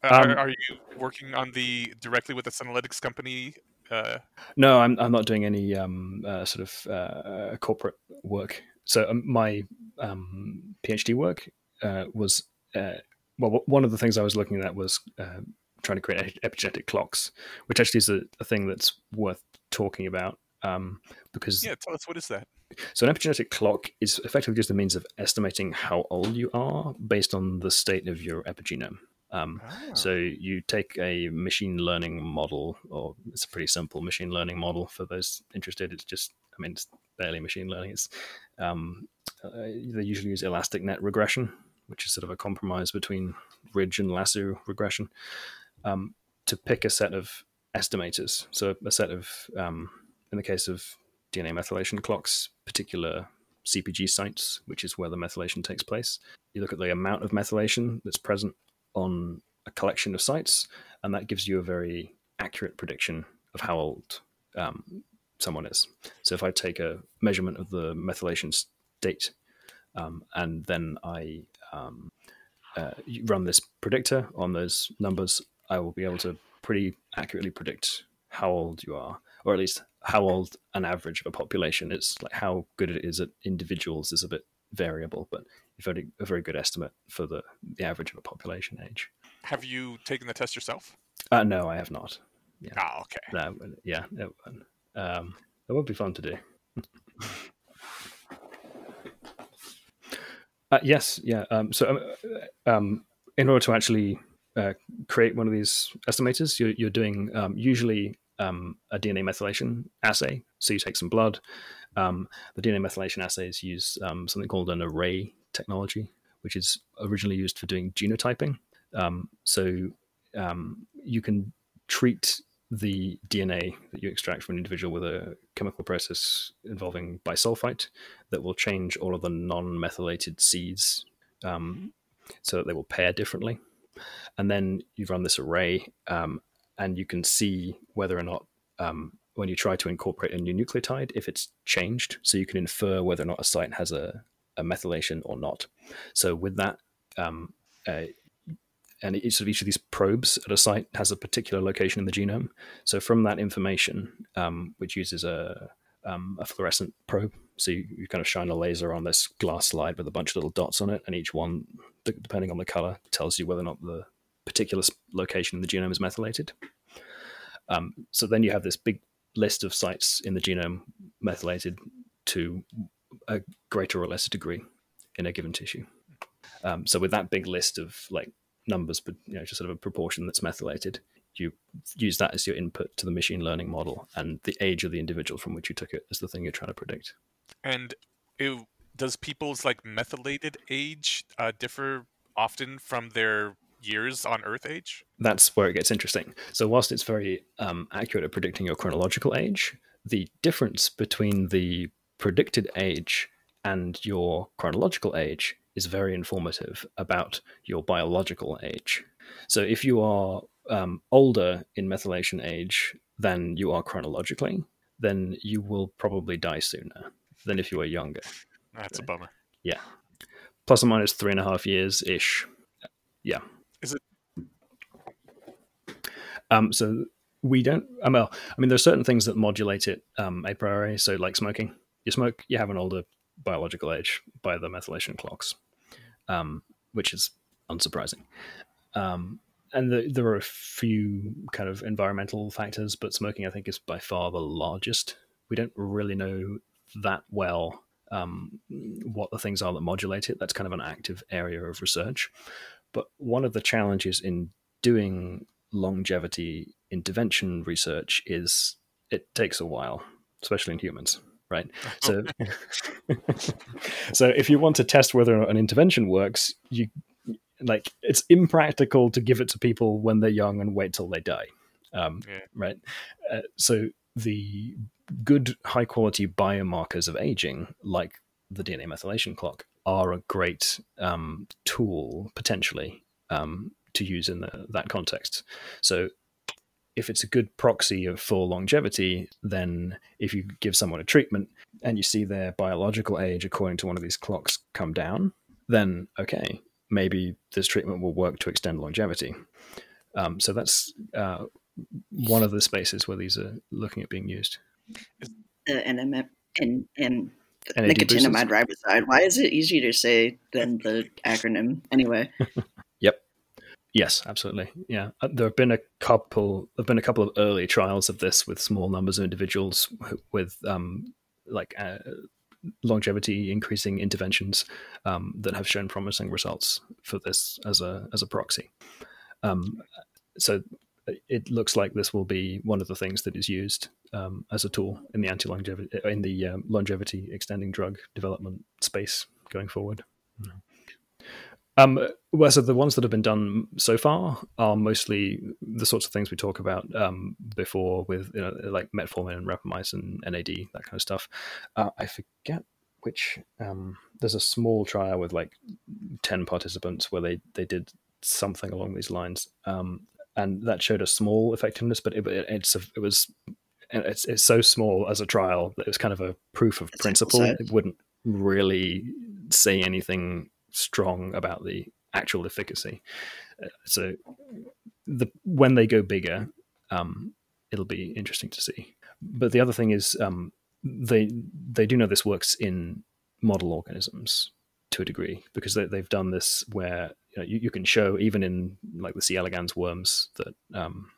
Speaker 2: Uh,
Speaker 3: Um,
Speaker 2: are, are you working on the directly with the Senolytics company Uh,
Speaker 3: No, I'm I'm not doing any um, uh, sort of uh, corporate work. So um, my um, PhD work uh, was uh, well, w- one of the things I was looking at was uh, trying to create epigenetic clocks, which actually is a, a thing that's worth talking about um, because
Speaker 2: yeah, tell us what is that?
Speaker 3: So an epigenetic clock is effectively just a means of estimating how old you are based on the state of your epigenome. Um,
Speaker 2: Ah.
Speaker 3: so you take a machine learning model, or it's a pretty simple machine learning model for those interested. It's just, I mean, it's barely machine learning. It's um, uh, they usually use elastic net regression, which is sort of a compromise between ridge and lasso regression, um, to pick a set of estimators. So a set of, um, in the case of DNA methylation clocks, particular CPG sites, which is where the methylation takes place. You look at the amount of methylation that's present on a collection of sites, and that gives you a very accurate prediction of how old um, someone is. So if I take a measurement of the methylation state, um, and then I um, uh, run this predictor on those numbers, I will be able to pretty accurately predict how old you are, or at least how old an average of a population is. Like how good it is at individuals is a bit variable, but a very, a very good estimate for the, the average of a population age.
Speaker 2: Have you taken the test yourself?
Speaker 3: Uh, no, I have not.
Speaker 2: Ah, okay.
Speaker 3: No, yeah, it, um, it would be fun to do. uh, yes, yeah. Um, so, um, um, in order to actually uh, create one of these estimators, you're, you're doing um, usually um, a DNA methylation assay. So you take some blood. Um, the DNA methylation assays use um, something called an array technology, which is originally used for doing genotyping. Um, so um, you can treat the DNA that you extract from an individual with a chemical process involving bisulfite that will change all of the non-methylated seeds um, so that they will pair differently. And then you run this array, um, and you can see whether or not um, when you try to incorporate a new nucleotide, if it's changed. So you can infer whether or not a site has a, a methylation or not. So with that, um, uh, and each of each of these probes at a site has a particular location in the genome. So from that information, um, which uses a um, a fluorescent probe, so you, you, kind of shine a laser on this glass slide with a bunch of little dots on it, and each one, depending on the color, tells you whether or not the particular location in the genome is methylated. Um, so then you have this big list of sites in the genome methylated to a greater or lesser degree in a given tissue. Um, so with that big list of like numbers, but you know, just sort of a proportion that's methylated. You use that as your input to the machine learning model, and the age of the individual from which you took it is the thing you're trying to predict.
Speaker 2: And it, does people's like methylated age uh, differ often from their years on Earth age?
Speaker 3: That's where it gets interesting. So, whilst it's very um, accurate at predicting your chronological age, the difference between the predicted age and your chronological age is very informative about your biological age. So if you are um, older in methylation age than you are chronologically, then you will probably die sooner than if you were younger.
Speaker 2: That's a bummer.
Speaker 3: Yeah. Plus or minus three and a half years ish. Yeah. Um, so we don't, um, well, I mean, there are certain things that modulate it um, a priori. So, like smoking, you smoke, you have an older biological age by the methylation clocks, um, which is unsurprising. Um, and the, there are a few kind of environmental factors, but smoking, I think, is by far the largest. We don't really know that well um, what the things are that modulate it. That's kind of an active area of research. But one of the challenges in doing longevity intervention research is it takes a while, especially in humans right? So, so if you want to test whether or not an intervention works, you like it's impractical to give it to people when they're young and wait till they die, um,
Speaker 2: Yeah.
Speaker 3: right? Uh, so the good high quality biomarkers of aging, like the DNA methylation clock, are a great um, tool potentially um, to use in the, that context. So if it's a good proxy of for longevity, then if you give someone a treatment and you see their biological age according to one of these clocks come down, then okay, maybe this treatment will work to extend longevity. Um, so that's uh, one of the spaces where these are looking at being used.
Speaker 4: The NMN and and
Speaker 3: NAD
Speaker 4: nicotinamide riboside. Why is it easier to say than the acronym? Anyway,
Speaker 3: Yes, absolutely. Yeah, Uh, there have been a couple. There've been a couple of early trials of this with small numbers of individuals with um, like uh, longevity increasing interventions um, that have shown promising results for this as a as a proxy. Um, so it looks like this will be one of the things that is used um, as a tool in the anti longevity in the um, longevity extending drug development space going forward. Um, well, so the ones that have been done so far are mostly the sorts of things we talk about um, before, with you know, like metformin and rapamycin, NAD, that kind of stuff. Uh, I forget which. Um, there's a small trial with like ten participants where they they did something along these lines, um, and that showed a small effectiveness, but it, it, it's a, it was it's it's so small as a trial that it was kind of a proof of principle. It wouldn't really say anything strong about the actual efficacy. Uh, so the when they go bigger, um, it'll be interesting to see. But the other thing is um, they they do know this works in model organisms to a degree because they, they've done this where you, know, you, you can show even in like the C. elegans worms that um,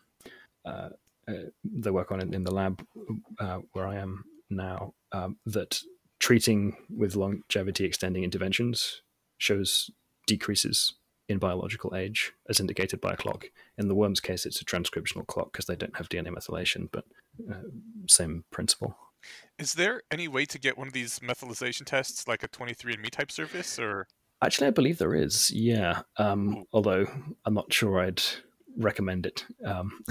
Speaker 3: uh, uh, they work on in, in the lab uh, where I am now um, that treating with longevity extending interventions shows decreases in biological age as indicated by a clock. In the worm's case, it's a transcriptional clock because they don't have DNA methylation, but uh, same principle.
Speaker 2: Is there any way to get one of these methylation tests, like a 23andMe type service, or
Speaker 3: Actually, I believe there is, yeah. Um, although I'm not sure I'd recommend it. Um,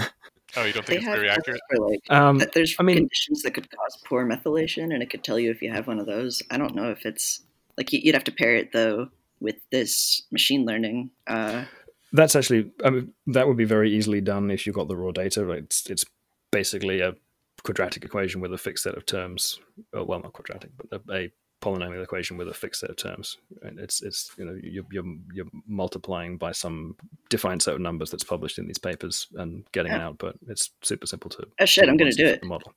Speaker 2: oh, you don't think it's very accurate?
Speaker 4: for like
Speaker 3: um,
Speaker 4: that there's
Speaker 3: I mean-
Speaker 4: conditions that could cause poor methylation, and it could tell you if you have one of those. I don't know if it's like you'd have to pair it though with this machine learning. Uh,
Speaker 3: That's actually I mean, that would be very easily done if you got the raw data. It's it's basically a quadratic equation with a fixed set of terms. Uh, well, not quadratic, but a, a polynomial equation with a fixed set of terms. And it's it's you know you're, you're you're multiplying by some defined set of numbers that's published in these papers and getting an output. It's super simple to.
Speaker 4: oh shit, I'm gonna do it.
Speaker 3: model.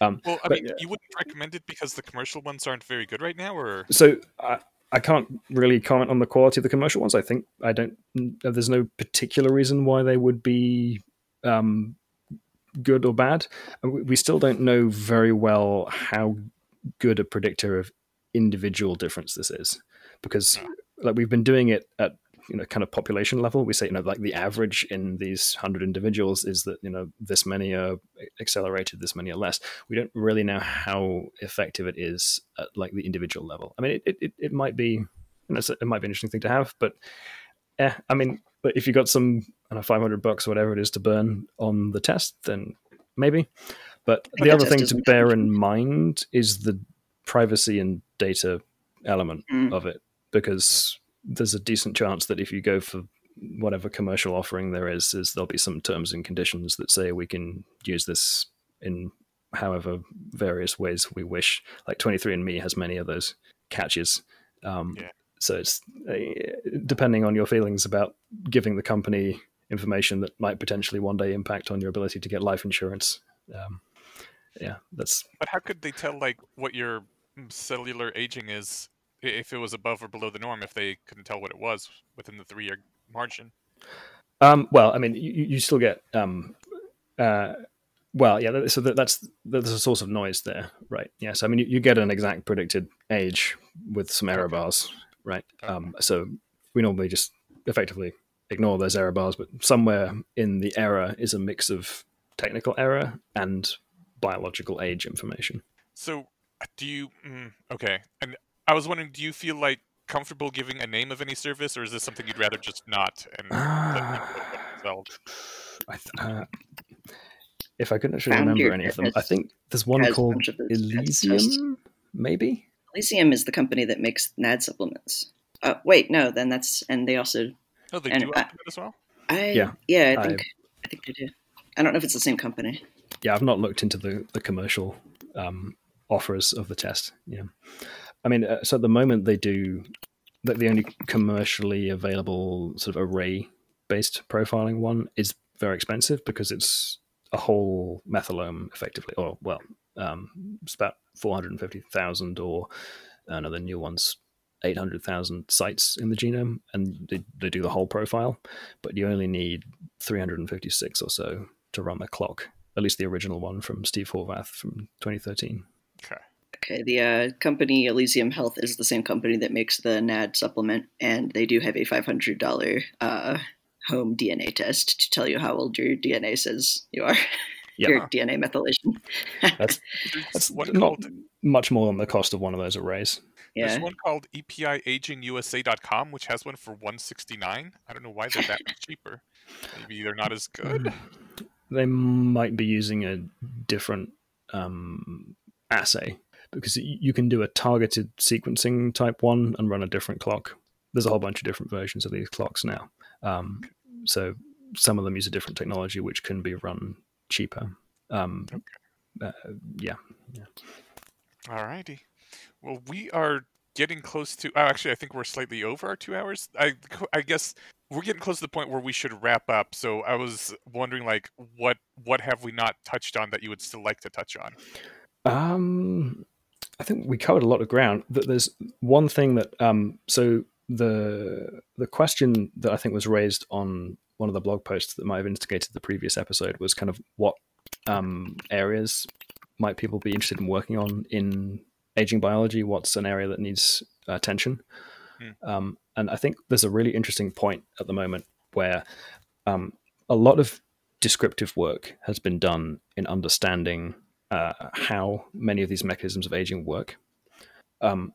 Speaker 3: Um,
Speaker 2: Well, I
Speaker 3: But,
Speaker 2: mean, you wouldn't recommend it because the commercial ones aren't very good right now, or
Speaker 3: so I, I can't really comment on the quality of the commercial ones. I think I don't. There's no particular reason why they would be um, good or bad. We- still don't know very well how good a predictor of individual difference this is, because like we've been doing it at you know kind of population level. We say you know like the average in these hundred individuals is that you know this many are accelerated, this many are less. We don't really know how effective it is at like the individual level. I mean, it it, it might be you know, it might be an interesting thing to have, but yeah, I mean, but if you got some I don't know, five hundred bucks or whatever it is to burn on the test, then maybe. But the other thing to bear in mind is the privacy and data element
Speaker 4: Mm.
Speaker 3: of it, because there's a decent chance that if you go for whatever commercial offering there is, is there'll be some terms and conditions that say we can use this in however various ways we wish. Like 23andMe has many of those catches. Um,
Speaker 2: Yeah.
Speaker 3: So it's uh, depending on your feelings about giving the company information that might potentially one day impact on your ability to get life insurance. Um, yeah, that's
Speaker 2: but how could they tell like what your cellular aging is if it was above or below the norm? If they couldn't tell what it was within the three-year margin?
Speaker 3: Um, well, I mean, you, you still get, um, uh, well, yeah. So that, that's there's a source of noise there, right? Yes, I mean, you, you get an exact predicted age with some error
Speaker 2: Okay.
Speaker 3: bars, right?
Speaker 2: Okay.
Speaker 3: Um, so we normally just effectively ignore those error bars, but somewhere in the error is a mix of technical error and biological age information.
Speaker 2: So, do you? Mm, okay, and I was wondering, do you feel like comfortable giving a name of any service, or is this something you'd rather just not and let people look at themselves?
Speaker 3: I th- uh, if I couldn't actually remember any of them, I think there's one called
Speaker 4: bunch of those tests.
Speaker 3: Elysium, maybe.
Speaker 4: Elysium is the company that makes NAD supplements. Uh, wait, no, then that's and they also
Speaker 2: Oh, they
Speaker 4: And
Speaker 2: do
Speaker 4: I-
Speaker 2: as well.
Speaker 4: I
Speaker 3: Yeah,
Speaker 4: yeah I
Speaker 3: I-
Speaker 4: think I, think they do. I don't know if it's the same company.
Speaker 3: yeah, I've not looked into the the commercial um, offers of the test. Yeah, I mean, uh, so at the moment they do that. The only commercially available sort of array based profiling one is very expensive because it's a whole methylome effectively, or well, um, it's about four hundred and fifty thousand, or another new one's eight hundred thousand sites in the genome, and they, they do the whole profile. But you only need three hundred and fifty six or so to run the clock. At least the original one from Steve Horvath from 2013.
Speaker 2: Okay.
Speaker 4: Okay, the uh, company Elysium Health is the same company that makes the NAD supplement, and they do have a $500 uh, home DNA test to tell you how old your DNA says you are.
Speaker 3: Yeah.
Speaker 4: Your DNA methylation.
Speaker 3: That's
Speaker 2: There's
Speaker 3: that's not
Speaker 2: called
Speaker 3: much more than the cost of one of those arrays.
Speaker 4: yeah.
Speaker 2: There's one called EPIAgingusa.com, which has one for 169. I don't know why they're that much cheaper. Maybe they're not as good.
Speaker 3: They might be using a different um, assay because you can do a targeted sequencing type one and run a different clock. There's a whole bunch of different versions of these clocks now. Um, so some of them use a different technology which can be run cheaper. Um, uh, yeah,
Speaker 2: Alrighty. Well, we are getting close to. Oh, actually, I think we're slightly over our two hours. I, I guess we're getting close to the point where we should wrap up. So I was wondering, like, what what have we not touched on that you would still like to touch on?
Speaker 3: Um, I think we covered a lot of ground. Th- There's one thing that um, so the the question that I think was raised on one of the blog posts that might have instigated the previous episode was kind of what um, areas might people be interested in working on in aging biology? What's an area that needs attention? Um, and I think there's a really interesting point at the moment where um, a lot of descriptive work has been done in understanding uh, how many of these mechanisms of aging work. Um,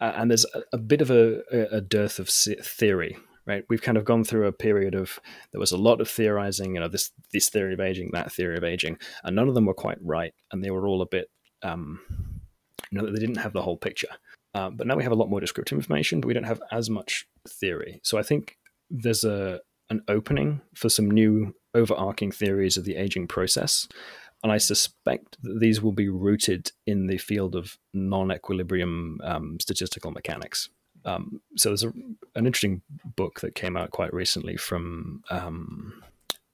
Speaker 3: and there's a, bit of a, a- a dearth of theory, right? We've kind of gone through a period of there was a lot of theorizing, you know, this this theory of aging, that theory of aging, and none of them were quite right, and they were all a bit, um, you know, they didn't have the whole picture. Um, but now we have a lot more descriptive information, but we don't have as much theory. So I think there's a an opening for some new overarching theories of the aging process. And I suspect that these will be rooted in the field of non equilibrium um, statistical mechanics. Um, so there's a, an interesting book that came out quite recently from um,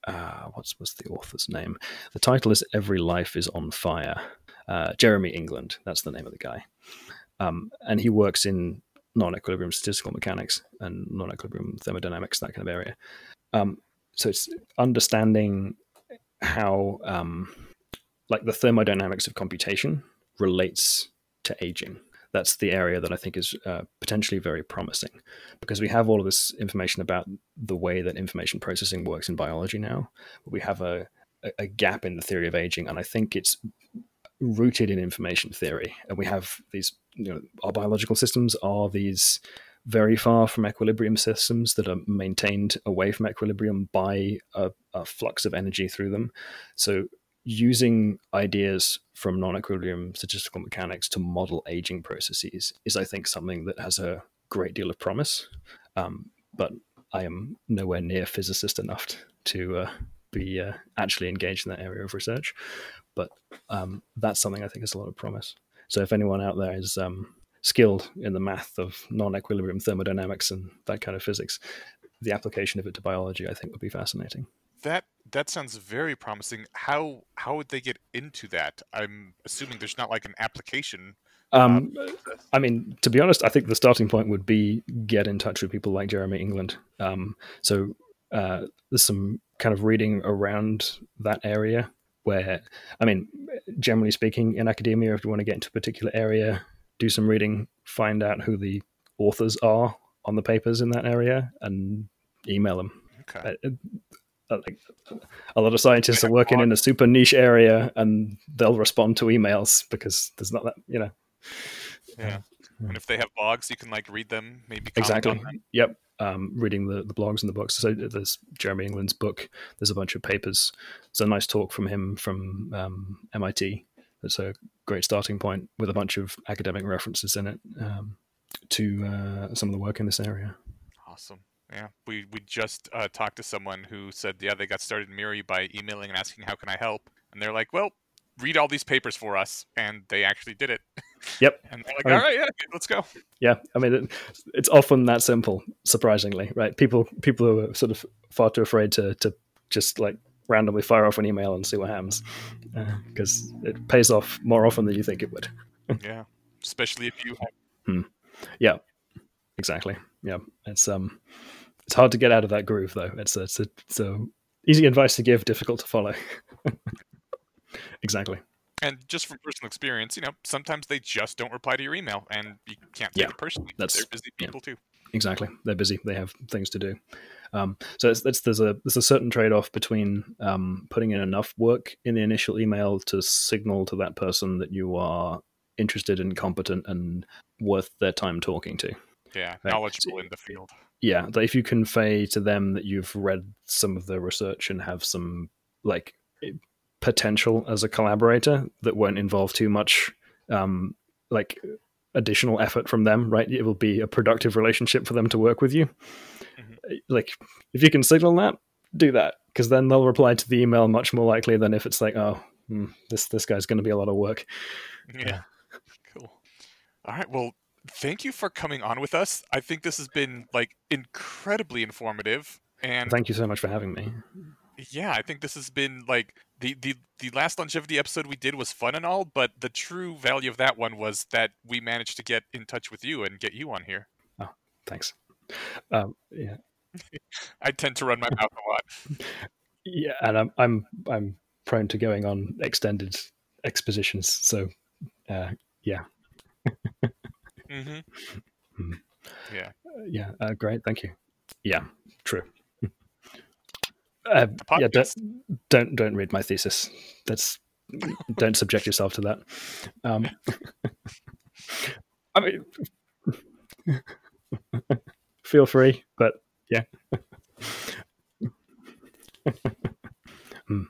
Speaker 3: uh, what's what's the author's name? The title is "Every Life Is on Fire." Uh, Jeremy England, that's the name of the guy, um, and he works in non-equilibrium statistical mechanics and non-equilibrium thermodynamics, that kind of area. Um, so it's understanding how, um, like, the thermodynamics of computation relates to aging. That's the area that I think is uh, potentially very promising because we have all of this information about the way that information processing works in biology now. But we have a, a- gap in the theory of aging, and I think it's rooted in information theory. And we have these, you know, our biological systems are these very far from equilibrium systems that are maintained away from equilibrium by a, a flux of energy through them. So using ideas from non-equilibrium statistical mechanics to model aging processes is, I think, something that has a great deal of promise. Um, but I am nowhere near physicist enough to uh, be uh, actually engaged in that area of research. But um, that's something I think has a lot of promise. So if anyone out there is um, skilled in the math of non-equilibrium thermodynamics and that kind of physics, the application of it to biology, I think, would be fascinating.
Speaker 2: That that sounds very promising. How how would they get into that? I'm assuming there's not like an application.
Speaker 3: Um, I mean, to be honest, I think the starting point would be get in touch with people like Jeremy England. Um, so uh, there's some kind of reading around that area where, I mean, generally speaking, in academia, if you want to get into a particular area, do some reading, find out who the authors are on the papers in that area, and email them.
Speaker 2: Okay.
Speaker 3: Uh, uh, like a lot of scientists are working in a super niche area and they'll respond to emails because there's not that you know.
Speaker 2: Yeah. And if they have blogs, you can like read them, maybe
Speaker 3: exactly.
Speaker 2: on them.
Speaker 3: yep. Um, reading the, the blogs and the books. So there's jeremy england's book. There's a bunch of papers. There's a nice talk from him from um, mit that's a great starting point with a bunch of academic references in it um, to uh, some of the work in this area.
Speaker 2: Awesome. Yeah, we we just uh, talked to someone who said, yeah, they got started in Miri by emailing and asking, how can I help? And they're like, well, read all these papers for us, and they actually did it.
Speaker 3: Yep.
Speaker 2: And they're like,
Speaker 3: I mean-
Speaker 2: all right, yeah, let's go.
Speaker 3: Yeah, I mean, it, it's often that simple. Surprisingly, right? People people are sort of far too afraid to to just like randomly fire off an email and see what happens because uh, it pays off more often than you think it would.
Speaker 2: yeah, especially if you have.
Speaker 3: Hmm. Yeah, exactly. Yeah, it's um, it's hard to get out of that groove though. It's a, it's a, it's a easy advice to give, difficult to follow. exactly.
Speaker 2: And just from personal experience, you know, sometimes they just don't reply to your email, and you can't take
Speaker 3: Yeah,
Speaker 2: it personally.
Speaker 3: that's-
Speaker 2: They're busy
Speaker 3: yeah.
Speaker 2: people too.
Speaker 3: exactly they're busy they have things to do um, so it's, it's, there's a there's a certain trade-off between um, putting in enough work in the initial email to signal to that person that you are interested and competent and worth their time talking to
Speaker 2: Yeah,
Speaker 3: Right.
Speaker 2: knowledgeable in the field.
Speaker 3: yeah that if you convey to them that you've read some of the research and have some like potential as a collaborator that won't involve too much um, like additional effort from them right it will be a productive relationship for them to work with you like if you can signal that do that because then they'll reply to the email much more likely than if it's like oh hmm, this this guy's going to be a lot of work
Speaker 2: Yeah. Cool. All right. Well, thank you for coming on with us. I think this has been like incredibly informative. And
Speaker 3: thank you so much for having me
Speaker 2: yeah, I think this has been like the, the the last longevity episode we did was fun and all, but the true value of that one was that we managed to get in touch with you and get you on here.
Speaker 3: Oh, thanks um, yeah
Speaker 2: I tend to run my mouth a lot.
Speaker 3: Yeah, and I'm I'm I'm prone to going on extended expositions. So, uh, yeah,
Speaker 2: hmm
Speaker 3: Hmm.
Speaker 2: Yeah.
Speaker 3: yeah, uh, great, thank you. Yeah, true. Uh, yeah, don't, don't don't read my thesis. That's don't subject yourself to that. Um, I mean, feel free, but yeah. Hmm.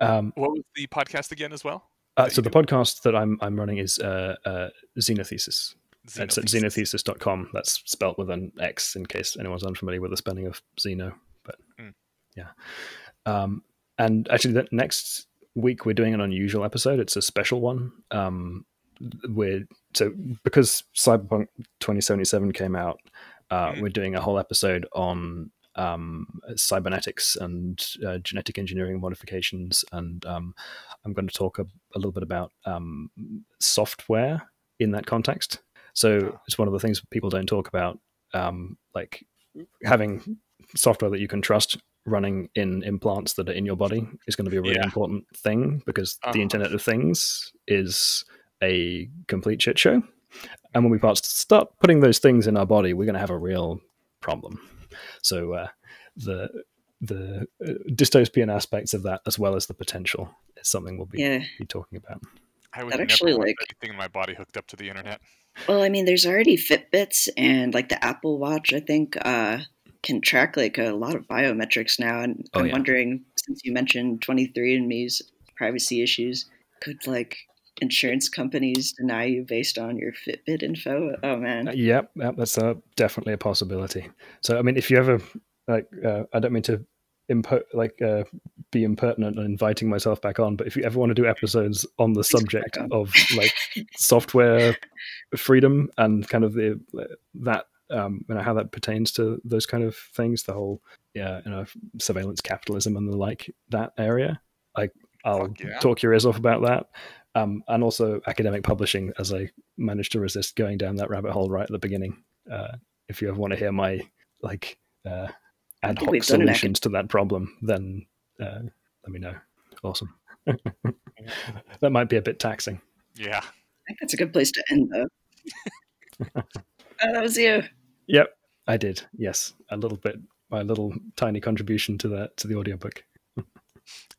Speaker 3: um,
Speaker 2: What was the podcast again as well?
Speaker 3: Uh, so the podcast that I'm I'm running is uh, uh, Xenothesis. It's at
Speaker 2: Xenothesis.
Speaker 3: xenothesis.com. That's spelt with an X in case anyone's unfamiliar with the spelling of Xeno. But
Speaker 2: Mm.
Speaker 3: yeah. Um, and actually, the next week we're doing an unusual episode. It's a special one. Um, we're so because Cyberpunk 2077 came out, uh,
Speaker 2: Mm.
Speaker 3: we're doing a whole episode on um, cybernetics and uh, genetic engineering modifications, and um, I'm going to talk a, a little bit about um, software in that context. So it's one of the things people don't talk about, um, like having software that you can trust running in implants that are in your body is going to be a really
Speaker 2: Yeah.
Speaker 3: important thing because
Speaker 2: Uh-huh.
Speaker 3: the Internet of Things is a complete shit show. And when we start putting those things in our body, we're going to have a real problem. So uh, the the uh, dystopian aspects of that, as well as the potential, is something we'll be,
Speaker 4: Yeah.
Speaker 3: be talking about.
Speaker 2: I would
Speaker 4: That actually,
Speaker 2: want
Speaker 4: like-
Speaker 2: anything in my body hooked up to the internet.
Speaker 4: Well, I mean, there's already Fitbits and like the Apple Watch. I think uh, can track like a lot of biometrics now, and
Speaker 3: Oh,
Speaker 4: I'm
Speaker 3: yeah.
Speaker 4: wondering since you mentioned 23andMe's privacy issues, could like insurance companies deny you based on your Fitbit info? Oh man,
Speaker 3: Uh, Yep, yep, that's uh, definitely a possibility. So, I mean, if you ever like, uh, I don't mean to impo- like uh, be impertinent and inviting myself back on, but if you ever want to do episodes on the subject of like software freedom and kind of the that um, you know how that pertains to those kind of things, the whole yeah, you know, surveillance capitalism and the like that area, I I'll
Speaker 2: yeah.
Speaker 3: talk your ears off about that. Um, and also academic publishing, as I managed to resist going down that rabbit hole right at the beginning. Uh, if you ever want to hear my like uh, ad
Speaker 4: think
Speaker 3: hoc
Speaker 4: we've done an
Speaker 3: solutions to that problem, then uh, let me know. Awesome. that might be a bit taxing.
Speaker 2: Yeah.
Speaker 4: I think that's a good place to end though. oh, that was you.
Speaker 3: Yep, I did. Yes, a little bit. My little tiny contribution to that to the audiobook.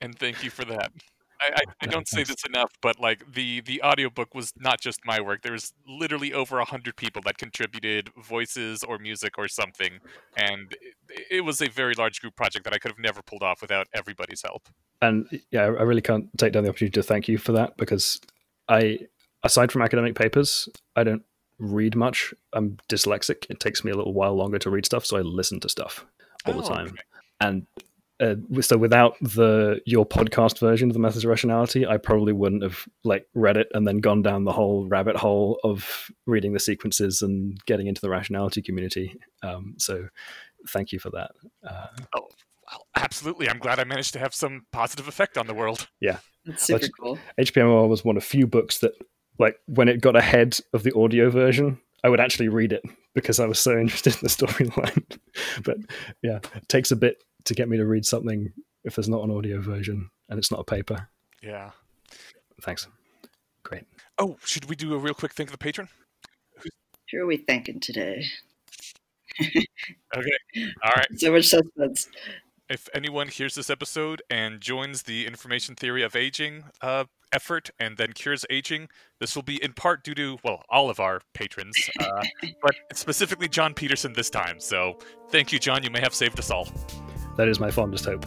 Speaker 2: and thank you for that. I, I, don't say this enough, but like the the audiobook was not just my work. There was literally over a hundred people that contributed voices or music or something, and it, it was a very large group project that I could have never pulled off without everybody's help.
Speaker 3: and yeah, I really can't take down the opportunity to thank you for that because I, aside from academic papers, I don't read much. I'm dyslexic. It takes me a little while longer to read stuff, so I listen to stuff all the
Speaker 2: Oh,
Speaker 3: time.
Speaker 2: okay.
Speaker 3: And uh, so without the your podcast version of the methods of rationality, I probably wouldn't have like read it and then gone down the whole rabbit hole of reading the sequences and getting into the rationality community. Um, so thank you for that. Uh,
Speaker 2: Well, absolutely. I'm glad I managed to have some positive effect on the world.
Speaker 4: That's super
Speaker 3: Let's-
Speaker 4: cool.
Speaker 3: HPMOR was one of few books that, like, when it got ahead of the audio version, I would actually read it because I was so interested in the storyline. but yeah, it takes a bit to get me to read something if there's not an audio version and it's not a paper.
Speaker 2: Yeah.
Speaker 3: Thanks. Great.
Speaker 2: Oh, should we do a real quick thank the patron?
Speaker 4: Who are we thanking today?
Speaker 2: Okay. All right.
Speaker 4: So much suspense.
Speaker 2: If anyone hears this episode and joins the information theory of aging uh, effort and then cures aging, this will be in part due to, well, all of our patrons, uh, but specifically John Peterson this time. So thank you, John. You may have saved us all.
Speaker 3: That is my fondest hope.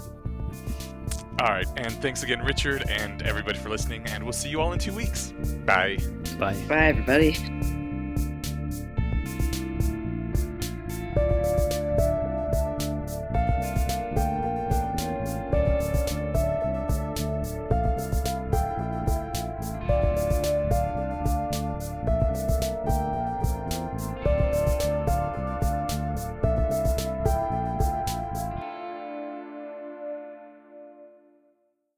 Speaker 2: All right. And thanks again, Richard, and everybody for listening. And we'll see you all in two weeks. Bye.
Speaker 3: Bye.
Speaker 4: Bye, everybody.